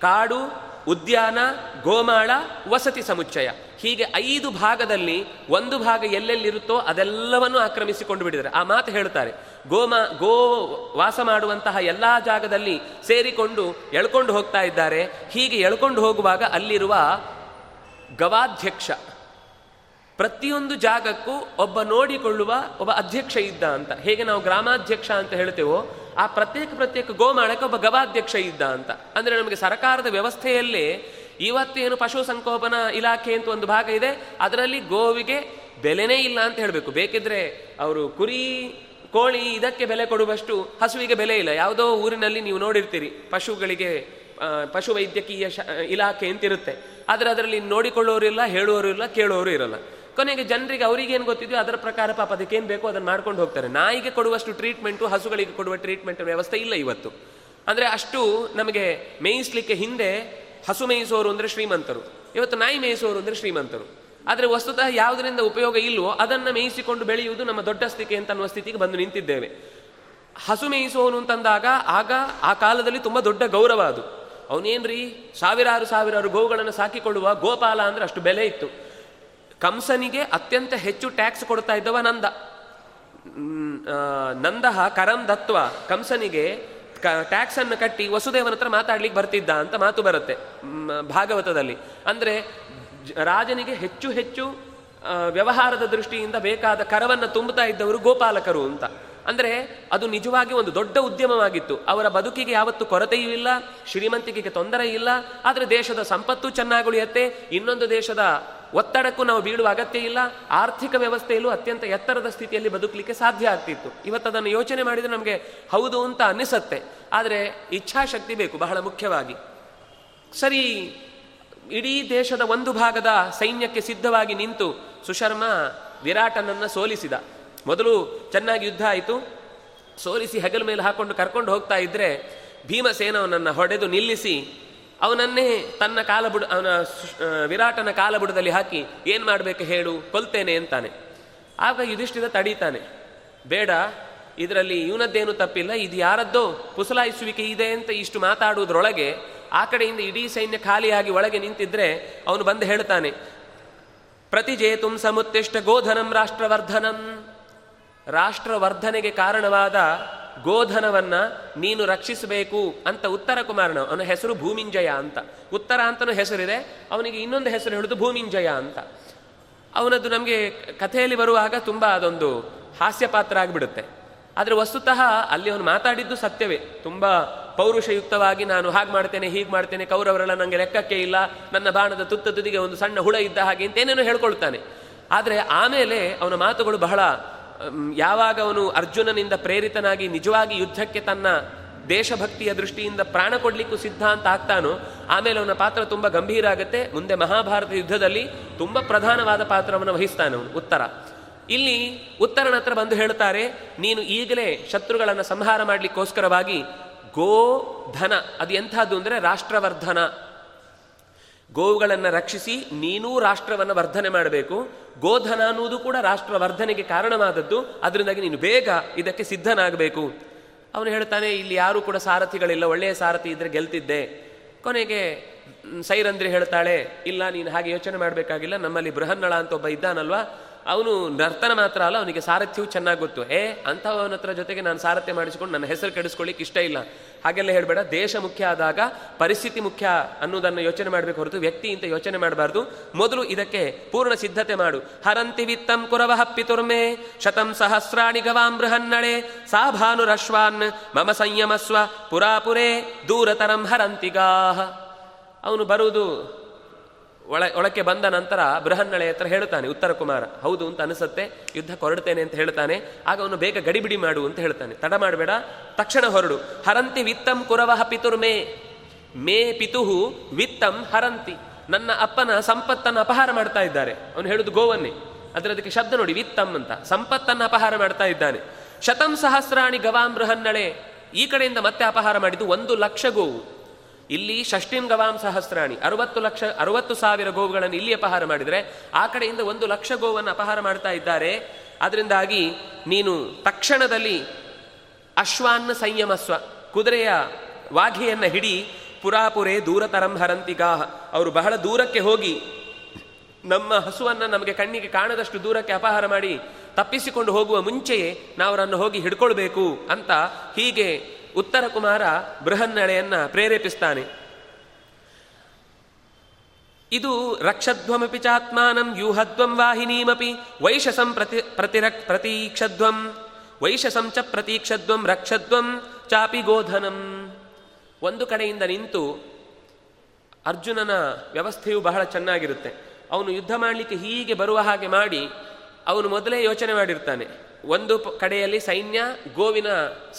ಕಾಡು, ಉದ್ಯಾನ, ಗೋಮಾಳ, ವಸತಿ ಸಮುಚ್ಚಯ. ಹೀಗೆ ಐದು ಭಾಗದಲ್ಲಿ ಒಂದು ಭಾಗ ಎಲ್ಲೆಲ್ಲಿರುತ್ತೋ ಅದೆಲ್ಲವನ್ನು ಆಕ್ರಮಿಸಿಕೊಂಡು ಬಿಡಿದರೆ. ಆ ಮಾತು ಹೇಳ್ತಾರೆ ಗೋಮಾ, ಗೋ ವಾಸ ಮಾಡುವಂತಹ ಎಲ್ಲಾ ಜಾಗದಲ್ಲಿ ಸೇರಿಕೊಂಡು ಎಳ್ಕೊಂಡು ಹೋಗ್ತಾ ಇದ್ದಾರೆ. ಹೀಗೆ ಎಳ್ಕೊಂಡು ಹೋಗುವಾಗ ಅಲ್ಲಿರುವ ಗವಾಧ್ಯಕ್ಷ ಪ್ರತಿಯೊಂದು ಜಾಗಕ್ಕೂ ಒಬ್ಬ ನೋಡಿಕೊಳ್ಳುವ ಒಬ್ಬ ಅಧ್ಯಕ್ಷ ಇದ್ದ ಅಂತ. ಹೇಗೆ ನಾವು ಗ್ರಾಮಾಧ್ಯಕ್ಷ ಅಂತ ಹೇಳ್ತೇವೋ, ಆ ಪ್ರತ್ಯೇಕ ಪ್ರತ್ಯೇಕ ಗೋಮಾಳಕ್ಕೆ ಒಬ್ಬ ಗವಾಧ್ಯಕ್ಷ ಇದ್ದ ಅಂತ. ಅಂದರೆ ನಮಗೆ ಸರ್ಕಾರದ ವ್ಯವಸ್ಥೆಯಲ್ಲೇ ಇವತ್ತೇನು ಪಶು ಸಂಕೋಪನಾ ಇಲಾಖೆ ಅಂತ ಒಂದು ಭಾಗ ಇದೆ, ಅದರಲ್ಲಿ ಗೋವಿಗೆ ಬೆಲೆನೇ ಇಲ್ಲ ಅಂತ ಹೇಳಬೇಕು. ಬೇಕಿದ್ರೆ ಅವರು ಕುರಿ, ಕೋಳಿ ಇದಕ್ಕೆ ಬೆಲೆ ಕೊಡುವಷ್ಟು ಹಸುವಿಗೆ ಬೆಲೆ ಇಲ್ಲ. ಯಾವುದೋ ಊರಿನಲ್ಲಿ ನೀವು ನೋಡಿರ್ತೀರಿ, ಪಶುಗಳಿಗೆ ಪಶು ವೈದ್ಯಕೀಯ ಇಲಾಖೆ ಅಂತಿರುತ್ತೆ. ಆದರೆ ಅದರಲ್ಲಿ ನೋಡಿಕೊಳ್ಳೋರು ಇಲ್ಲ, ಹೇಳುವವರು ಇಲ್ಲ ಕೇಳುವವರು ಇರಲ್ಲ. ಕೊನೆಗೆ ಜನರಿಗೆ ಅವರಿಗೆ ಏನು ಗೊತ್ತಿದೆಯೋ ಅದರ ಪ್ರಕಾರ ಪಾಪ ಅದಕ್ಕೆ ಏನು ಬೇಕೋ ಅದನ್ನು ಮಾಡ್ಕೊಂಡು ಹೋಗ್ತಾರೆ. ನಾಯಿಗೆ ಕೊಡುವಷ್ಟು ಟ್ರೀಟ್ಮೆಂಟು ಹಸುಗಳಿಗೆ ಕೊಡುವ ಟ್ರೀಟ್ಮೆಂಟ್ ವ್ಯವಸ್ಥೆ ಇಲ್ಲ ಇವತ್ತು. ಅಂದರೆ ಅಷ್ಟು ನಮಗೆ ಮೇಯಿಸ್ಲಿಕ್ಕೆ ಹಿಂದೆ ಹಸು ಮೇಯಿಸೋರು ಅಂದರೆ ಶ್ರೀಮಂತರು. ಇವತ್ತು ನಾಯಿ ಮೇಯಿಸೋರು ಅಂದರೆ ಶ್ರೀಮಂತರು. ಆದರೆ ವಸ್ತುತಃ ಯಾವುದರಿಂದ ಉಪಯೋಗ ಇಲ್ಲವೋ ಅದನ್ನು ಮೇಯಿಸಿಕೊಂಡು ಬೆಳೆಯುವುದು ನಮ್ಮ ದೊಡ್ಡ ಸ್ಥಿತಿ ಅಂತ ಅನ್ನುವ ಸ್ಥಿತಿಗೆ ಬಂದು ನಿಂತಿದ್ದೇವೆ. ಹಸು ಮೇಯಿಸೋನು ಅಂತಂದಾಗ ಆಗ ಆ ಕಾಲದಲ್ಲಿ ತುಂಬ ದೊಡ್ಡ ಗೌರವ ಅದು. ಅವನೇನ್ರಿ ಸಾವಿರಾರು ಸಾವಿರಾರು ಗೋವುಗಳನ್ನು ಸಾಕಿಕೊಳ್ಳುವ ಗೋಪಾಲ ಅಂದರೆ ಅಷ್ಟು ಬೆಲೆ ಇತ್ತು. ಕಂಸನಿಗೆ ಅತ್ಯಂತ ಹೆಚ್ಚು ಟ್ಯಾಕ್ಸ್ ಕೊಡ್ತಾ ಇದ್ದವ ನಂದ. ನಂದಹ ಕರಂ ದತ್ವ ಕಂಸನಿಗೆ ಟ್ಯಾಕ್ಸ್ ಅನ್ನು ಕಟ್ಟಿ ವಸುದೇವನ ಹತ್ರ ಮಾತಾಡ್ಲಿಕ್ಕೆ ಬರ್ತಿದ್ದ ಅಂತ ಮಾತು ಬರುತ್ತೆ ಭಾಗವತದಲ್ಲಿ. ಅಂದ್ರೆ ರಾಜನಿಗೆ ಹೆಚ್ಚು ಹೆಚ್ಚು ವ್ಯವಹಾರದ ದೃಷ್ಟಿಯಿಂದ ಬೇಕಾದ ಕರವನ್ನು ತುಂಬುತ್ತಾ ಇದ್ದವರು ಗೋಪಾಲಕರು ಅಂತ. ಅಂದರೆ ಅದು ನಿಜವಾಗಿ ಒಂದು ದೊಡ್ಡ ಉದ್ಯಮವಾಗಿತ್ತು. ಅವರ ಬದುಕಿಗೆ ಯಾವತ್ತು ಕೊರತೆಯೂ ಇಲ್ಲ, ಶ್ರೀಮಂತಿಕೆಗೆ ತೊಂದರೆ ಇಲ್ಲ, ಆದರೆ ದೇಶದ ಸಂಪತ್ತು ಚೆನ್ನಾಗುಳಿಯತ್ತೆ ಇನ್ನೊಂದು ದೇಶದ ಒತ್ತಡಕ್ಕೂ ನಾವು ಬೀಳುವ ಅಗತ್ಯ ಇಲ್ಲ. ಆರ್ಥಿಕ ವ್ಯವಸ್ಥೆಯಲ್ಲೂ ಅತ್ಯಂತ ಎತ್ತರದ ಸ್ಥಿತಿಯಲ್ಲಿ ಬದುಕಲಿಕ್ಕೆ ಸಾಧ್ಯ ಆಗ್ತಿತ್ತು. ಇವತ್ತು ಅದನ್ನು ಯೋಚನೆ ಮಾಡಿದರೆ ನಮಗೆ ಹೌದು ಅಂತ ಅನ್ನಿಸತ್ತೆ ಆದರೆ ಇಚ್ಛಾಶಕ್ತಿ ಬೇಕು ಬಹಳ ಮುಖ್ಯವಾಗಿ. ಸರಿ, ಇಡೀ ದೇಶದ ಒಂದು ಭಾಗದ ಸೈನ್ಯಕ್ಕೆ ಸಿದ್ಧವಾಗಿ ನಿಂತು ಸುಶರ್ಮ ವಿರಾಟನನ್ನು ಸೋಲಿಸಿದ. ಮೊದಲು ಚೆನ್ನಾಗಿ ಯುದ್ಧ ಆಯಿತು. ಸೋಲಿಸಿ ಹೆಗಲ ಮೇಲೆ ಹಾಕೊಂಡು ಕರ್ಕೊಂಡು ಹೋಗ್ತಾ ಇದ್ರೆ ಭೀಮಸೇನವನನ್ನು ಹೊಡೆದು ನಿಲ್ಲಿಸಿ ಅವನನ್ನೇ ತನ್ನ ಕಾಲಬುಡ, ಅವನ ವಿರಾಟನ ಕಾಲಬುಡದಲ್ಲಿ ಹಾಕಿ ಏನು ಮಾಡಬೇಕು ಹೇಳು, ಕೊಲ್ತೇನೆ ಅಂತಾನೆ. ಆಗ ಯುಧಿಷ್ಠಿರ ತಡೀತಾನೆ. ಬೇಡ, ಇದರಲ್ಲಿ ಇವನದ್ದೇನು ತಪ್ಪಿಲ್ಲ, ಇದು ಯಾರದ್ದೋ ಪುಸಲಾಯಿಸುವಿಕೆ ಇದೆ ಅಂತ ಇಷ್ಟು ಮಾತಾಡುವುದರೊಳಗೆ ಆ ಕಡೆಯಿಂದ ಇಡೀ ಸೈನ್ಯ ಖಾಲಿಯಾಗಿ ಒಳಗೆ ನಿಂತಿದ್ರೆ ಅವನು ಬಂದು ಹೇಳ್ತಾನೆ ಪ್ರತಿಜೇತುಂ ಸಮುತ್ತಿಷ್ಟ ಗೋಧನಂ ರಾಷ್ಟ್ರವರ್ಧನಂ. ರಾಷ್ಟ್ರವರ್ಧನೆಗೆ ಕಾರಣವಾದ ಗೋಧನವನ್ನ ನೀನು ರಕ್ಷಿಸಬೇಕು ಅಂತ ಉತ್ತರ ಕುಮಾರನ. ಅವನ ಹೆಸರು ಭೂಮಿಂಜಯ ಅಂತ. ಉತ್ತರ ಅಂತನೂ ಹೆಸರಿದೆ, ಅವನಿಗೆ ಇನ್ನೊಂದು ಹೆಸರು ಹೇಳುದು ಭೂಮಿಂಜಯ ಅಂತ. ಅವನದ್ದು ನಮಗೆ ಕಥೆಯಲ್ಲಿ ಬರುವಾಗ ತುಂಬ ಅದೊಂದು ಹಾಸ್ಯ ಪಾತ್ರ ಆಗಿಬಿಡುತ್ತೆ. ಆದರೆ ವಸ್ತುತಃ ಅಲ್ಲಿ ಅವನು ಮಾತಾಡಿದ್ದು ಸತ್ಯವೇ. ತುಂಬ ಪೌರುಷಯುಕ್ತವಾಗಿ ನಾನು ಹಾಗೆ ಮಾಡ್ತೇನೆ, ಹೀಗೆ ಮಾಡ್ತೇನೆ, ಕೌರವರೆಲ್ಲ ನನಗೆ ಲೆಕ್ಕಕ್ಕೆ ಇಲ್ಲ, ನನ್ನ ಬಾಣದ ತುತ್ತ ತುದಿಗೆ ಒಂದು ಸಣ್ಣ ಹುಳ ಇದ್ದ ಹಾಗೆ ಅಂತೇನೇನೋ ಹೇಳ್ಕೊಳ್ತಾನೆ. ಆದರೆ ಆಮೇಲೆ ಅವನ ಮಾತುಗಳು ಬಹಳ ಯಾವಾಗ ಅವನು ಅರ್ಜುನನಿಂದ ಪ್ರೇರಿತನಾಗಿ ನಿಜವಾಗಿ ಯುದ್ಧಕ್ಕೆ ತನ್ನ ದೇಶಭಕ್ತಿಯ ದೃಷ್ಟಿಯಿಂದ ಪ್ರಾಣ ಕೊಡಲಿಕ್ಕೂ ಸಿದ್ಧ ಅಂತ ಆಗ್ತಾನೋ, ಆಮೇಲೆ ಅವನ ಪಾತ್ರ ತುಂಬ ಗಂಭೀರ ಆಗುತ್ತೆ. ಮುಂದೆ ಮಹಾಭಾರತ ಯುದ್ಧದಲ್ಲಿ ತುಂಬ ಪ್ರಧಾನವಾದ ಪಾತ್ರವನ್ನು ವಹಿಸ್ತಾನೆ ಅವನು, ಉತ್ತರ. ಇಲ್ಲಿ ಉತ್ತರನ ಹತ್ರ ಬಂದು ಹೇಳ್ತಾರೆ, ನೀನು ಈಗಲೇ ಶತ್ರುಗಳನ್ನು ಸಂಹಾರ ಮಾಡಲಿಕ್ಕೋಸ್ಕರವಾಗಿ ಗೋ ಧನ. ಅದು ಎಂಥದ್ದು ಅಂದರೆ ರಾಷ್ಟ್ರವರ್ಧನ. ಗೋವುಗಳನ್ನು ರಕ್ಷಿಸಿ ನೀನೂ ರಾಷ್ಟ್ರವನ್ನು ವರ್ಧನೆ ಮಾಡಬೇಕು. ಗೋಧನ ಅನ್ನುವುದು ಕೂಡ ರಾಷ್ಟ್ರ ವರ್ಧನೆಗೆ ಕಾರಣವಾದದ್ದು. ಅದರಿಂದಾಗಿ ನೀನು ಬೇಗ ಇದಕ್ಕೆ ಸಿದ್ಧನಾಗಬೇಕು. ಅವನು ಹೇಳ್ತಾನೆ, ಇಲ್ಲಿ ಯಾರೂ ಕೂಡ ಸಾರಥಿಗಳಿಲ್ಲ, ಒಳ್ಳೆಯ ಸಾರಥಿ ಇದ್ರೆ ಗೆಲ್ತಿದ್ದೆ. ಕೊನೆಗೆ ಸೈರಂದ್ರಿ ಹೇಳ್ತಾಳೆ, ಇಲ್ಲ, ನೀನು ಹಾಗೆ ಯೋಚನೆ ಮಾಡಬೇಕಾಗಿಲ್ಲ, ನಮ್ಮಲ್ಲಿ ಬೃಹನ್ನಳ ಅಂತ ಒಬ್ಬ ಇದ್ದಾನಲ್ವಾ ಅವನು ನರ್ತನ ಮಾತ್ರ ಅಲ್ಲ, ಅವನಿಗೆ ಸಾರಥ್ಯವು ಚೆನ್ನಾಗಿ ಗೊತ್ತು. ಏ ಅಂಥವನ ಹತ್ರ ಜೊತೆಗೆ ನಾನು ಸಾರಥ್ಯ ಮಾಡಿಸಿಕೊಂಡು ನನ್ನ ಹೆಸರು ಕೆಡಿಸ್ಕೊಳ್ಳಿಕ್ಕೆ ಇಷ್ಟ ಇಲ್ಲ. ಹಾಗೆಲ್ಲ ಹೇಳಬೇಡ. ದೇಶ ಮುಖ್ಯ ಆದಾಗ ಪರಿಸ್ಥಿತಿ ಮುಖ್ಯ ಅನ್ನೋದನ್ನು ಯೋಚನೆ ಮಾಡಬೇಕು ಹೊರತು ವ್ಯಕ್ತಿ ಅಂತ ಯೋಚನೆ ಮಾಡಬಾರ್ದು. ಮೊದಲು ಇದಕ್ಕೆ ಪೂರ್ಣ ಸಿದ್ಧತೆ ಮಾಡು. ಹರಂತಿ ವಿತ್ತಂ ಕುರವ ಹಪ್ಪಿತುರ್ಮೆ ಶತಂ ಸಹಸ್ರಾಣಿ ಗವಾಂ ಬೃಹನ್ನಳೆ ಸಾ ಮಮ ಸಂಯಮಸ್ವ ಪುರಾಪುರೇ, ದೂರತರಂ ಹರಂತಿಗಾಹ. ಅವನು ಬರುವುದು ಒಳ, ಒಳಕ್ಕೆ ಬಂದ ನಂತರ ಬೃಹನ್ನಳೆ ಹತ್ರ ಹೇಳ್ತಾನೆ ಉತ್ತರ ಕುಮಾರ, ಹೌದು ಅಂತ ಅನಿಸುತ್ತೆ, ಯುದ್ಧ ಹೊರಡ್ತೇನೆ ಅಂತ ಹೇಳ್ತಾನೆ. ಆಗ ಅವನು ಬೇಗ ಗಡಿಬಿಡಿ ಮಾಡು ಅಂತ ಹೇಳ್ತಾನೆ. ತಡ ಮಾಡಬೇಡ, ತಕ್ಷಣ ಹೊರಡು. ಹರಂತಿ ವಿತ್ತಂ ಕುರವಹ ಪಿತುರ್ ಮೇ ಪಿತುಹು ವಿತ್ತಂ ಹರಂತಿ. ನನ್ನ ಅಪ್ಪನ ಸಂಪತ್ತನ್ನು ಅಪಹಾರ ಮಾಡ್ತಾ ಇದ್ದಾರೆ. ಅವನು ಹೇಳುದು ಗೋವನ್ನೇ. ಅದರ ಅದಕ್ಕೆ ಶಬ್ದ ನೋಡಿ, ವಿತ್ತಂ ಅಂತ. ಸಂಪತ್ತನ್ನು ಅಪಹಾರ ಮಾಡ್ತಾ ಇದ್ದಾನೆ. ಶತಂ ಸಹಸ್ರಾಣಿ ಗವಾಂ ಬೃಹನ್ನಳೆ, ಈ ಕಡೆಯಿಂದ ಮತ್ತೆ ಅಪಹಾರ ಮಾಡಿದ್ದು ಒಂದು ಲಕ್ಷ ಗೋವು. ಇಲ್ಲಿ ಷಷ್ಟಿಂ ಗವಾಂ ಸಹಸ್ರಾಣಿ. ಅರವತ್ತು ಲಕ್ಷ, ಅರವತ್ತು ಸಾವಿರ ಗೋವುಗಳನ್ನು ಇಲ್ಲಿ ಅಪಹಾರ ಮಾಡಿದರೆ, ಆ ಕಡೆಯಿಂದ ಒಂದು ಲಕ್ಷ ಗೋವನ್ನು ಅಪಹಾರ ಮಾಡ್ತಾ ಇದ್ದಾರೆ. ಅದರಿಂದಾಗಿ ನೀನು ತಕ್ಷಣದಲ್ಲಿ ಅಶ್ವಾನ್ನ ಸಂಯಮಸ್ವ ಕುದುರೆಯ ವಾಘೆಯನ್ನು ಹಿಡಿ ಪುರಾಪುರೆ ದೂರತರಂ ಹರಂತಿಗಾಹ ಅವರು ಬಹಳ ದೂರಕ್ಕೆ ಹೋಗಿ ನಮ್ಮ ಹಸುವನ್ನು ನಮಗೆ ಕಣ್ಣಿಗೆ ಕಾಣದಷ್ಟು ದೂರಕ್ಕೆ ಅಪಹಾರ ಮಾಡಿ ತಪ್ಪಿಸಿಕೊಂಡು ಹೋಗುವ ಮುಂಚೆಯೇ ನಾವು ಅವರನ್ನು ಹೋಗಿ ಹಿಡ್ಕೊಳ್ಬೇಕು ಅಂತ ಹೀಗೆ ಉತ್ತರ ಕುಮಾರ ಬೃಹನ್ನಳೆಯನ್ನ ಪ್ರೇರೇಪಿಸ್ತಾನೆ. ಇದು ರಕ್ಷಧ್ವಮಿ ಚಾತ್ಮಾನಂ ವ್ಯೂಹಧ್ವಂ ವಾಹಿನೀಮಿ ವೈಶಸಂ ಪ್ರತಿ ಪ್ರತಿರಕ್ ಪ್ರತೀಕ್ಷಧ್ವಂ. ವೈಶಸಂ ಚ ಪ್ರತೀಕ್ಷಧ್ವಂ ರಕ್ಷಧ್ವಂ ಚಾಪಿ ಗೋಧನಂ. ಒಂದು ಕಡೆಯಿಂದ ನಿಂತು ಅರ್ಜುನನ ವ್ಯವಸ್ಥೆಯು ಬಹಳ ಚೆನ್ನಾಗಿರುತ್ತೆ. ಅವನು ಯುದ್ಧ ಮಾಡಲಿಕ್ಕೆ ಹೀಗೆ ಬರುವ ಹಾಗೆ ಮಾಡಿ ಅವನು ಮೊದಲೇ ಯೋಚನೆ ಮಾಡಿರ್ತಾನೆ. ಒಂದು ಕಡೆಯಲ್ಲಿ ಸೈನ್ಯ ಗೋವಿನ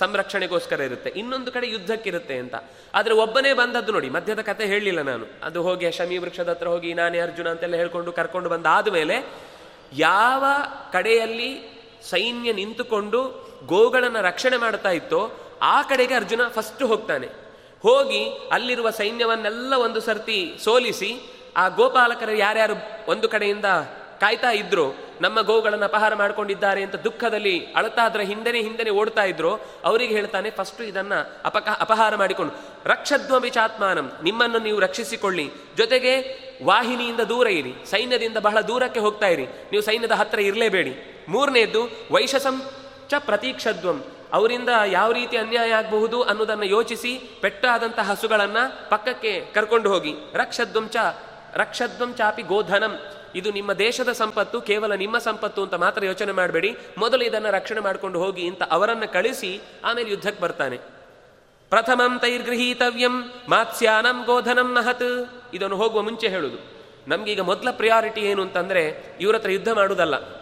ಸಂರಕ್ಷಣೆಗೋಸ್ಕರ ಇರುತ್ತೆ, ಇನ್ನೊಂದು ಕಡೆ ಯುದ್ಧಕ್ಕಿರುತ್ತೆ ಅಂತ. ಆದರೆ ಒಬ್ಬನೇ ಬಂದದ್ದು ನೋಡಿ, ಮಧ್ಯದ ಕತೆ ಹೇಳಲಿಲ್ಲ ನಾನು. ಅದು ಹೋಗಿ ಶಮಿ ವೃಕ್ಷದ ಹತ್ರ ಹೋಗಿ ನಾನೇ ಅರ್ಜುನ ಅಂತೆಲ್ಲ ಹೇಳ್ಕೊಂಡು ಕರ್ಕೊಂಡು ಬಂದ ಆದಮೇಲೆ ಯಾವ ಕಡೆಯಲ್ಲಿ ಸೈನ್ಯ ನಿಂತುಕೊಂಡು ಗೋಗಳನ್ನು ರಕ್ಷಣೆ ಮಾಡ್ತಾ ಇತ್ತೋ, ಆ ಕಡೆಗೆ ಅರ್ಜುನ ಫಸ್ಟ್ ಹೋಗ್ತಾನೆ. ಹೋಗಿ ಅಲ್ಲಿರುವ ಸೈನ್ಯವನ್ನೆಲ್ಲ ಒಂದು ಸರ್ತಿ ಸೋಲಿಸಿ, ಆ ಗೋಪಾಲಕರು ಯಾರ್ಯಾರು ಒಂದು ಕಡೆಯಿಂದ ಕಾಯ್ತಾ ಇದ್ರು ನಮ್ಮ ಗೋಗಳನ್ನು ಅಪಹಾರ ಮಾಡಿಕೊಂಡಿದ್ದಾರೆ ಅಂತ ದುಃಖದಲ್ಲಿ ಅಳತಾ ಅದರ ಹಿಂದೆನೆ ಹಿಂದೆನೆ ಓಡ್ತಾ ಇದ್ರು, ಅವರಿಗೆ ಹೇಳ್ತಾನೆ, ಫಸ್ಟ್ ಇದನ್ನ ಅಪಕ, ಅಪಹಾರ ಮಾಡಿಕೊಂಡು ರಕ್ಷದ್ವಮಿ ಚಾತ್ಮಾನಂ, ನಿಮ್ಮನ್ನು ನೀವು ರಕ್ಷಿಸಿಕೊಳ್ಳಿ. ಜೊತೆಗೆ ವಾಹಿನಿಯಿಂದ ದೂರ ಇರಿ, ಸೈನ್ಯದಿಂದ ಬಹಳ ದೂರಕ್ಕೆ ಹೋಗ್ತಾ ಇರಿ. ನೀವು ಸೈನ್ಯದ ಹತ್ತಿರ ಇರಲೇಬೇಡಿ. ಮೂರನೇದ್ದು, ವೈಶಸಂ ಚ ಪ್ರತೀಕ್ಷದ್ವಂ ಅವರಿಂದ ಯಾವ ರೀತಿ ಅನ್ಯಾಯ ಆಗಬಹುದು ಅನ್ನೋದನ್ನು ಯೋಚಿಸಿ, ಪೆಟ್ಟಾದಂತಹ ಹಸುಗಳನ್ನ ಪಕ್ಕಕ್ಕೆ ಕರ್ಕೊಂಡು ಹೋಗಿ. ರಕ್ಷದ್ವಂಚ ಚ, ರಕ್ಷಧ್ವಂ ಚಾಪಿ ಗೋಧನಂ ಇದು ನಿಮ್ಮ ದೇಶದ ಸಂಪತ್ತು, ಕೇವಲ ನಿಮ್ಮ ಸಂಪತ್ತು ಅಂತ ಮಾತ್ರ ಯೋಚನೆ ಮಾಡಬೇಡಿ. ಮೊದಲು ಇದನ್ನು ರಕ್ಷಣೆ ಮಾಡಿಕೊಂಡು ಹೋಗಿ ಅಂತ ಅವರನ್ನು ಕಳಿಸಿ, ಆಮೇಲೆ ಯುದ್ಧಕ್ಕೆ ಬರ್ತಾನೆ. ಪ್ರಥಮಂ ತೈರ್ಗೃಹೀತವ್ಯಂ ಮಾತ್ಸ್ಯಾನಂ ಗೋಧನಂ ಮಹತ್ ಇದನ್ನು ಹೋಗುವ ಮುಂಚೆ ಹೇಳುದು. ನಮ್ಗೀಗ ಮೊದಲ ಪ್ರಿಯಾರಿಟಿ ಏನು ಅಂತಂದ್ರೆ, ಇವ್ರ ಹತ್ರ ಯುದ್ಧ ಮಾಡುವುದಲ್ಲ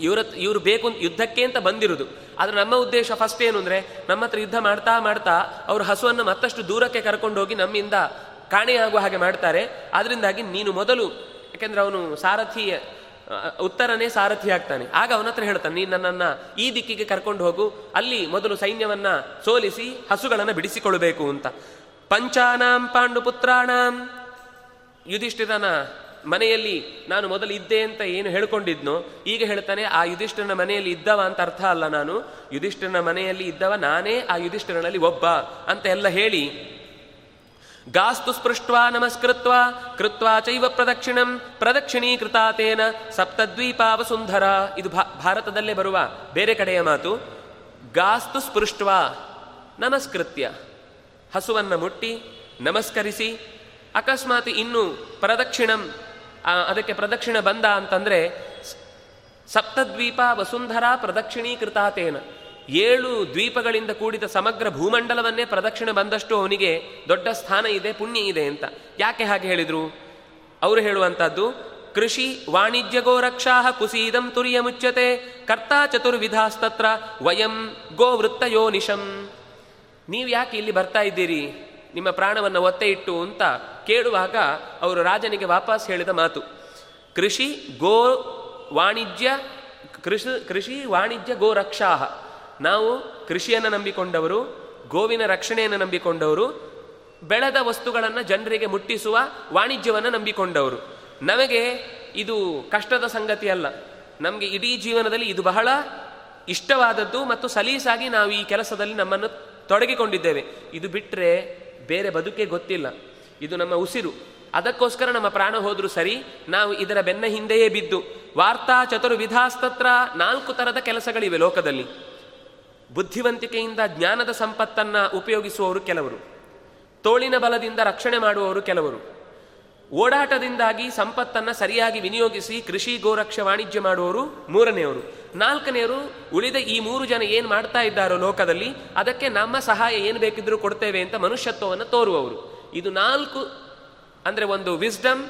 ಇವ್ರ ಇವರು ಬೇಕು ಯುದ್ಧಕ್ಕೆ ಅಂತ ಬಂದಿರುದು. ಆದ್ರೆ ನಮ್ಮ ಉದ್ದೇಶ ಫಸ್ಟ್ ಏನು ಅಂದ್ರೆ, ನಮ್ಮ ಹತ್ರ ಯುದ್ಧ ಮಾಡ್ತಾ ಮಾಡ್ತಾ ಅವ್ರ ಹಸುವನ್ನು ಮತ್ತಷ್ಟು ದೂರಕ್ಕೆ ಕರ್ಕೊಂಡು ಹೋಗಿ ನಮ್ಮಿಂದ ಕಾಣೆಯಾಗುವ ಹಾಗೆ ಮಾಡ್ತಾರೆ. ಅದರಿಂದಾಗಿ ನೀನು ಮೊದಲು ಯಾಕೆಂದ್ರೆ ಅವನು ಸಾರಥಿ ಉತ್ತರನೇ ಸಾರಥಿ ಆಗ್ತಾನೆ. ಆಗ ಅವನ ಹತ್ರ ಹೇಳ್ತಾನೆ, ನೀನು ನನ್ನನ್ನ ಈ ದಿಕ್ಕಿಗೆ ಕರ್ಕೊಂಡು ಹೋಗು, ಅಲ್ಲಿ ಮೊದಲು ಸೈನ್ಯವನ್ನ ಸೋಲಿಸಿ ಹಸುಗಳನ್ನು ಬಿಡಿಸಿಕೊಳ್ಳಬೇಕು ಅಂತ. ಪಂಚಾನಾಂ ಪಾಂಡುಪುತ್ರಾಣಾಂ. ಯುಧಿಷ್ಠಿರನ ಮನೆಯಲ್ಲಿ ನಾನು ಮೊದಲು ಇದ್ದೆ ಅಂತ ಏನು ಹೇಳ್ಕೊಂಡಿದ್ನೋ, ಈಗ ಹೇಳ್ತಾನೆ, ಆ ಯುಧಿಷ್ಠಿರನ ಮನೆಯಲ್ಲಿ ಇದ್ದವ ಅಂತ ಅರ್ಥ ಅಲ್ಲ ನಾನು. ಯುಧಿಷ್ಠಿರನ ಮನೆಯಲ್ಲಿ ಇದ್ದವ ನಾನೇ ಆ ಯುಧಿಷ್ಠಿರನಲ್ಲಿ ಒಬ್ಬ ಅಂತ ಎಲ್ಲ ಹೇಳಿ ಗಾಸ್ತು ಸ್ಪೃಷ್ಟ ನಮಸ್ಕೃತ್ವ, ಕೃತ್ವಾ ಚೈವ ಪ್ರದಕ್ಷಿಣಂ ಪ್ರದಕ್ಷಿಣೀಕೃತಾತೇನ ಸಪ್ತದ್ವೀಪಾವಸುಂಧರ. ಇದು ಭಾರತದಲ್ಲೇ ಬರುವ ಬೇರೆ ಕಡೆಯ ಮಾತು. ಗಾಸ್ತು ಸ್ಪೃಷ್ಟ ನಮಸ್ಕೃತ್ಯ. ಹಸುವನ್ನು ಮುಟ್ಟಿ, ನಮಸ್ಕರಿಸಿ. ಅಕಸ್ಮಾತ್ ಇನ್ನು ಪ್ರದಕ್ಷಿಣಂ ಅದಕ್ಕೆ ಪ್ರದಕ್ಷಿಣ ಬಂದ ಅಂತಂದರೆ ಸಪ್ತದ್ವೀಪ ವಸುಂಧರ ಪ್ರದಕ್ಷಿಣೀಕೃತಾತೇನ ಏಳು ದ್ವೀಪಗಳಿಂದ ಕೂಡಿದ ಸಮಗ್ರ ಭೂಮಂಡಲವನ್ನೇ ಪ್ರದಕ್ಷಿಣೆ ಬಂದಷ್ಟು ಅವನಿಗೆ ದೊಡ್ಡ ಸ್ಥಾನ ಇದೆ, ಪುಣ್ಯ ಇದೆ ಅಂತ. ಯಾಕೆ ಹಾಗೆ ಹೇಳಿದರು? ಅವರು ಹೇಳುವಂಥದ್ದು, ಕೃಷಿ ವಾಣಿಜ್ಯ ಗೋರಕ್ಷಾ ಕುಸೀದಂ ತುರಿಯ ಮುಚ್ಚತೆ, ಕರ್ತಾ ಚತುರ್ವಿಧಾಸ್ತತ್ರ ವಯಂ ಗೋವೃತ್ತಯೋ ನಿಶಂ. ನೀವು ಯಾಕೆ ಇಲ್ಲಿ ಬರ್ತಾ ಇದ್ದೀರಿ? ನಿಮ್ಮ ಪ್ರಾಣವನ್ನು ಒತ್ತೆ ಇಟ್ಟು ಅಂತ ಕೇಳುವಾಗ ಅವರು ರಾಜನಿಗೆ ವಾಪಸ್ ಹೇಳಿದ ಮಾತು. ಕೃಷಿ ಗೋ ವಾಣಿಜ್ಯ, ಕೃಷಿ ಕೃಷಿ ವಾಣಿಜ್ಯ ಗೋರಕ್ಷಾ ನಾವು ಕೃಷಿಯನ್ನು ನಂಬಿಕೊಂಡವರು, ಗೋವಿನ ರಕ್ಷಣೆಯನ್ನು ನಂಬಿಕೊಂಡವರು, ಬೆಳೆದ ವಸ್ತುಗಳನ್ನು ಜನರಿಗೆ ಮುಟ್ಟಿಸುವ ವಾಣಿಜ್ಯವನ್ನು ನಂಬಿಕೊಂಡವರು. ನಮಗೆ ಇದು ಕಷ್ಟದ ಸಂಗತಿ ಅಲ್ಲ. ನಮಗೆ ಇಡೀ ಜೀವನದಲ್ಲಿ ಇದು ಬಹಳ ಇಷ್ಟವಾದದ್ದು ಮತ್ತು ಸಲೀಸಾಗಿ ನಾವು ಈ ಕೆಲಸದಲ್ಲಿ ನಮ್ಮನ್ನು ತೊಡಗಿಕೊಂಡಿದ್ದೇವೆ. ಇದು ಬಿಟ್ಟರೆ ಬೇರೆ ಬದುಕೇ ಗೊತ್ತಿಲ್ಲ. ಇದು ನಮ್ಮ ಉಸಿರು. ಅದಕ್ಕೋಸ್ಕರ ನಮ್ಮ ಪ್ರಾಣ ಹೋದರೂ ಸರಿ, ನಾವು ಇದರ ಬೆನ್ನ ಹಿಂದೆಯೇ ಬಿದ್ದು, ವಾರ್ತಾ ಚತುರ್ವಿಧಾಸ್ತತ್ರ ನಾಲ್ಕು ಥರದ ಕೆಲಸಗಳಿವೆ ಲೋಕದಲ್ಲಿ. ಬುದ್ಧಿವಂತಿಕೆಯಿಂದ ಜ್ಞಾನದ ಸಂಪತ್ತನ್ನು ಉಪಯೋಗಿಸುವವರು ಕೆಲವರು. ತೋಳಿನ ಬಲದಿಂದ ರಕ್ಷಣೆ ಮಾಡುವವರು ಕೆಲವರು. ಓಡಾಟದಿಂದಾಗಿ ಸಂಪತ್ತನ್ನು ಸರಿಯಾಗಿ ವಿನಿಯೋಗಿಸಿ ಕೃಷಿ, ಗೋರಕ್ಷ, ವಾಣಿಜ್ಯ ಮಾಡುವವರು ಮೂರನೆಯವರು. ನಾಲ್ಕನೆಯವರು ಉಳಿದ ಈ ಮೂರು ಜನ ಏನು ಮಾಡ್ತಾ ಇದ್ದಾರೋ ಲೋಕದಲ್ಲಿ, ಅದಕ್ಕೆ ನಮ್ಮ ಸಹಾಯ ಏನು ಬೇಕಿದ್ರೂ ಕೊಡ್ತೇವೆ ಅಂತ ಮನುಷ್ಯತ್ವವನ್ನು ತೋರುವವರು. ಇದು ನಾಲ್ಕು ಅಂದರೆ ಒಂದು ವಿಸ್ಡಮ್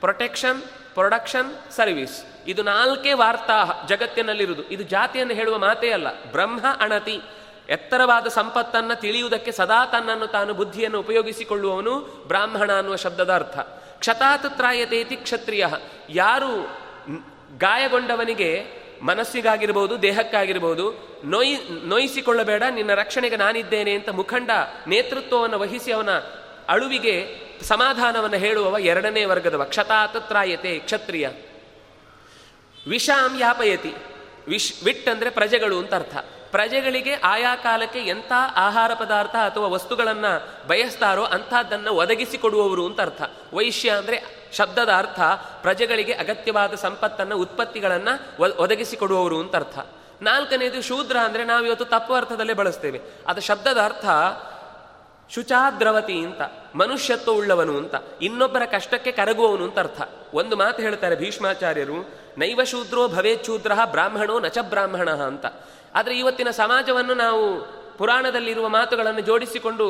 ಪ್ರೊಟೆಕ್ಷನ್ ಪ್ರೊಡಕ್ಷನ್ ಸರ್ವಿಸ್ ಇದು ನಾಲ್ಕೇ ವಾರ್ತಾ ಜಗತ್ತಿನಲ್ಲಿರುವುದು. ಇದು ಜಾತಿಯನ್ನು ಹೇಳುವ ಮಾತೇ ಅಲ್ಲ. ಬ್ರಹ್ಮ ಅಣತಿ. ಎತ್ತರವಾದ ಸಂಪತ್ತನ್ನು ತಿಳಿಯುವುದಕ್ಕೆ ಸದಾ ತನ್ನನ್ನು ತಾನು ಬುದ್ಧಿಯನ್ನು ಉಪಯೋಗಿಸಿಕೊಳ್ಳುವವನು ಬ್ರಾಹ್ಮಣ ಅನ್ನುವ ಶಬ್ದದ ಅರ್ಥ. ಕ್ಷತಾತ್ ತ್ರಾಯತೇತಿ ಕ್ಷತ್ರಿಯ. ಯಾರು ಗಾಯಗೊಂಡವನಿಗೆ ಮನಸ್ಸಿಗಾಗಿರ್ಬೋದು, ದೇಹಕ್ಕಾಗಿರ್ಬೋದು, ನೋಯಿ, ನೋಯಿಸಿಕೊಳ್ಳಬೇಡ, ನಿನ್ನ ರಕ್ಷಣೆಗೆ ನಾನಿದ್ದೇನೆ ಅಂತ ಮುಖಂಡ ನೇತೃತ್ವವನ್ನು ವಹಿಸಿ ಅವನ ಅಳುವಿಗೆ ಸಮಾಧಾನವನ್ನು ಹೇಳುವವ ಎರಡನೇ ವರ್ಗದವ. ಕ್ಷತಾತ್ ತ್ರಾಯತೆ ಕ್ಷತ್ರಿಯ. ವಿಷಾಂ ಯಾಪಯತಿ. ವಿಶ್ ವಿಟ್ ಅಂದರೆ ಪ್ರಜೆಗಳು ಅಂತ ಅರ್ಥ. ಪ್ರಜೆಗಳಿಗೆ ಆಯಾ ಕಾಲಕ್ಕೆ ಎಂಥ ಆಹಾರ ಪದಾರ್ಥ ಅಥವಾ ವಸ್ತುಗಳನ್ನು ಬಯಸ್ತಾರೋ ಅಂಥದ್ದನ್ನು ಒದಗಿಸಿಕೊಡುವವರು ಅಂತ ಅರ್ಥ. ವೈಶ್ಯ ಅಂದರೆ ಶಬ್ದದ ಅರ್ಥ ಪ್ರಜೆಗಳಿಗೆ ಅಗತ್ಯವಾದ ಸಂಪತ್ತನ್ನು, ಉತ್ಪತ್ತಿಗಳನ್ನು ಒದಗಿಸಿಕೊಡುವವರು ಅಂತ ಅರ್ಥ. ನಾಲ್ಕನೇದು ಶೂದ್ರ ಅಂದರೆ ನಾವು ಇವತ್ತು ತಪ್ಪು ಅರ್ಥದಲ್ಲೇ ಬಳಸ್ತೇವೆ. ಅದು ಶಬ್ದದ ಅರ್ಥ ಶುಚಾದ್ರವತಿ ಅಂತ ಮನುಷ್ಯತ್ವ ಉಳ್ಳವನು ಅಂತ, ಇನ್ನೊಬ್ಬರ ಕಷ್ಟಕ್ಕೆ ಕರಗುವವನು ಅಂತ ಅರ್ಥ. ಒಂದು ಮಾತು ಹೇಳ್ತಾರೆ ಭೀಷ್ಮಾಚಾರ್ಯರು, ನೈವ ಶೂದ್ರೋ ಭವೇಚ್ಛೂದ್ರ ಬ್ರಾಹ್ಮಣೋ ನಚ ಬ್ರಾಹ್ಮಣ ಅಂತ. ಆದರೆ ಇವತ್ತಿನ ಸಮಾಜವನ್ನು ನಾವು ಪುರಾಣದಲ್ಲಿರುವ ಮಾತುಗಳನ್ನು ಜೋಡಿಸಿಕೊಂಡು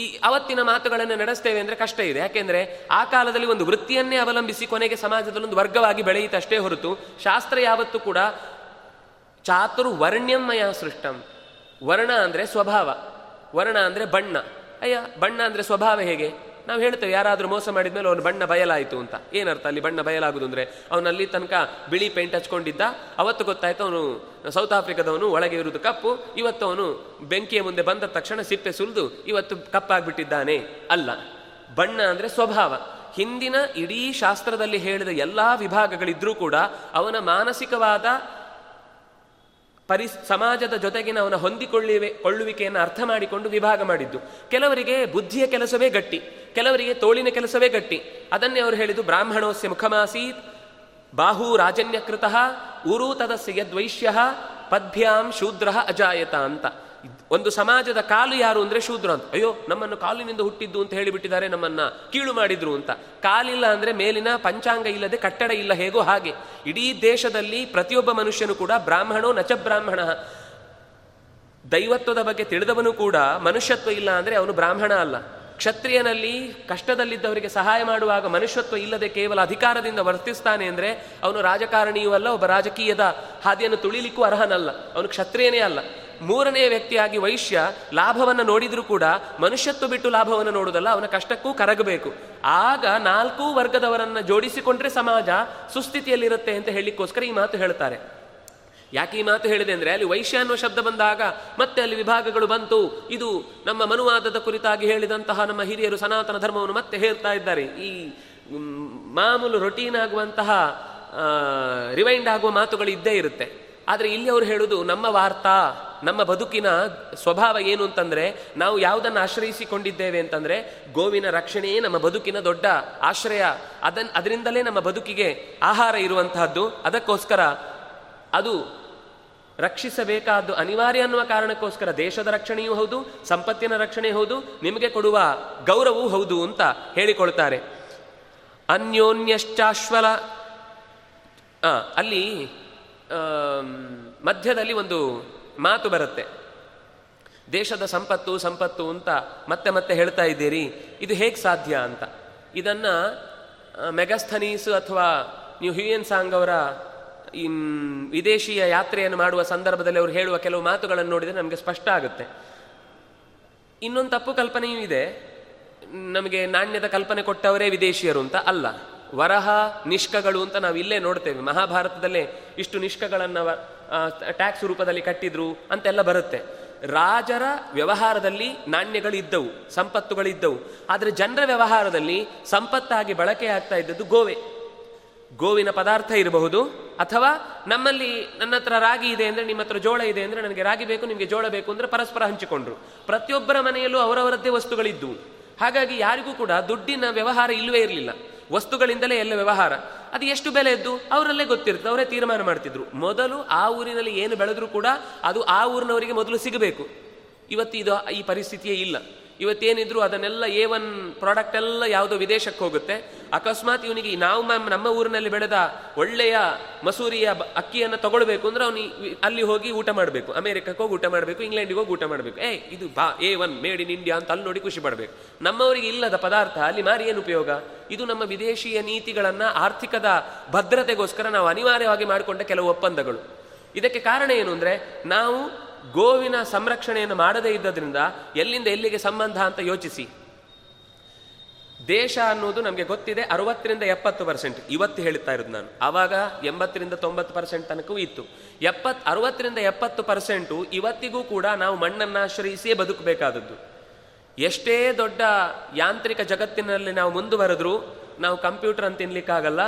ಈ ಅವತ್ತಿನ ಮಾತುಗಳನ್ನು ನಡೆಸ್ತೇವೆ ಅಂದರೆ ಕಷ್ಟ ಇದೆ. ಯಾಕೆಂದರೆ ಆ ಕಾಲದಲ್ಲಿ ಒಂದು ವೃತ್ತಿಯನ್ನೇ ಅವಲಂಬಿಸಿ ಕೊನೆಗೆ ಸಮಾಜದಲ್ಲಿ ಒಂದು ವರ್ಗವಾಗಿ ಬೆಳೆಯಿತಷ್ಟೇ ಹೊರತು ಶಾಸ್ತ್ರ ಯಾವತ್ತೂ ಕೂಡ ಚಾತುರ್ವರ್ಣ್ಯಮಯ ಸೃಷ್ಟಂ. ವರ್ಣ ಅಂದರೆ ಸ್ವಭಾವ, ವರ್ಣ ಅಂದರೆ ಬಣ್ಣ. ಅಯ್ಯ, ಬಣ್ಣ ಅಂದರೆ ಸ್ವಭಾವ ಹೇಗೆ? ನಾವು ಹೇಳ್ತೇವೆ, ಯಾರಾದರೂ ಮೋಸ ಮಾಡಿದ್ಮೇಲೆ ಅವನು ಬಣ್ಣ ಬಯಲಾಯಿತು ಅಂತ. ಏನರ್ಥ ಅಲ್ಲಿ ಬಣ್ಣ ಬಯಲಾಗುದು ಅಂದರೆ? ಅವನಲ್ಲಿ ತನಕ ಬಿಳಿ ಪೇಂಟ್ ಹಚ್ಕೊಂಡಿದ್ದ, ಅವತ್ತು ಗೊತ್ತಾಯ್ತು ಅವನು ಸೌತ್ ಆಫ್ರಿಕಾದವನು, ಒಳಗೆ ಇರುವುದು ಕಪ್ಪು, ಇವತ್ತು ಅವನು ಬೆಂಕಿಯ ಮುಂದೆ ಬಂದ ತಕ್ಷಣ ಸಿಪ್ಪೆ ಸುಲಿದು ಇವತ್ತು ಕಪ್ಪಾಗ್ಬಿಟ್ಟಿದ್ದಾನೆ. ಅಲ್ಲ, ಬಣ್ಣ ಅಂದರೆ ಸ್ವಭಾವ. ಹಿಂದಿನ ಇಡೀ ಶಾಸ್ತ್ರದಲ್ಲಿ ಹೇಳಿದ ಎಲ್ಲ ವಿಭಾಗಗಳಿದ್ರೂ ಕೂಡ ಅವನ ಮಾನಸಿಕವಾದ ಪರಿ ಸಮಾಜದ ಜೊತೆಗಿನ ಅವನ ಹೊಂದಿಕೊಳ್ಳಿವೆ, ಕೊಳ್ಳುವಿಕೆಯನ್ನು ಅರ್ಥ ಮಾಡಿಕೊಂಡು ವಿಭಾಗ ಮಾಡಿದ್ದು. ಕೆಲವರಿಗೆ ಬುದ್ಧಿಯ ಕೆಲಸವೇ ಗಟ್ಟಿ, ಕೆಲವರಿಗೆ ತೋಳಿನ ಕೆಲಸವೇ ಗಟ್ಟಿ. ಅದನ್ನೇ ಅವರು ಹೇಳಿದ್ದು, ಬ್ರಾಹ್ಮಣೋಸ್ಯ ಮುಖಮಾಸೀತ್, ಬಾಹು ರಾಜನ್ಯಕೃತಃ, ಊರು ತದಸ್ಯ ಯದ್ವೈಶ್ಯ ಪದ್ಭ್ಯಾಂ ಶೂದ್ರ ಅಜಾಯತ ಅಂತ. ಒಂದು ಸಮಾಜದ ಕಾಲು ಯಾರು ಅಂದ್ರೆ ಶೂದ್ರ ಅಂತ. ಅಯ್ಯೋ, ನಮ್ಮನ್ನು ಕಾಲಿನಿಂದ ಹುಟ್ಟಿದ್ದು ಅಂತ ಹೇಳಿಬಿಟ್ಟಿದ್ದಾರೆ, ನಮ್ಮನ್ನ ಕೀಳು ಮಾಡಿದ್ರು ಅಂತ. ಕಾಲಿಲ್ಲ ಅಂದ್ರೆ ಮೇಲಿನ ಪಂಚಾಂಗ ಇಲ್ಲದೆ ಕಟ್ಟಡ ಇಲ್ಲ, ಹೇಗೋ ಹಾಗೆ. ಇಡೀ ದೇಶದಲ್ಲಿ ಪ್ರತಿಯೊಬ್ಬ ಮನುಷ್ಯನು ಕೂಡ ಬ್ರಾಹ್ಮಣೋ ನಚ ಬ್ರಾಹ್ಮಣ. ದೈವತ್ವದ ಬಗ್ಗೆ ತಿಳಿದವನು ಕೂಡ ಮನುಷ್ಯತ್ವ ಇಲ್ಲ ಅಂದ್ರೆ ಅವನು ಬ್ರಾಹ್ಮಣ ಅಲ್ಲ. ಕ್ಷತ್ರಿಯನಲ್ಲಿ ಕಷ್ಟದಲ್ಲಿದ್ದವರಿಗೆ ಸಹಾಯ ಮಾಡುವಾಗ ಮನುಷ್ಯತ್ವ ಇಲ್ಲದೆ ಕೇವಲ ಅಧಿಕಾರದಿಂದ ವರ್ತಿಸ್ತಾನೆ ಅಂದ್ರೆ ಅವನು ರಾಜಕಾರಣಿಯೂ ಅಲ್ಲ, ಒಬ್ಬ ರಾಜಕೀಯದ ಹಾದಿಯನ್ನು ತುಳಿಲಿಕ್ಕೂ ಅರ್ಹನಲ್ಲ. ಅವನು ಕ್ಷತ್ರಿಯನೇ ಅಲ್ಲ. ಮೂರನೇ ವ್ಯಕ್ತಿಯಾಗಿ ವೈಶ್ಯ ಲಾಭವನ್ನು ನೋಡಿದರೂ ಕೂಡ ಮನುಷ್ಯತ್ವ ಬಿಟ್ಟು ಲಾಭವನ್ನು ನೋಡುವುದಲ್ಲ, ಅವನ ಕಷ್ಟಕ್ಕೂ ಕರಗಬೇಕು. ಆಗ ನಾಲ್ಕು ವರ್ಗದವರನ್ನ ಜೋಡಿಸಿಕೊಂಡ್ರೆ ಸಮಾಜ ಸುಸ್ಥಿತಿಯಲ್ಲಿರುತ್ತೆ ಅಂತ ಹೇಳಲಿಕ್ಕೋಸ್ಕರ ಈ ಮಾತು ಹೇಳ್ತಾರೆ. ಯಾಕೆ ಈ ಮಾತು ಹೇಳಿದೆ ಅಂದರೆ, ಅಲ್ಲಿ ವೈಶ್ಯ ಅನ್ನುವ ಶಬ್ದ ಬಂದಾಗ ಮತ್ತೆ ಅಲ್ಲಿ ವಿಭಾಗಗಳು ಬಂತು. ಇದು ನಮ್ಮ ಮನುವಾದದ ಕುರಿತಾಗಿ ಹೇಳಿದಂತಹ ನಮ್ಮ ಹಿರಿಯರು ಸನಾತನ ಧರ್ಮವನ್ನು ಮತ್ತೆ ಹೇಳ್ತಾ ಇದ್ದಾರೆ. ಈ ಮಾಮೂಲು ರೊಟೀನ್ ಆಗುವಂತಹ ರಿವೈಂಡ್ ಆಗುವ ಮಾತುಗಳು ಇದ್ದೇ ಇರುತ್ತೆ. ಆದರೆ ಇಲ್ಲಿ ಅವರು ಹೇಳುವುದು ನಮ್ಮ ವಾರ್ತಾ, ನಮ್ಮ ಬದುಕಿನ ಸ್ವಭಾವ ಏನು ಅಂತಂದರೆ, ನಾವು ಯಾವುದನ್ನು ಆಶ್ರಯಿಸಿಕೊಂಡಿದ್ದೇವೆ ಅಂತಂದರೆ, ಗೋವಿನ ರಕ್ಷಣೆಯೇ ನಮ್ಮ ಬದುಕಿನ ದೊಡ್ಡ ಆಶ್ರಯ. ಅದನ್, ಅದರಿಂದಲೇ ನಮ್ಮ ಬದುಕಿಗೆ ಆಹಾರ ಇರುವಂತಹದ್ದು. ಅದಕ್ಕೋಸ್ಕರ ಅದು ರಕ್ಷಿಸಬೇಕಾದ್ದು ಅನಿವಾರ್ಯ ಅನ್ನುವ ಕಾರಣಕ್ಕೋಸ್ಕರ ದೇಶದ ರಕ್ಷಣೆಯೂ ಹೌದು, ಸಂಪತ್ತಿನ ರಕ್ಷಣೆ ಹೌದು, ನಿಮಗೆ ಕೊಡುವ ಗೌರವವೂ ಹೌದು ಅಂತ ಹೇಳಿಕೊಳ್ತಾರೆ. ಅನ್ಯೋನ್ಯಶ್ಚಾಶ್ವಲ ಅಲ್ಲಿ ಮಧ್ಯದಲ್ಲಿ ಒಂದು ಮಾತು ಬರುತ್ತೆ. ದೇಶದ ಸಂಪತ್ತು ಸಂಪತ್ತು ಅಂತ ಮತ್ತೆ ಮತ್ತೆ ಹೇಳ್ತಾ ಇದ್ದೀರಿ, ಇದು ಹೇಗೆ ಸಾಧ್ಯ ಅಂತ. ಇದನ್ನ ಮೆಗಸ್ಥನೀಸ್ ಅಥವಾ ನೀವು ಹ್ಯೂಯನ್ ಸಾಂಗ್ ಅವರ ವಿದೇಶಿಯ ಯಾತ್ರೆಯನ್ನು ಮಾಡುವ ಸಂದರ್ಭದಲ್ಲಿ ಅವರು ಹೇಳುವ ಕೆಲವು ಮಾತುಗಳನ್ನು ನೋಡಿದರೆ ನಮಗೆ ಸ್ಪಷ್ಟ ಆಗುತ್ತೆ. ಇನ್ನೊಂದು ತಪ್ಪು ಕಲ್ಪನೆಯೂ ಇದೆ. ನಮಗೆ ನಾಣ್ಯದ ಕಲ್ಪನೆ ಕೊಟ್ಟವರೇ ವಿದೇಶಿಯರು ಅಂತ ಅಲ್ಲ. ವರಹ ನಿಷ್ಕಗಳು ಅಂತ ನಾವು ಇಲ್ಲೇ ನೋಡ್ತೇವೆ. ಮಹಾಭಾರತದಲ್ಲೇ ಇಷ್ಟು ನಿಷ್ಕಗಳನ್ನು ಟ್ಯಾಕ್ಸ್ ರೂಪದಲ್ಲಿ ಕಟ್ಟಿದ್ರು ಅಂತೆಲ್ಲ ಬರುತ್ತೆ. ರಾಜರ ವ್ಯವಹಾರದಲ್ಲಿ ನಾಣ್ಯಗಳು ಇದ್ದವು ಸಂಪತ್ತುಗಳು ಇದ್ದವು ಆದರೆ ಜನರ ವ್ಯವಹಾರದಲ್ಲಿ ಸಂಪತ್ತಾಗಿ ಬಳಕೆ ಆಗ್ತಾ ಇದ್ದದ್ದು ಗೋವೆ. ಗೋವಿನ ಪದಾರ್ಥ ಇರಬಹುದು, ಅಥವಾ ನಮ್ಮಲ್ಲಿ ನನ್ನ ಹತ್ರ ರಾಗಿ ಇದೆ ಅಂದರೆ ನಿಮ್ಮ ಹತ್ರ ಜೋಳ ಇದೆ ಅಂದರೆ ನನಗೆ ರಾಗಿ ಬೇಕು, ನಿಮಗೆ ಜೋಳ ಬೇಕು ಅಂದರೆ ಪರಸ್ಪರ ಹಂಚಿಕೊಂಡ್ರು. ಪ್ರತಿಯೊಬ್ಬರ ಮನೆಯಲ್ಲೂ ಅವರವರದ್ದೇ ವಸ್ತುಗಳಿದ್ದವು. ಹಾಗಾಗಿ ಯಾರಿಗೂ ಕೂಡ ದುಡ್ಡಿನ ವ್ಯವಹಾರ ಇಲ್ಲವೇ ಇರಲಿಲ್ಲ. ವಸ್ತುಗಳಿಂದಲೇ ಎಲ್ಲ ವ್ಯವಹಾರ. ಅದು ಎಷ್ಟು ಬೆಲೆ ಇದ್ದು ಅವರಲ್ಲೇ ಗೊತ್ತಿರುತ್ತೆ. ಅವರೇ ತೀರ್ಮಾನ ಮಾಡ್ತಿದ್ರು. ಮೊದಲು ಆ ಊರಿನಲ್ಲಿ ಏನು ಬೆಳೆದ್ರೂ ಕೂಡ ಅದು ಆ ಊರಿನವರಿಗೆ ಮೊದಲು ಸಿಗಬೇಕು. ಇವತ್ತು ಇದು ಈ ಪರಿಸ್ಥಿತಿಯೇ ಇಲ್ಲ. ಇವತ್ತೇನಿದ್ರು ಅದನ್ನೆಲ್ಲ ಎ ಒನ್ ಪ್ರಾಡಕ್ಟ್ ಎಲ್ಲ ಯಾವುದೋ ವಿದೇಶಕ್ಕೆ ಹೋಗುತ್ತೆ. ಅಕಸ್ಮಾತ್ ಇವನಿಗೆ ನಾವು ಮ್ಯಾಮ್ ನಮ್ಮ ಊರಿನಲ್ಲಿ ಬೆಳೆದ ಒಳ್ಳೆಯ ಮಸೂರಿಯ ಅಕ್ಕಿಯನ್ನು ತಗೊಳ್ಬೇಕು ಅಂದ್ರೆ ಅವನು ಅಲ್ಲಿ ಹೋಗಿ ಊಟ ಮಾಡಬೇಕು. ಅಮೆರಿಕಕ್ಕೆ ಹೋಗಿ ಊಟ ಮಾಡಬೇಕು, ಇಂಗ್ಲೆಂಡಿಗೆ ಹೋಗಿ ಊಟ ಮಾಡಬೇಕು. ಏ ಇದು ಬಾ A one made in India ಅಂತ ಅಲ್ಲಿ ನೋಡಿ ಖುಷಿ ಪಡಬೇಕು. ನಮ್ಮವರಿಗೆ ಇಲ್ಲದ ಪದಾರ್ಥ, ಅಲ್ಲಿ ಮಾರಿ ಏನು ಉಪಯೋಗ? ಇದು ನಮ್ಮ ವಿದೇಶೀಯ ನೀತಿಗಳನ್ನು, ಆರ್ಥಿಕದ ಭದ್ರತೆಗೋಸ್ಕರ ನಾವು ಅನಿವಾರ್ಯವಾಗಿ ಮಾಡಿಕೊಂಡ ಕೆಲವು ಒಪ್ಪಂದಗಳು. ಇದಕ್ಕೆ ಕಾರಣ ಏನು ಅಂದರೆ, ನಾವು ಗೋವಿನ ಸಂರಕ್ಷಣೆಯನ್ನು ಮಾಡದೇ ಇದ್ದದ್ರಿಂದ ಎಲ್ಲಿಂದ ಎಲ್ಲಿಗೆ ಸಂಬಂಧ ಅಂತ ಯೋಚಿಸಿ. ದೇಶ ಅನ್ನೋದು ನಮಗೆ ಗೊತ್ತಿದೆ, ಅರವತ್ತರಿಂದ ಎಪ್ಪತ್ತು ಪರ್ಸೆಂಟ್. ಇವತ್ತು ಹೇಳ್ತಾ ಇರೋದು ನಾನು. ಆವಾಗ ಎಂಬತ್ತರಿಂದ ತೊಂಬತ್ತು ಪರ್ಸೆಂಟ್ ತನಕವೂ ಇತ್ತು. ಎಪ್ಪತ್ತು ಅರವತ್ತರಿಂದ ಎಪ್ಪತ್ತು ಪರ್ಸೆಂಟು ಇವತ್ತಿಗೂ ಕೂಡ ನಾವು ಮಣ್ಣನ್ನು ಆಶ್ರಯಿಸಿಯೇ ಬದುಕಬೇಕಾದದ್ದು. ಎಷ್ಟೇ ದೊಡ್ಡ ಯಾಂತ್ರಿಕ ಜಗತ್ತಿನಲ್ಲಿ ನಾವು ಮುಂದುವರೆದ್ರೂ ನಾವು ಕಂಪ್ಯೂಟರ್ ಅಂತ ತಿನ್ಲಿಕ್ಕಾಗಲ್ಲ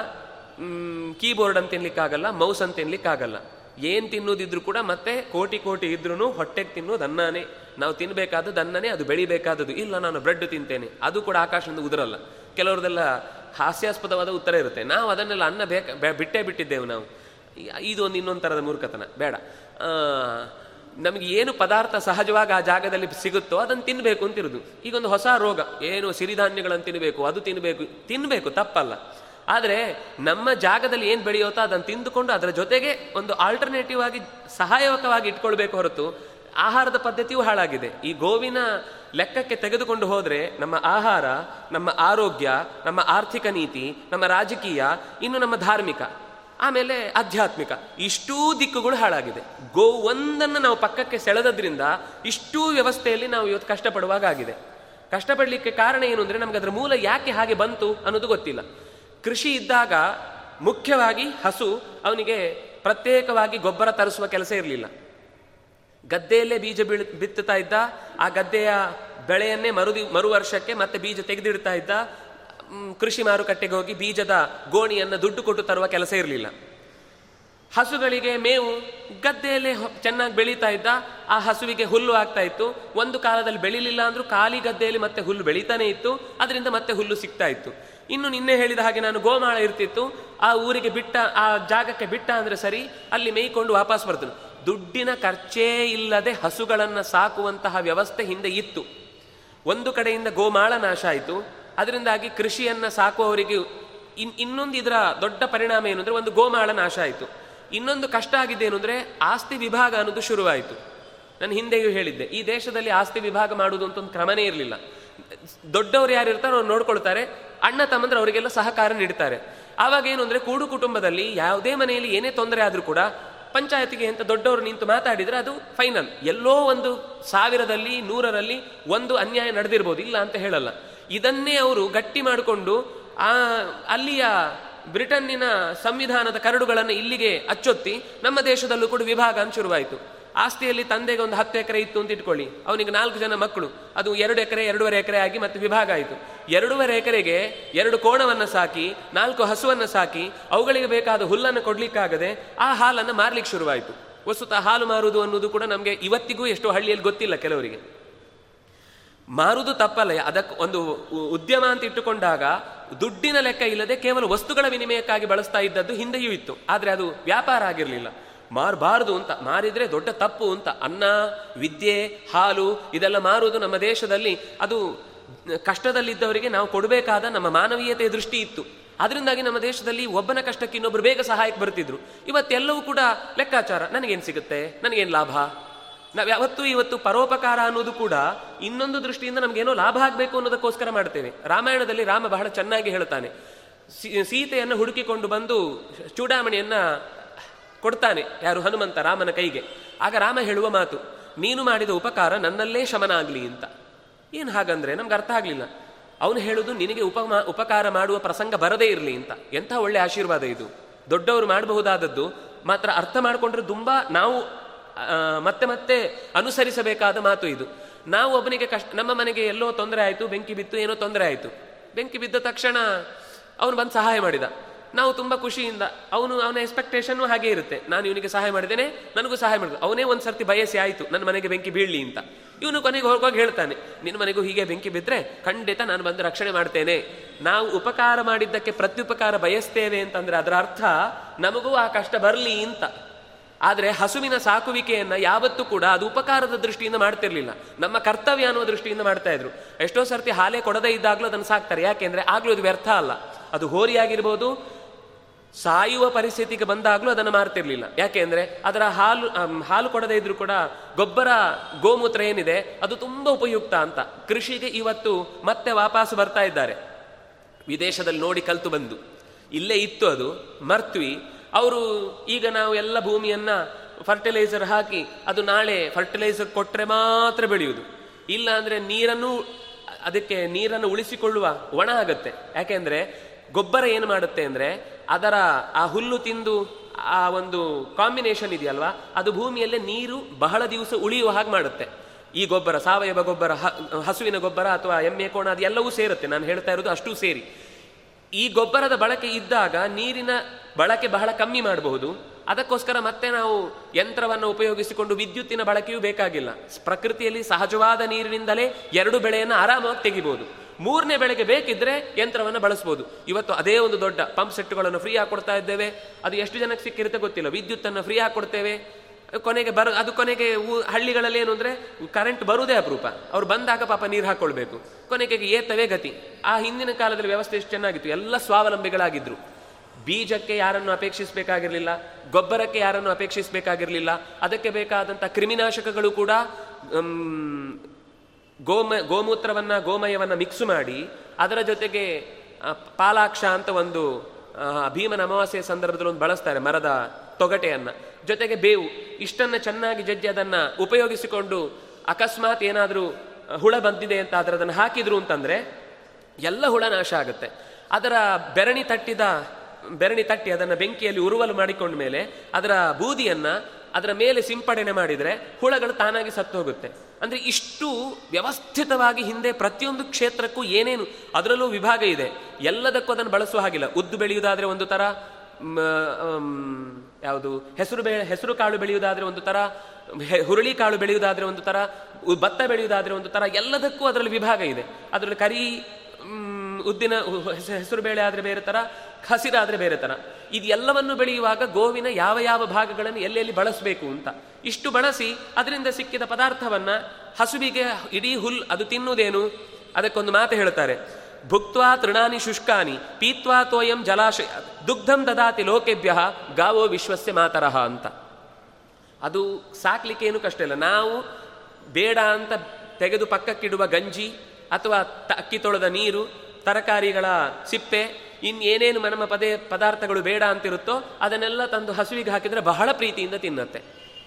ಕೀಬೋರ್ಡ್ ಅಂತ ತಿನ್ಲಿಕ್ಕಾಗಲ್ಲ, ಮೌಸ್ ಅಂತ ತಿನ್ಲಿಕ್ಕಾಗಲ್ಲ. ಏನ್ ತಿನ್ನೋದಿದ್ರು ಕೂಡ ಮತ್ತೆ ಕೋಟಿ ಕೋಟಿ ಇದ್ರೂ ಹೊಟ್ಟೆಗೆ ತಿನ್ನೋದು ಅನ್ನನೇ. ನಾವು ತಿನ್ಬೇಕಾದದ್ದು ಅನ್ನನೇ, ಅದು ಬೆಳಿಬೇಕಾದದ್ದು. ಇಲ್ಲ, ನಾನು ಬ್ರೆಡ್ ತಿಂತೇನೆ. ಅದು ಕೂಡ ಆಕಾಶದಿಂದ ಉದುರಲ್ಲ. ಕೆಲವ್ರದೆಲ್ಲ ಹಾಸ್ಯಾಸ್ಪದವಾದ ಉತ್ತರ ಇರುತ್ತೆ. ನಾವು ಅದನ್ನೆಲ್ಲ ಅನ್ನ ಬೇಕ ಬಿಟ್ಟೇ ಬಿಟ್ಟಿದ್ದೇವೆ ನಾವು. ಇದು ಒಂದು ಇನ್ನೊಂದು ಥರದ ಮೂರ್ಖತನ. ಬೇಡ. ನಮಗೆ ಏನು ಪದಾರ್ಥ ಸಹಜವಾಗಿ ಆ ಜಾಗದಲ್ಲಿ ಸಿಗುತ್ತೋ ಅದನ್ನು ತಿನ್ನಬೇಕು ಅಂತಿರೋದು. ಈಗೊಂದು ಹೊಸ ರೋಗ. ಏನು ಸಿರಿಧಾನ್ಯಗಳನ್ನು ತಿನ್ನಬೇಕು ಅದು ತಿನ್ನಬೇಕು ತಿನ್ನಬೇಕು ತಪ್ಪಲ್ಲ. ಆದರೆ ನಮ್ಮ ಜಾಗದಲ್ಲಿ ಏನು ಬೆಳೆಯುತ್ತೋ ಅದನ್ನು ತಿಂದುಕೊಂಡು ಅದರ ಜೊತೆಗೆ ಒಂದು ಆಲ್ಟರ್ನೇಟಿವ್ ಆಗಿ ಸಹಾಯಕವಾಗಿ ಇಟ್ಕೊಳ್ಬೇಕು ಹೊರತು ಆಹಾರದ ಪದ್ಧತಿಯೂ ಹಾಳಾಗಿದೆ. ಈ ಗೋವಿನ ಲೆಕ್ಕಕ್ಕೆ ತೆಗೆದುಕೊಂಡು ಹೋದರೆ ನಮ್ಮ ಆಹಾರ, ನಮ್ಮ ಆರೋಗ್ಯ, ನಮ್ಮ ಆರ್ಥಿಕ ನೀತಿ, ನಮ್ಮ ರಾಜಕೀಯ, ಇನ್ನು ನಮ್ಮ ಧಾರ್ಮಿಕ, ಆಮೇಲೆ ಆಧ್ಯಾತ್ಮಿಕ, ಇಷ್ಟೂ ದಿಕ್ಕುಗಳು ಹಾಳಾಗಿದೆ. ಗೋ ಒಂದನ್ನು ನಾವು ಪಕ್ಕಕ್ಕೆ ಸೆಳೆದ್ರಿಂದ ಇಷ್ಟೂ ವ್ಯವಸ್ಥೆಯಲ್ಲಿ ನಾವು ಇವತ್ತು ಕಷ್ಟಪಡುವಾಗ ಆಗಿದೆ. ಕಷ್ಟಪಡಲಿಕ್ಕೆ ಕಾರಣ ಏನು ಅಂದರೆ ನಮಗೆ ಅದರ ಮೂಲ ಯಾಕೆ ಹಾಗೆ ಬಂತು ಅನ್ನೋದು ಗೊತ್ತಿಲ್ಲ. ಕೃಷಿ ಇದ್ದಾಗ ಮುಖ್ಯವಾಗಿ ಹಸು ಅವನಿಗೆ ಪ್ರತ್ಯೇಕವಾಗಿ ಗೊಬ್ಬರ ತರಿಸುವ ಕೆಲಸ ಇರಲಿಲ್ಲ. ಗದ್ದೆಯಲ್ಲೇ ಬೀಜ ಬೀಳ್, ಬಿತ್ತುತ್ತಾ ಇದ್ದ, ಆ ಗದ್ದೆಯ ಬೆಳೆಯನ್ನೇ ಮರುದಿ ಮರು ವರ್ಷಕ್ಕೆ ಮತ್ತೆ ಬೀಜ ತೆಗೆದಿಡ್ತಾ ಇದ್ದ ಕೃಷಿ ಮಾರುಕಟ್ಟೆಗೆ ಹೋಗಿ ಬೀಜದ ಗೋಣಿಯನ್ನು ದುಡ್ಡು ಕೊಟ್ಟು ತರುವ ಕೆಲಸ ಇರಲಿಲ್ಲ. ಹಸುಗಳಿಗೆ ಮೇವು ಗದ್ದೆಯಲ್ಲೇ ಚೆನ್ನಾಗಿ ಬೆಳೀತಾ ಇದ್ದ, ಆ ಹಸುವಿಗೆ ಹುಲ್ಲು ಆಗ್ತಾ ಇತ್ತು. ಒಂದು ಕಾಲದಲ್ಲಿ ಬೆಳಿಲಿಲ್ಲ ಅಂದ್ರೂ ಖಾಲಿ ಗದ್ದೆಯಲ್ಲಿ ಮತ್ತೆ ಹುಲ್ಲು ಬೆಳೀತಾನೆ ಇತ್ತು. ಅದರಿಂದ ಮತ್ತೆ ಹುಲ್ಲು ಸಿಗ್ತಾ ಇತ್ತು. ಇನ್ನು ನಿನ್ನೆ ಹೇಳಿದ ಹಾಗೆ ನಾನು ಗೋಮಾಳ ಇರ್ತಿತ್ತು. ಆ ಊರಿಗೆ ಬಿಟ್ಟ, ಆ ಜಾಗಕ್ಕೆ ಬಿಟ್ಟ ಅಂದ್ರೆ ಸರಿ, ಅಲ್ಲಿ ಮೇಯ್ಕೊಂಡು ವಾಪಸ್ ಬರ್ತನು ದುಡ್ಡಿನ ಖರ್ಚೇ ಇಲ್ಲದೆ ಹಸುಗಳನ್ನು ಸಾಕುವಂತಹ ವ್ಯವಸ್ಥೆ ಹಿಂದೆ ಇತ್ತು. ಒಂದು ಕಡೆಯಿಂದ ಗೋಮಾಳ ನಾಶ ಆಯಿತು. ಅದರಿಂದಾಗಿ ಕೃಷಿಯನ್ನು ಸಾಕುವವರಿಗೆ ಇನ್, ಇನ್ನೊಂದು ಇದರ ದೊಡ್ಡ ಪರಿಣಾಮ ಏನು ಅಂದ್ರೆ ಒಂದು ಗೋಮಾಳ ನಾಶ ಆಯಿತು. ಇನ್ನೊಂದು ಕಷ್ಟ ಆಗಿದೆ ಏನು ಅಂದ್ರೆ ಆಸ್ತಿ ವಿಭಾಗ ಅನ್ನೋದು ಶುರುವಾಯಿತು. ನಾನು ಹಿಂದೆಯೂ ಹೇಳಿದ್ದೆ, ಈ ದೇಶದಲ್ಲಿ ಆಸ್ತಿ ವಿಭಾಗ ಮಾಡುವುದು ಅಂತ ಒಂದು ಕ್ರಮನೇ ಇರಲಿಲ್ಲ. ದೊಡ್ಡವರು ಯಾರು ಇರ್ತಾರೋ ಅವ್ರು ನೋಡ್ಕೊಳ್ತಾರೆ ಅಣ್ಣ ತಮ್ಮಂದ್ರೆ ಅವರಿಗೆಲ್ಲ ಸಹಕಾರ ನೀಡ್ತಾರೆ ಆವಾಗ ಏನು ಅಂದ್ರೆ ಕೂಡು ಕುಟುಂಬದಲ್ಲಿ ಯಾವುದೇ ಮನೆಯಲ್ಲಿ ಏನೇ ತೊಂದರೆ ಆದರೂ ಕೂಡ ಪಂಚಾಯತಿಗೆ ಅಂತ ದೊಡ್ಡವರು ನಿಂತು ಮಾತಾಡಿದ್ರೆ ಅದು ಫೈನಲ್ ಎಲ್ಲೋ ಒಂದು ಸಾವಿರದಲ್ಲಿ, ನೂರರಲ್ಲಿ ಒಂದು ಅನ್ಯಾಯ ನಡೆದಿರ್ಬೋದು, ಇಲ್ಲ ಅಂತ ಹೇಳಲ್ಲ. ಇದನ್ನೇ ಅವರು ಗಟ್ಟಿ ಮಾಡಿಕೊಂಡು ಆ ಅಲ್ಲಿಯ ಬ್ರಿಟನ್ನಿನ ಸಂವಿಧಾನದ ಕರಡುಗಳನ್ನು ಇಲ್ಲಿಗೆ ಅಚ್ಚೊತ್ತಿ ನಮ್ಮ ದೇಶದಲ್ಲೂ ಕೂಡ ವಿಭಾಗ ಶುರುವಾಯಿತು. ಆಸ್ತಿಯಲ್ಲಿ ತಂದೆಗೆ ಒಂದು ಹತ್ತು ಎಕರೆ ಇತ್ತು ಅಂತ ಇಟ್ಕೊಳ್ಳಿ. ಅವನಿಗೆ ನಾಲ್ಕು ಜನ ಮಕ್ಕಳು. ಅದು ಎರಡು ಎಕರೆ, ಎರಡೂವರೆ ಎಕರೆ ಆಗಿ ಮತ್ತೆ ವಿಭಾಗ ಆಯಿತು. ಎರಡೂವರೆ ಎಕರೆಗೆ ಎರಡು ಕೋಣವನ್ನು ಸಾಕಿ, ನಾಲ್ಕು ಹಸುವನ್ನು ಸಾಕಿ, ಅವುಗಳಿಗೆ ಬೇಕಾದ ಹುಲ್ಲನ್ನು ಕೊಡಲಿಕ್ಕಾಗದೆ ಆ ಹಾಲನ್ನು ಮಾರ್ಲಿಕ್ಕೆ ಶುರುವಾಯಿತು. ವಸ್ತುತ ಹಾಲು ಮಾರುವುದು ಅನ್ನೋದು ಕೂಡ ನಮಗೆ ಇವತ್ತಿಗೂ ಎಷ್ಟೋ ಹಳ್ಳಿಯಲ್ಲಿ ಗೊತ್ತಿಲ್ಲ ಕೆಲವರಿಗೆ. ಮಾರುವುದು ತಪ್ಪಲ್ಲ ಅದಕ್ಕೆ ಒಂದು ಉದ್ಯಮ ಅಂತ ಇಟ್ಟುಕೊಂಡಾಗ ದುಡ್ಡಿನ ಲೆಕ್ಕ ಇಲ್ಲದೆ ಕೇವಲ ವಸ್ತುಗಳ ವಿನಿಮಯಕ್ಕಾಗಿ ಬಳಸ್ತಾ ಇದ್ದದ್ದು ಹಿಂದೆಯೂ ಇತ್ತು. ಆದರೆ ಅದು ವ್ಯಾಪಾರ ಆಗಿರಲಿಲ್ಲ. ಮಾರಬಾರದು ಅಂತ, ಮಾರಿದ್ರೆ ದೊಡ್ಡ ತಪ್ಪು ಅಂತ. ಅನ್ನ, ವಿದ್ಯೆ, ಹಾಲು, ಇದೆಲ್ಲ ಮಾರುವುದು ನಮ್ಮ ದೇಶದಲ್ಲಿ. ಅದು ಕಷ್ಟದಲ್ಲಿದ್ದವರಿಗೆ ನಾವು ಕೊಡಬೇಕಾದ ನಮ್ಮ ಮಾನವೀಯತೆಯ ದೃಷ್ಟಿ ಇತ್ತು. ಅದರಿಂದಾಗಿ ನಮ್ಮ ದೇಶದಲ್ಲಿ ಒಬ್ಬನ ಕಷ್ಟಕ್ಕೆ ಇನ್ನೊಬ್ಬರು ಬೇಗ ಸಹಾಯಕ್ಕೆ ಬರ್ತಿದ್ರು. ಇವತ್ತೆಲ್ಲವೂ ಕೂಡ ಲೆಕ್ಕಾಚಾರ. ನನಗೇನು ಸಿಗುತ್ತೆ? ನನಗೇನು ಲಾಭ? ನಾವು ಯಾವತ್ತೂ ಇವತ್ತು ಪರೋಪಕಾರ ಅನ್ನೋದು ಕೂಡ ಇನ್ನೊಂದು ದೃಷ್ಟಿಯಿಂದ ನಮಗೇನೋ ಲಾಭ ಆಗಬೇಕು ಅನ್ನೋದಕ್ಕೋಸ್ಕರ ಮಾಡ್ತೇವೆ. ರಾಮಾಯಣದಲ್ಲಿ ರಾಮ ಬಹಳ ಚೆನ್ನಾಗಿ ಹೇಳ್ತಾನೆ. ಸೀತೆಯನ್ನು ಹುಡುಕಿಕೊಂಡು ಬಂದು ಚೂಡಾಮಣಿಯನ್ನ ಕೊಡ್ತಾನೆ. ಯಾರು ಹನುಮಂತ ರಾಮನ ಕೈಗೆ. ಆಗ ರಾಮ ಹೇಳುವ ಮಾತು, ನೀನು ಮಾಡಿದ ಉಪಕಾರ ನನ್ನಲ್ಲೇ ಶಮನ ಆಗಲಿ ಅಂತ. ಏನು ಹಾಗಂದ್ರೆ ನಮ್ಗೆ ಅರ್ಥ ಆಗಲಿಲ್ಲ. ಅವನು ಹೇಳುದು, ನಿನಗೆ ಉಪಮಾ, ಉಪಕಾರ ಮಾಡುವ ಪ್ರಸಂಗ ಬರದೇ ಇರಲಿ ಅಂತ. ಎಂಥ ಒಳ್ಳೆ ಆಶೀರ್ವಾದ ಇದು. ದೊಡ್ಡವರು ಮಾಡಬಹುದಾದದ್ದು, ಮಾತ್ರ ಅರ್ಥ ಮಾಡಿಕೊಂಡ್ರೆ ತುಂಬಾ ನಾವು ಮತ್ತೆ ಮತ್ತೆ ಅನುಸರಿಸಬೇಕಾದ ಮಾತು ಇದು. ನಾವು ಒಬ್ಬನಿಗೆ ಕಷ್ಟ, ನಮ್ಮ ಮನೆಗೆ ಎಲ್ಲೋ ತೊಂದರೆ ಆಯಿತು, ಬೆಂಕಿ ಬಿತ್ತು, ಏನೋ ತೊಂದರೆ ಆಯಿತು. ಬೆಂಕಿ ಬಿದ್ದ ತಕ್ಷಣ ಅವನು ಬಂದು ಸಹಾಯ ಮಾಡಿದ. ನಾವು ತುಂಬ ಖುಷಿಯಿಂದ ಅವನು ಅವನ ಎಕ್ಸ್ಪೆಕ್ಟೇಷನ್ ಹಾಗೆ ಇರುತ್ತೆ. ನಾನು ಇವನಿಗೆ ಸಹಾಯ ಮಾಡಿದ್ದೇನೆ, ನನಗೂ ಸಹಾಯ ಮಾಡಿದ ಅವನೇ ಒಂದು ಸರ್ತಿ ಬಯಸಿ ಆಯಿತು, ನನ್ನ ಮನೆಗೆ ಬೆಂಕಿ ಬೀಳಲಿ ಅಂತ. ಇವನು ಕೊನೆಗೆ ಹೋಗುವಾಗ ಹೇಳ್ತಾನೆ, ನಿನ್ನ ಮನೆಗೂ ಹೀಗೆ ಬೆಂಕಿ ಬಿದ್ದರೆ ಖಂಡಿತ ನಾನು ಬಂದು ರಕ್ಷಣೆ ಮಾಡ್ತೇನೆ. ನಾವು ಉಪಕಾರ ಮಾಡಿದ್ದಕ್ಕೆ ಪ್ರತ್ಯುಪಕಾರ ಬಯಸ್ತೇವೆ ಅಂತಂದರೆ ಅದರ ಅರ್ಥ ನಮಗೂ ಆ ಕಷ್ಟ ಬರಲಿ ಅಂತ. ಆದರೆ ಹಸುವಿನ ಸಾಕುವಿಕೆಯನ್ನ ಯಾವತ್ತೂ ಕೂಡ ಅದು ಉಪಕಾರದ ದೃಷ್ಟಿಯಿಂದ ಮಾಡ್ತಿರ್ಲಿಲ್ಲ. ನಮ್ಮ ಕರ್ತವ್ಯ ಅನ್ನೋ ದೃಷ್ಟಿಯಿಂದ ಮಾಡ್ತಾ ಇದ್ರು. ಎಷ್ಟೋ ಸರ್ತಿ ಹಾಲೇ ಕೊಡದೇ ಇದ್ದಾಗಲೂ ಅದನ್ನು ಸಾಕ್ತಾರೆ. ಯಾಕೆಂದರೆ ಆಗ್ಲೂ ಅದು ವ್ಯರ್ಥ ಅಲ್ಲ. ಅದು ಹೋರಿಯಾಗಿರ್ಬೋದು ಸಾಯುವ ಪರಿಸ್ಥಿತಿಗೆ ಬಂದಾಗಲೂ ಅದನ್ನು ಮಾರ್ತಿರ್ಲಿಲ್ಲ. ಯಾಕೆಂದ್ರೆ ಅದರ ಹಾಲು ಹಾಲು ಕೊಡದೇ ಇದ್ರೂ ಕೂಡ ಗೊಬ್ಬರ ಗೋಮೂತ್ರ ಏನಿದೆ, ಅದು ತುಂಬಾ ಉಪಯುಕ್ತ ಅಂತ. ಕೃಷಿಗೆ ಇವತ್ತು ಮತ್ತೆ ವಾಪಸ್ ಬರ್ತಾ ಇದ್ದಾರೆ. ವಿದೇಶದಲ್ಲಿ ನೋಡಿ ಕಲ್ತು ಬಂದು. ಇಲ್ಲೇ ಇತ್ತು ಅದು, ಮರ್ತ್ವಿ. ಅವರು ಈಗ ನಾವು ಎಲ್ಲ ಭೂಮಿಯನ್ನ ಫರ್ಟಿಲೈಸರ್ ಹಾಕಿ, ಅದು ನಾಳೆ ಫರ್ಟಿಲೈಸರ್ ಕೊಟ್ರೆ ಮಾತ್ರ ಬೆಳೆಯುವುದು. ಇಲ್ಲ ಅಂದರೆ ನೀರನ್ನು, ಅದಕ್ಕೆ ನೀರನ್ನು ಉಳಿಸಿಕೊಳ್ಳುವ ಒಣ ಆಗತ್ತೆ. ಯಾಕೆಂದ್ರೆ ಗೊಬ್ಬರ ಏನು ಮಾಡುತ್ತೆ ಅಂದ್ರೆ ಅದರ ಆ ಹುಲ್ಲು ತಿಂದು ಆ ಒಂದು ಕಾಂಬಿನೇಷನ್ ಇದೆಯಲ್ವಾ? ಅದು ಭೂಮಿಯಲ್ಲೇ ನೀರು ಬಹಳ ದಿವಸ ಉಳಿಯುವ ಹಾಗೆ ಮಾಡುತ್ತೆ. ಈ ಗೊಬ್ಬರ, ಸಾವಯವ ಗೊಬ್ಬರ ಹಸುವಿನ ಗೊಬ್ಬರ ಅಥವಾ ಎಮ್ಮೆ, ಕೋಣ ಅದು ಎಲ್ಲವೂ ಸೇರುತ್ತೆ. ನಾನು ಹೇಳ್ತಾ ಇರೋದು ಅಷ್ಟೂ ಸೇರಿ. ಈ ಗೊಬ್ಬರದ ಬಳಕೆ ಇದ್ದಾಗ ನೀರಿನ ಬಳಕೆ ಬಹಳ ಕಮ್ಮಿ ಮಾಡಬಹುದು. ಅದಕ್ಕೋಸ್ಕರ ಮತ್ತೆ ನಾವು ಯಂತ್ರವನ್ನು ಉಪಯೋಗಿಸಿಕೊಂಡು ವಿದ್ಯುತ್ತಿನ ಬಳಕೆಯೂ ಬೇಕಾಗಿಲ್ಲ. ಪ್ರಕೃತಿಯಲ್ಲಿ ಸಹಜವಾದ ನೀರಿನಿಂದಲೇ ಎರಡು ಬೆಳೆಯನ್ನು ಆರಾಮಾಗಿ ತೆಗಿಬಹುದು ಮೂರನೇ ಬೆಳೆಗೆ ಬೇಕಿದ್ರೆ ಯಂತ್ರವನ್ನು ಬಳಸಬಹುದು ಇವತ್ತು ಅದೇ ಒಂದು ದೊಡ್ಡ ಪಂಪ್ ಸೆಟ್ಗಳನ್ನು ಫ್ರೀ ಆಗಿ ಕೊಡ್ತಾ ಇದ್ದೇವೆ. ಅದು ಎಷ್ಟು ಜನಕ್ಕೆ ಸಿಕ್ಕಿರುತ್ತೆ ಗೊತ್ತಿಲ್ಲ. ವಿದ್ಯುತ್ತನ್ನು ಫ್ರೀ ಆಗಿ ಕೊಡ್ತೇವೆ ಕೊನೆಗೆ ಬರೋ, ಅದು ಕೊನೆಗೆ ಹಳ್ಳಿಗಳಲ್ಲಿ ಏನು ಅಂದರೆ ಕರೆಂಟ್ ಬರುವುದೇ ಅಪರೂಪ. ಅವ್ರು ಬಂದಾಗ ಪಾಪ ನೀರು ಹಾಕ್ಕೊಳ್ಬೇಕು ಕೊನೆಗೆ ಏತವೇ ಗತಿ. ಆ ಹಿಂದಿನ ಕಾಲದಲ್ಲಿ ವ್ಯವಸ್ಥೆ ಎಷ್ಟು ಚೆನ್ನಾಗಿತ್ತು. ಎಲ್ಲ ಸ್ವಾವಲಂಬಿಗಳಾಗಿದ್ರು. ಬೀಜಕ್ಕೆ ಯಾರನ್ನು ಅಪೇಕ್ಷಿಸಬೇಕಾಗಿರಲಿಲ್ಲ. ಗೊಬ್ಬರಕ್ಕೆ ಯಾರನ್ನು ಅಪೇಕ್ಷಿಸಬೇಕಾಗಿರಲಿಲ್ಲ. ಅದಕ್ಕೆ ಬೇಕಾದಂಥ ಕ್ರಿಮಿನಾಶಕಗಳು ಕೂಡ ಗೋಮ, ಗೋಮೂತ್ರವನ್ನು, ಗೋಮಯವನ್ನು ಮಿಕ್ಸ್ ಮಾಡಿ, ಅದರ ಜೊತೆಗೆ ಪಾಲಾಕ್ಷ ಅಂತ ಒಂದು ಭೀಮನ ಅಮಾವಾಸ್ಯೆ ಸಂದರ್ಭದಲ್ಲಿ ಒಂದು ಬಳಸ್ತಾರೆ, ಮರದ ತೊಗಟೆಯನ್ನು. ಜೊತೆಗೆ ಬೇವು, ಇಷ್ಟನ್ನು ಚೆನ್ನಾಗಿ ಜಜ್ಜಿ ಅದನ್ನು ಉಪಯೋಗಿಸಿಕೊಂಡು ಅಕಸ್ಮಾತ್ ಏನಾದರೂ ಹುಳ ಬಂದಿದೆ ಅಂತ ಆದರೆ ಅದನ್ನು ಹಾಕಿದ್ರು ಅಂತಂದರೆ, ಎಲ್ಲ ಹುಳ ನಾಶ ಆಗುತ್ತೆ. ಅದರ ಬೆರಣಿ ತಟ್ಟಿದ, ಬೆರಣಿ ತಟ್ಟಿ ಅದನ್ನು ಬೆಂಕಿಯಲ್ಲಿ ಉರುವಲು ಮಾಡಿಕೊಂಡ ಮೇಲೆ ಅದರ ಬೂದಿಯನ್ನ ಅದರ ಮೇಲೆ ಸಿಂಪಡಣೆ ಮಾಡಿದರೆ ಹುಳಗಳು ತಾನಾಗಿ ಸತ್ತು ಹೋಗುತ್ತೆ ಅಂದರೆ ಇಷ್ಟು ವ್ಯವಸ್ಥಿತವಾಗಿ ಹಿಂದೆ ಪ್ರತಿಯೊಂದು ಕ್ಷೇತ್ರಕ್ಕೂ ಏನೇನು, ಅದರಲ್ಲೂ ವಿಭಾಗ ಇದೆ. ಎಲ್ಲದಕ್ಕೂ ಅದನ್ನು ಬಳಸುವ ಹಾಗಿಲ್ಲ. ಉದ್ದು ಬೆಳೆಯುವುದಾದರೆ ಒಂದು ಥರ ಯಾವುದು, ಹೆಸರು ಬೆ, ಹೆಸರು ಕಾಳು ಬೆಳೆಯುವುದಾದರೆ ಒಂದು ಥರ ಹುರುಳಿ ಕಾಳು ಬೆಳೆಯುವುದಾದರೆ ಒಂದು ಥರ ಭತ್ತ ಬೆಳೆಯುವುದಾದರೆ ಒಂದು ಥರ ಎಲ್ಲದಕ್ಕೂ ಅದರಲ್ಲಿ ವಿಭಾಗ ಇದೆ. ಅದರಲ್ಲಿ ಕರಿ ಉದ್ದಿನ ಹೆಸರು ಬೇಳೆ ಆದರೆ ಬೇರೆ ಥರ ಹಸಿರಾದರೆ ಬೇರೆ ಥರ ಇದೆಲ್ಲವನ್ನು ಬೆಳೆಯುವಾಗ ಗೋವಿನ ಯಾವ ಯಾವ ಭಾಗಗಳನ್ನು ಎಲ್ಲೆಲ್ಲಿ ಬಳಸಬೇಕು ಅಂತ. ಇಷ್ಟು ಬಳಸಿ ಅದರಿಂದ ಸಿಕ್ಕಿದ ಪದಾರ್ಥವನ್ನ ಹಸುವಿಗೆ ಇಡೀ ಹುಲ್ ಅದು ತಿನ್ನುವುದೇನು? ಅದಕ್ಕೊಂದು ಮಾತು ಹೇಳ್ತಾರೆ. ಭುಕ್ತ್ವಾ ತೃಣಾನಿ ಶುಷ್ಕಾನಿ, ಪೀತ್ವಾ ತೋಯಂ ಜಲಾಶಯ, ದುಗ್ಧಂ ದದಾತಿ ಲೋಕೆಭ್ಯ ಗಾವೋ ವಿಶ್ವಸ್ಯ ಮಾತರಹ ಅಂತ. ಅದು ಸಾಕ್ಲಿಕ್ಕೆ ಏನು ಕಷ್ಟ ಇಲ್ಲ. ನಾವು ಬೇಡ ಅಂತ ತೆಗೆದು ಪಕ್ಕಕ್ಕಿಡುವ ಗಂಜಿ ಅಥವಾ ಅಕ್ಕಿ ತೊಳೆದ ನೀರು ತರಕಾರಿಗಳ ಸಿಪ್ಪೆ ಇನ್ನೇನೇನು ನಮ್ಮ ಪದೇ ಪದಾರ್ಥಗಳು ಬೇಡ ಅಂತಿರುತ್ತೋ ಅದನ್ನೆಲ್ಲ ತಂದು ಹಸುವಿಗೆ ಹಾಕಿದರೆ ಬಹಳ ಪ್ರೀತಿಯಿಂದ ತಿನ್ನತ್ತೆ.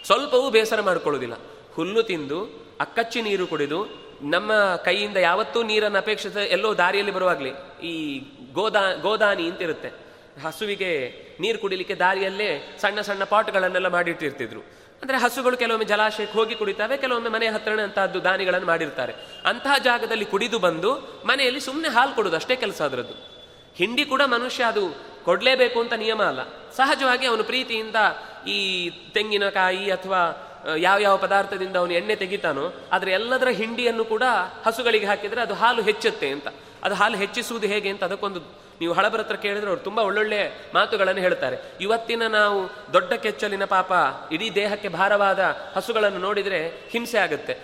ಸ್ವಲ್ಪವೂ ಬೇಸರ ಮಾಡಿಕೊಳ್ಳೋದಿಲ್ಲ ಹುಲ್ಲು ತಿಂದು ಅಕ್ಕಚ್ಚಿ ನೀರು ಕುಡಿದು, ನಮ್ಮ ಕೈಯಿಂದ ಯಾವತ್ತೂ ನೀರನ್ನು ಅಪೇಕ್ಷಿಸ ಎಲ್ಲೋ ದಾರಿಯಲ್ಲಿ ಬರುವಾಗಲಿ ಈ ಗೋದಾ, ಗೋದಾನಿ ಅಂತಿರುತ್ತೆ. ಹಸುವಿಗೆ ನೀರು ಕುಡಿಲಿಕ್ಕೆ ದಾರಿಯಲ್ಲೇ ಸಣ್ಣ ಸಣ್ಣ ಪಾಟ್ಗಳನ್ನೆಲ್ಲ ಮಾಡಿಟ್ಟಿರ್ತಿದ್ರು. ಅಂದ್ರೆ ಹಸುಗಳು ಕೆಲವೊಮ್ಮೆ ಜಲಾಶಯಕ್ಕೆ ಹೋಗಿ ಕುಡಿತಾವೆ, ಕೆಲವೊಮ್ಮೆ ಮನೆ ಹತ್ರನೇ ಅಂತಹದ್ದು ದಾನಿಗಳನ್ನು ಮಾಡಿರ್ತಾರೆ. ಅಂತಹ ಜಾಗದಲ್ಲಿ ಕುಡಿದು ಬಂದು ಮನೆಯಲ್ಲಿ ಸುಮ್ಮನೆ ಹಾಲು ಕೊಡೋದು ಅಷ್ಟೇ ಕೆಲಸ ಅದರದ್ದು. ಹಿಂಡಿ ಕೂಡ ಮನುಷ್ಯ ಅದು ಕೊಡ್ಲೇಬೇಕು ಅಂತ ನಿಯಮ ಅಲ್ಲ. ಸಹಜವಾಗಿ ಅವನು ಪ್ರೀತಿಯಿಂದ ಈ ತೆಂಗಿನಕಾಯಿ ಅಥವಾ ಯಾವ ಯಾವ ಪದಾರ್ಥದಿಂದ ಅವನು ಎಣ್ಣೆ ತೆಗಿತಾನೋ, ಆದರೆ ಎಲ್ಲದರ ಹಿಂಡಿಯನ್ನು ಕೂಡ ಹಸುಗಳಿಗೆ ಹಾಕಿದರೆ ಅದು ಹಾಲು ಹೆಚ್ಚುತ್ತೆ ಅಂತ. ಅದು ಹಾಲು ಹೆಚ್ಚಿಸುವುದು ಹೇಗೆ ಅಂತ ಅದಕ್ಕೊಂದು ನೀವು ಹಳಬರ ಹತ್ರ ಕೇಳಿದ್ರೆ ಅವರು ತುಂಬಾ ಒಳ್ಳೊಳ್ಳೆ ಮಾತುಗಳನ್ನು ಹೇಳ್ತಾರೆ. ಇವತ್ತಿನ ನಾವು ದೊಡ್ಡ ಕೆಚ್ಚಲಿನ ಪಾಪ, ಇಡೀ ದೇಹಕ್ಕೆ ಭಾರವಾದ ಹಸುಗಳನ್ನು ನೋಡಿದ್ರೆ ಹಿಂಸೆ ಆಗುತ್ತೆ.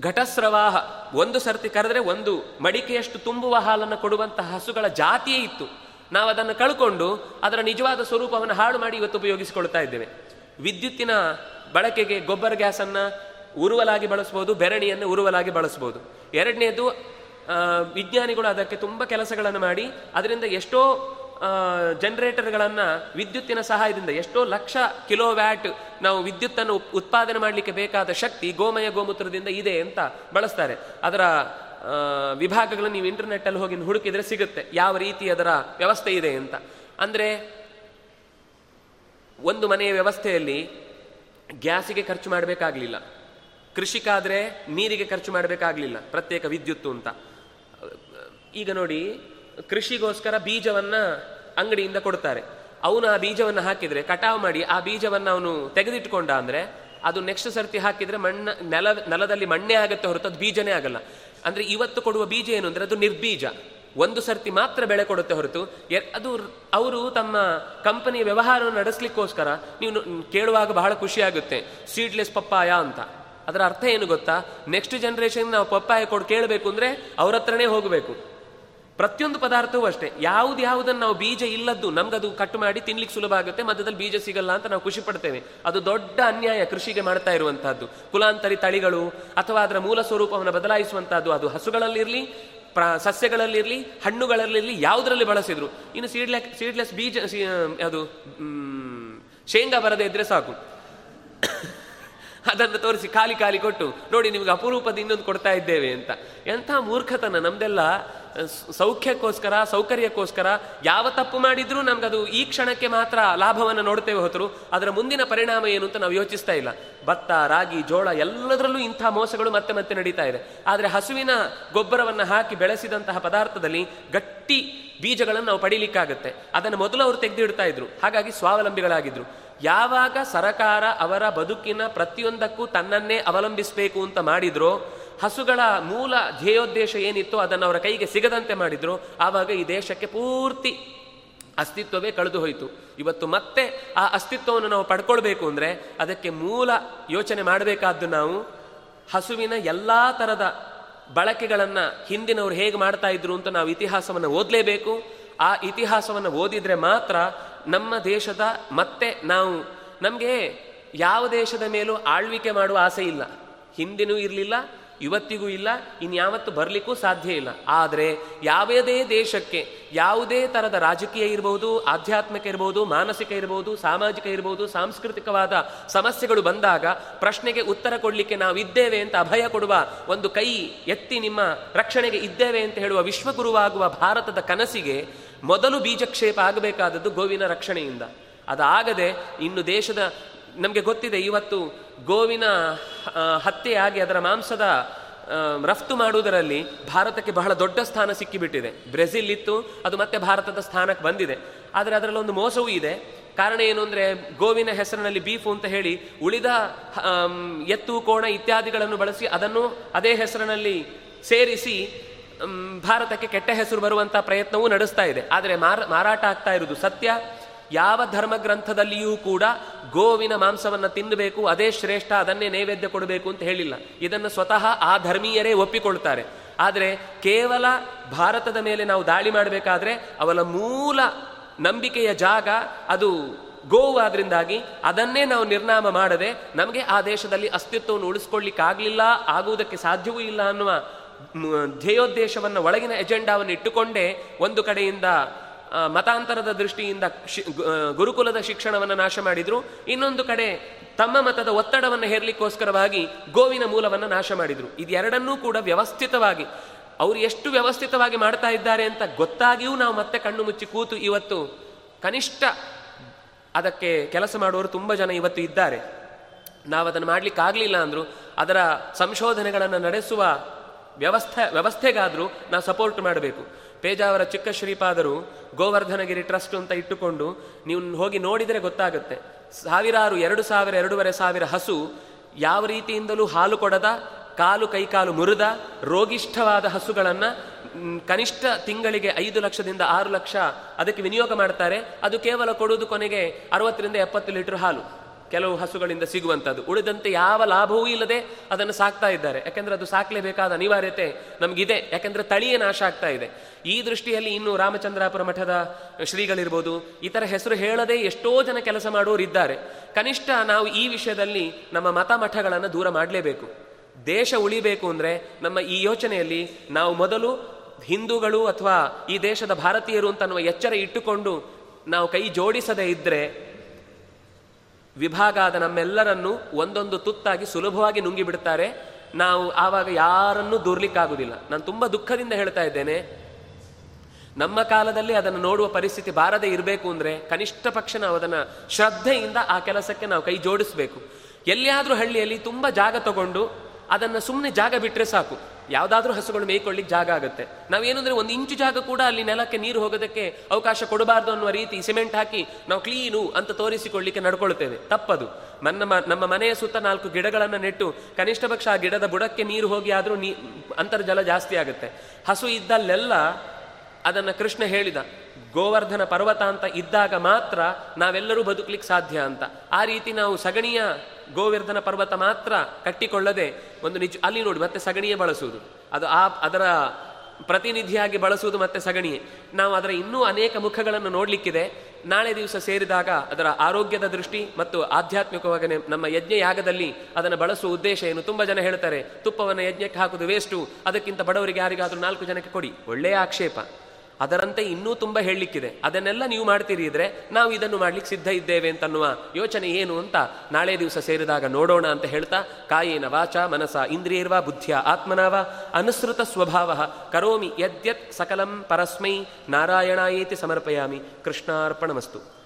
ಘಟಸ್ರವಾಹ, ಒಂದು ಸರ್ತಿ ಕರೆದ್ರೆ ಒಂದು ಮಡಿಕೆಯಷ್ಟು ತುಂಬುವ ಹಾಲನ್ನು ಕೊಡುವಂತಹ ಹಸುಗಳ ಜಾತಿಯೇ ಇತ್ತು. ನಾವು ಅದನ್ನು ಕಳ್ಕೊಂಡು ಅದರ ನಿಜವಾದ ಸ್ವರೂಪವನ್ನು ಹಾಳು ಮಾಡಿ ಇವತ್ತು ಉಪಯೋಗಿಸಿಕೊಳ್ತಾ ಇದ್ದೇವೆ. ವಿದ್ಯುತ್ತಿನ ಬಳಕೆಗೆ ಗೊಬ್ಬರ ಗ್ಯಾಸನ್ನು ಉರುವಲಾಗಿ ಬಳಸ್ಬೋದು, ಬೆರಣಿಯನ್ನು ಉರುವಲಾಗಿ ಬಳಸ್ಬೋದು. ಎರಡನೇದು ವಿಜ್ಞಾನಿಗಳು ಅದಕ್ಕೆ ತುಂಬ ಕೆಲಸಗಳನ್ನು ಮಾಡಿ, ಅದರಿಂದ ಎಷ್ಟೋ ಜನರೇಟರ್ಗಳನ್ನು ವಿದ್ಯುತ್ತಿನ ಸಹಾಯದಿಂದ ಎಷ್ಟೋ ಲಕ್ಷ ಕಿಲೋ ವ್ಯಾಟ್ ನಾವು ವಿದ್ಯುತ್ತನ್ನು ಉತ್ಪಾದನೆ ಮಾಡಲಿಕ್ಕೆ ಬೇಕಾದ ಶಕ್ತಿ ಗೋಮಯ ಗೋಮೂತ್ರದಿಂದ ಇದೆ ಅಂತ ಬಳಸ್ತಾರೆ. ಅದರ ವಿಭಾಗಗಳನ್ನು ನೀವು ಇಂಟರ್ನೆಟ್ಟಲ್ಲಿ ಹೋಗಿ ಹುಡುಕಿದ್ರೆ ಸಿಗುತ್ತೆ. ಯಾವ ರೀತಿ ಅದರ ವ್ಯವಸ್ಥೆ ಇದೆ ಅಂತ. ಅಂದರೆ, ಒಂದು ಮನೆಯ ವ್ಯವಸ್ಥೆಯಲ್ಲಿ ಗ್ಯಾಸಿಗೆ ಖರ್ಚು ಮಾಡಬೇಕಾಗಲಿಲ್ಲ. ಕೃಷಿಕಾದರೆ ನೀರಿಗೆ ಖರ್ಚು ಮಾಡಬೇಕಾಗಲಿಲ್ಲ. ಪ್ರತ್ಯೇಕ ವಿದ್ಯುತ್ತು ಅಂತ. ಈಗ ನೋಡಿ, ಕೃಷಿಗೋಸ್ಕರ ಬೀಜವನ್ನ ಅಂಗಡಿಯಿಂದ ಕೊಡ್ತಾರೆ. ಅವನು ಆ ಬೀಜವನ್ನು ಹಾಕಿದ್ರೆ, ಕಟಾವು ಮಾಡಿ ಆ ಬೀಜವನ್ನು ಅವನು ತೆಗೆದಿಟ್ಕೊಂಡ ಅಂದ್ರೆ, ಅದು ನೆಕ್ಸ್ಟ್ ಸರ್ತಿ ಹಾಕಿದ್ರೆ ಮಣ್ಣ, ನೆಲ, ನೆಲದಲ್ಲಿ ಮಣ್ಣೇ ಆಗುತ್ತೆ ಹೊರತು ಅದು ಬೀಜನೇ ಆಗಲ್ಲ. ಅಂದ್ರೆ ಇವತ್ತು ಕೊಡುವ ಬೀಜ ಏನು ಅಂದ್ರೆ, ಅದು ನಿರ್ಬೀಜ. ಒಂದು ಸರ್ತಿ ಮಾತ್ರ ಬೆಳೆ ಕೊಡುತ್ತೆ ಹೊರತು ಅದು ಅವರು ತಮ್ಮ ಕಂಪನಿಯ ವ್ಯವಹಾರವನ್ನು ನಡೆಸಲಿಕ್ಕೋಸ್ಕರ, ನೀವು ಕೇಳುವಾಗ ಬಹಳ ಖುಷಿ ಆಗುತ್ತೆ. ಸೀಡ್ಲೆಸ್ ಪಪ್ಪಾಯ ಅಂತ. ಅದರ ಅರ್ಥ ಏನು ಗೊತ್ತಾ? ನೆಕ್ಸ್ಟ್ ಜನರೇಷನ್ ನಾವು ಪಪ್ಪಾಯ ಕೊಡು ಕೇಳಬೇಕು ಅಂದ್ರೆ ಅವ್ರ ಹತ್ರನೇ ಹೋಗಬೇಕು. ಪ್ರತಿಯೊಂದು ಪದಾರ್ಥವೂ ಅಷ್ಟೇ. ಯಾವ್ದು ಯಾವುದನ್ನು ನಾವು ಬೀಜ ಇಲ್ಲದ್ದು ನಮ್ಗದು ಕಟ್ ಮಾಡಿ ತಿನ್ಲಿಕ್ಕೆ ಸುಲಭ ಆಗುತ್ತೆ, ಮಧ್ಯದಲ್ಲಿ ಬೀಜ ಸಿಗಲ್ಲ ಅಂತ ನಾವು ಖುಷಿ ಪಡ್ತೇವೆ. ಅದು ದೊಡ್ಡ ಅನ್ಯಾಯ ಕೃಷಿಗೆ ಮಾಡ್ತಾ ಇರುವಂತಹದ್ದು. ಕುಲಾಂತರಿ ತಳಿಗಳು ಅಥವಾ ಅದರ ಮೂಲ ಸ್ವರೂಪವನ್ನು ಬದಲಾಯಿಸುವಂತಹದ್ದು. ಅದು ಹಸುಗಳಲ್ಲಿರಲಿ, ಪ್ರ, ಸಸ್ಯಗಳಲ್ಲಿರಲಿ, ಹಣ್ಣುಗಳಲ್ಲಿರಲಿ ಯಾವುದರಲ್ಲಿ ಬಳಸಿದ್ರು. ಇನ್ನು ಸೀಡ್ಲೆಸ್ ಸೀಡ್ಲೆಸ್ ಬೀಜ ಅದು ಶೇಂಗಾ ಬರದೇ ಇದ್ರೆ ಸಾಕು. ಅದನ್ನು ತೋರಿಸಿ ಖಾಲಿ ಖಾಲಿ ಕೊಟ್ಟು, ನೋಡಿ ನಿಮ್ಗೆ ಅಪರೂಪದ ಇನ್ನೊಂದು ಕೊಡ್ತಾ ಇದ್ದೇವೆ ಅಂತ. ಎಂಥ ಮೂರ್ಖತನ ನಮ್ದೆಲ್ಲ ಸೌಖ್ಯಕ್ಕೋಸ್ಕರ, ಸೌಕರ್ಯಕ್ಕೋಸ್ಕರ ಯಾವ ತಪ್ಪು ಮಾಡಿದ್ರೂ ನಮ್ಗದು ಈ ಕ್ಷಣಕ್ಕೆ ಮಾತ್ರ ಲಾಭವನ್ನು ನೋಡ್ತೇವೆ ಹೊತ್ತರು ಅದರ ಮುಂದಿನ ಪರಿಣಾಮ ಏನು ಅಂತ ನಾವು ಯೋಚಿಸ್ತಾ ಇಲ್ಲ. ಭತ್ತ, ರಾಗಿ, ಜೋಳ ಎಲ್ಲದರಲ್ಲೂ ಇಂಥ ಮೋಸಗಳು ಮತ್ತೆ ಮತ್ತೆ ನಡೀತಾ ಇದೆ. ಆದರೆ ಹಸುವಿನ ಗೊಬ್ಬರವನ್ನು ಹಾಕಿ ಬೆಳೆಸಿದಂತಹ ಪದಾರ್ಥದಲ್ಲಿ ಗಟ್ಟಿ ಬೀಜಗಳನ್ನು ನಾವು ಪಡೀಲಿಕ್ಕಾಗತ್ತೆ. ಅದನ್ನು ಮೊದಲು ಅವರು ತೆಗೆದಿಡ್ತಾ ಇದ್ರು. ಹಾಗಾಗಿ ಸ್ವಾವಲಂಬಿಗಳಾಗಿದ್ರು. ಯಾವಾಗ ಸರಕಾರ ಅವರ ಬದುಕಿನ ಪ್ರತಿಯೊಂದಕ್ಕೂ ತನ್ನನ್ನೇ ಅವಲಂಬಿಸಬೇಕು ಅಂತ ಮಾಡಿದ್ರೋ, ಹಸುಗಳ ಮೂಲ ಧ್ಯೇಯೋದ್ದೇಶ ಏನಿತ್ತು ಅದನ್ನು ಅವರ ಕೈಗೆ ಸಿಗದಂತೆ ಮಾಡಿದ್ರು, ಆವಾಗ ಈ ದೇಶಕ್ಕೆ ಪೂರ್ತಿ ಅಸ್ತಿತ್ವವೇ ಕಳೆದು ಹೋಯಿತು. ಇವತ್ತು ಮತ್ತೆ ಆ ಅಸ್ತಿತ್ವವನ್ನು ನಾವು ಪಡ್ಕೊಳ್ಬೇಕು ಅಂದರೆ ಅದಕ್ಕೆ ಮೂಲ ಯೋಚನೆ ಮಾಡಬೇಕಾದ್ದು ನಾವು ಹಸುವಿನ ಎಲ್ಲ ಥರದ ಬಳಕೆಗಳನ್ನು ಹಿಂದಿನವರು ಹೇಗೆ ಮಾಡ್ತಾ ಇದ್ರು ಅಂತ ನಾವು ಇತಿಹಾಸವನ್ನು ಓದಲೇಬೇಕು. ಆ ಇತಿಹಾಸವನ್ನು ಓದಿದರೆ ಮಾತ್ರ ನಮ್ಮ ದೇಶದ ಮತ್ತೆ ನಾವು, ನಮಗೆ ಯಾವ ದೇಶದ ಮೇಲೂ ಆಳ್ವಿಕೆ ಮಾಡುವ ಆಸೆ ಇಲ್ಲ. ಹಿಂದಿನೂ ಇರಲಿಲ್ಲ, ಇವತ್ತಿಗೂ ಇಲ್ಲ, ಇನ್ಯಾವತ್ತು ಬರಲಿಕ್ಕೂ ಸಾಧ್ಯ ಇಲ್ಲ. ಆದರೆ ಯಾವುದೇ ದೇಶಕ್ಕೆ, ಯಾವುದೇ ಥರದ ರಾಜಕೀಯ ಇರಬಹುದು ಆಧ್ಯಾತ್ಮಿಕ ಇರಬಹುದು ಮಾನಸಿಕ ಇರಬಹುದು ಸಾಮಾಜಿಕ ಇರಬಹುದು ಸಾಂಸ್ಕೃತಿಕವಾದ ಸಮಸ್ಯೆಗಳು ಬಂದಾಗ ಪ್ರಶ್ನೆಗೆ ಉತ್ತರ ಕೊಡಲಿಕ್ಕೆ ನಾವು ಇದ್ದೇವೆ ಅಂತ ಅಭಯ ಕೊಡುವ ಒಂದು ಕೈ ಎತ್ತಿ ನಿಮ್ಮ ರಕ್ಷಣೆಗೆ ಇದ್ದೇವೆ ಅಂತ ಹೇಳುವ ವಿಶ್ವಗುರುವಾಗುವ ಭಾರತದ ಕನಸಿಗೆ ಮೊದಲು ಬೀಜಕ್ಷೇಪ ಆಗಬೇಕಾದದ್ದು ಗೋವಿನ ರಕ್ಷಣೆಯಿಂದ. ಅದಾಗದೆ ಇನ್ನು ದೇಶದ, ನಮಗೆ ಗೊತ್ತಿದೆ ಇವತ್ತು ಗೋವಿನ ಹತ್ಯೆಯಾಗಿ ಅದರ ಮಾಂಸದ ರಫ್ತು ಮಾಡುವುದರಲ್ಲಿ ಭಾರತಕ್ಕೆ ಬಹಳ ದೊಡ್ಡ ಸ್ಥಾನ ಸಿಕ್ಕಿಬಿಟ್ಟಿದೆ. ಬ್ರೆಜಿಲ್ ಇತ್ತು ಅದು ಮತ್ತೆ ಭಾರತದ ಸ್ಥಾನಕ್ಕೆ ಬಂದಿದೆ. ಆದರೆ ಅದರಲ್ಲೊಂದು ಮೋಸವೂ ಇದೆ. ಕಾರಣ ಏನು ಅಂದರೆ ಗೋವಿನ ಹೆಸರಿನಲ್ಲಿ ಬೀಫು ಅಂತ ಹೇಳಿ ಉಳಿದ ಎತ್ತು, ಕೋಣ ಇತ್ಯಾದಿಗಳನ್ನು ಬಳಸಿ ಅದನ್ನು ಅದೇ ಹೆಸರಿನಲ್ಲಿ ಸೇರಿಸಿ ಭಾರತಕ್ಕೆ ಕೆಟ್ಟ ಹೆಸರು ಬರುವಂಥ ಪ್ರಯತ್ನವೂ ನಡೆಸ್ತಾ ಇದೆ. ಆದರೆ ಮಾರ, ಮಾರಾಟ ಆಗ್ತಾ ಇರುವುದು ಸತ್ಯ. ಯಾವ ಧರ್ಮ ಗ್ರಂಥದಲ್ಲಿಯೂ ಕೂಡ ಗೋವಿನ ಮಾಂಸವನ್ನು ತಿನ್ನಬೇಕು ಅದೇ ಶ್ರೇಷ್ಠ, ಅದನ್ನೇ ನೈವೇದ್ಯ ಕೊಡಬೇಕು ಅಂತ ಹೇಳಿಲ್ಲ. ಇದನ್ನು ಸ್ವತಃ ಆ ಧರ್ಮೀಯರೇ ಒಪ್ಪಿಕೊಳ್ತಾರೆ. ಆದರೆ ಕೇವಲ ಭಾರತದ ಮೇಲೆ ನಾವು ದಾಳಿ ಮಾಡಬೇಕಾದ್ರೆ ಅವಳ ಮೂಲ ನಂಬಿಕೆಯ ಜಾಗ ಅದು ಗೋವಾದ್ರಿಂದಾಗಿ ಅದನ್ನೇ ನಾವು ನಿರ್ನಾಮ ಮಾಡದೆ ನಮಗೆ ಆ ದೇಶದಲ್ಲಿ ಅಸ್ತಿತ್ವವನ್ನು ಉಳಿಸ್ಕೊಳ್ಳಿಕ್ಕಾಗಲಿಲ್ಲ, ಆಗುವುದಕ್ಕೆ ಸಾಧ್ಯವೂ ಇಲ್ಲ ಅನ್ನುವ ಧ್ಯೇಯೋದ್ದೇಶವನ್ನು ಒಳಗಿನ ಎಜೆಂಡಾವನ್ನು ಇಟ್ಟುಕೊಂಡೇ ಒಂದು ಕಡೆಯಿಂದ ಮತಾಂತರದ ದೃಷ್ಟಿಯಿಂದ ಗುರುಕುಲದ ಶಿಕ್ಷಣವನ್ನು ನಾಶ ಮಾಡಿದ್ರು. ಇನ್ನೊಂದು ಕಡೆ ತಮ್ಮ ಮತದ ಒತ್ತಡವನ್ನು ಹೇರಲಿಕ್ಕೋಸ್ಕರವಾಗಿ ಗೋವಿನ ಮೂಲವನ್ನು ನಾಶ ಮಾಡಿದ್ರು. ಇದೆರಡನ್ನೂ ಕೂಡ ವ್ಯವಸ್ಥಿತವಾಗಿ. ಅವರು ಎಷ್ಟು ವ್ಯವಸ್ಥಿತವಾಗಿ ಮಾಡ್ತಾ ಇದ್ದಾರೆ ಅಂತ ಗೊತ್ತಾಗಿಯೂ ನಾವು ಮತ್ತೆ ಕಣ್ಣು ಮುಚ್ಚಿ ಕೂತು ಇವತ್ತು ಕನಿಷ್ಠ ಅದಕ್ಕೆ ಕೆಲಸ ಮಾಡುವವರು ತುಂಬ ಜನ ಇವತ್ತು ಇದ್ದಾರೆ. ನಾವು ಅದನ್ನು ಮಾಡಲಿಕ್ಕಾಗಲಿಲ್ಲ ಅಂದರು. ಅದರ ಸಂಶೋಧನೆಗಳನ್ನು ನಡೆಸುವ ವ್ಯವಸ್ಥೆ, ವ್ಯವಸ್ಥೆಗಾದರೂ ನಾವು ಸಪೋರ್ಟ್ ಮಾಡಬೇಕು. ಪೇಜಾವರ ಚಿಕ್ಕ ಶ್ರೀಪಾದರು, ಗೋವರ್ಧನಗಿರಿ ಟ್ರಸ್ಟ್ ಅಂತ ಇಟ್ಟುಕೊಂಡು ನೀವು ಹೋಗಿ ನೋಡಿದರೆ ಗೊತ್ತಾಗುತ್ತೆ. ಸಾವಿರಾರು, ಎರಡು ಸಾವಿರ, ಎರಡೂವರೆ ಸಾವಿರ ಹಸು ಯಾವ ರೀತಿಯಿಂದಲೂ ಹಾಲು ಕೊಡದ, ಕಾಲು ಕೈಕಾಲು ಮುರಿದ, ರೋಗಿಷ್ಠವಾದ ಹಸುಗಳನ್ನು ಕನಿಷ್ಠ ತಿಂಗಳಿಗೆ ಐದು ಲಕ್ಷದಿಂದ ಆರು ಲಕ್ಷ ಅದಕ್ಕೆ ವಿನಿಯೋಗ ಮಾಡ್ತಾರೆ. ಅದು ಕೇವಲ ಕೊಡುವುದು ಕೊನೆಗೆ ಅರವತ್ತರಿಂದ ಎಪ್ಪತ್ತು ಲೀಟರ್ ಹಾಲು. ಕೆಲವು ಹಸುಗಳಿಂದ ಸಿಗುವಂಥದ್ದು ಉಳಿದಂತೆ ಯಾವ ಲಾಭವೂ ಇಲ್ಲದೆ ಅದನ್ನು ಸಾಕ್ತಾ ಇದ್ದಾರೆ. ಯಾಕೆಂದ್ರೆ ಅದು ಸಾಕಲೇಬೇಕಾದ ಅನಿವಾರ್ಯತೆ ನಮಗಿದೆ. ಯಾಕೆಂದ್ರೆ ತಳಿಯೇ ನಾಶ ಆಗ್ತಾ ಇದೆ. ಈ ದೃಷ್ಟಿಯಲ್ಲಿ ಇನ್ನು ರಾಮಚಂದ್ರಾಪುರ ಮಠದ ಶ್ರೀಗಳಿರ್ಬೋದು, ಇತರ ಹೆಸರು ಹೇಳದೆ ಎಷ್ಟೋ ಜನ ಕೆಲಸ ಮಾಡುವವರು ಇದ್ದಾರೆ. ಕನಿಷ್ಠ ನಾವು ಈ ವಿಷಯದಲ್ಲಿ ನಮ್ಮ ಮತ ಮಠಗಳನ್ನು ದೂರ ಮಾಡಲೇಬೇಕು. ದೇಶ ಉಳಿಬೇಕು ಅಂದರೆ ನಮ್ಮ ಈ ಯೋಚನೆಯಲ್ಲಿ ನಾವು ಮೊದಲು ಹಿಂದೂಗಳು ಅಥವಾ ಈ ದೇಶದ ಭಾರತೀಯರು ಅಂತ ಅನ್ನುವ ಎಚ್ಚರ ಇಟ್ಟುಕೊಂಡು ನಾವು ಕೈ ಜೋಡಿಸದೇ ಇದ್ದರೆ ವಿಭಾಗ ಆದ ನಮ್ಮೆಲ್ಲರನ್ನು ಒಂದೊಂದು ತುತ್ತಾಗಿ ಸುಲಭವಾಗಿ ನುಂಗಿ ಬಿಡ್ತಾರೆ ನಾವು ಆವಾಗ ಯಾರನ್ನೂ ದೂರ್ಲಿಕ್ಕಾಗುವುದಿಲ್ಲ ನಾನು ತುಂಬ ದುಃಖದಿಂದ ಹೇಳ್ತಾ ಇದ್ದೇನೆ. ನಮ್ಮ ಕಾಲದಲ್ಲಿ ಅದನ್ನು ನೋಡುವ ಪರಿಸ್ಥಿತಿ ಬಾರದೆ ಇರಬೇಕು ಅಂದರೆ ಕನಿಷ್ಠ ಪಕ್ಷ ನಾವು ಅದನ್ನು ಶ್ರದ್ಧೆಯಿಂದ ಆ ಕೆಲಸಕ್ಕೆ ನಾವು ಕೈ ಜೋಡಿಸಬೇಕು. ಎಲ್ಲಿಯಾದರೂ ಹಳ್ಳಿಯಲ್ಲಿ ತುಂಬ ಜಾಗ ತಗೊಂಡು ಅದನ್ನು ಸುಮ್ಮನೆ ಜಾಗ ಬಿಟ್ಟರೆ ಸಾಕು. ಯಾವುದಾದ್ರೂ ಹಸುಗಳು ಮೇಯ್ಕೊಳ್ಳಿಕ್ಕೆ ಜಾಗ ಆಗುತ್ತೆ. ನಾವೇನಂದ್ರೆ ಒಂದು ಇಂಚು ಜಾಗ ಕೂಡ ಅಲ್ಲಿ ನೆಲಕ್ಕೆ ನೀರು ಹೋಗೋದಕ್ಕೆ ಅವಕಾಶ ಕೊಡಬಾರ್ದು ಅನ್ನುವ ರೀತಿ ಸಿಮೆಂಟ್ ಹಾಕಿ ನಾವು ಕ್ಲೀನು ಅಂತ ತೋರಿಸಿಕೊಳ್ಳಿಕ್ಕೆ ನಡ್ಕೊಳ್ತೇವೆ. ತಪ್ಪದು. ನನ್ನ ನಮ್ಮ ಮನೆಯ ಸುತ್ತ ನಾಲ್ಕು ಗಿಡಗಳನ್ನು ನೆಟ್ಟು ಕನಿಷ್ಠ ಪಕ್ಷ ಆ ಗಿಡದ ಬುಡಕ್ಕೆ ನೀರು ಹೋಗಿ ಆದರೂ ನೀ, ಅಂತರ್ಜಲ ಜಾಸ್ತಿ ಆಗುತ್ತೆ. ಹಸು ಇದ್ದಲ್ಲೆಲ್ಲ ಅದನ್ನು ಕೃಷ್ಣ ಹೇಳಿದ, ಗೋವರ್ಧನ ಪರ್ವತ ಅಂತ ಇದ್ದಾಗ ಮಾತ್ರ ನಾವೆಲ್ಲರೂ ಬದುಕಲಿಕ್ಕೆ ಸಾಧ್ಯ ಅಂತ. ಆ ರೀತಿ ನಾವು ಸಗಣಿಯ ಗೋವರ್ಧನ ಪರ್ವತ ಮಾತ್ರ ಕಟ್ಟಿಕೊಳ್ಳದೆ ಒಂದು ನಿಜ, ಅಲ್ಲಿ ನೋಡಿ, ಮತ್ತೆ ಸಗಣಿಯೇ ಬಳಸುವುದು. ಅದು ಆ, ಅದರ ಪ್ರತಿನಿಧಿಯಾಗಿ ಬಳಸುವುದು ಮತ್ತೆ ಸಗಣಿಯೇ. ನಾವು ಅದರ ಇನ್ನೂ ಅನೇಕ ಮುಖಗಳನ್ನು ನೋಡಲಿಕ್ಕಿದೆ. ನಾಳೆ ದಿವಸ ಸೇರಿದಾಗ ಅದರ ಆರೋಗ್ಯದ ದೃಷ್ಟಿ ಮತ್ತು ಆಧ್ಯಾತ್ಮಿಕವಾಗಿ ನಮ್ಮ ಯಜ್ಞ ಯಾಗದಲ್ಲಿ ಅದನ್ನು ಬಳಸುವ ಉದ್ದೇಶ ಏನು? ತುಂಬ ಜನ ಹೇಳ್ತಾರೆ, ತುಪ್ಪವನ್ನು ಯಜ್ಞಕ್ಕೆ ಹಾಕುವುದು ವೇಸ್ಟು ಅದಕ್ಕಿಂತ ಬಡವರಿಗೆ ಯಾರಿಗಾದರೂ ನಾಲ್ಕು ಜನಕ್ಕೆ ಕೊಡಿ. ಒಳ್ಳೆಯ ಆಕ್ಷೇಪ. ಅದರಂತೆ ಇನ್ನೂ ತುಂಬ ಹೇಳಲಿಕ್ಕಿದೆ. ಅದನ್ನೆಲ್ಲ ನೀವು ಮಾಡ್ತೀರಿ ಇದ್ರೆ ನಾವು ಇದನ್ನು ಮಾಡ್ಲಿಕ್ಕೆ ಸಿದ್ಧ ಇದ್ದೇವೆ ಅಂತನ್ನುವ ಯೋಚನೆ ಏನು ಅಂತ ನಾಳೆ ದಿವಸ ಸೇರಿದಾಗ ನೋಡೋಣ ಅಂತ ಹೇಳ್ತಾ, ಕಾಯೇನ ವಾಚ ಮನಸ ಇಂದ್ರಿಯರ್ವ ಬುದ್ಧಿಯ ಆತ್ಮನಾವ ಅನುಸೃತ ಸ್ವಭಾವ ಕರೋಮಿ ಯದ್ಯತ್ ಸಕಲಂ ಪರಸ್ಮೈ ನಾರಾಯಣಾಯೇತಿ ಸಮರ್ಪಯಾಮಿ ಕೃಷ್ಣಾರ್ಪಣಮಸ್ತು.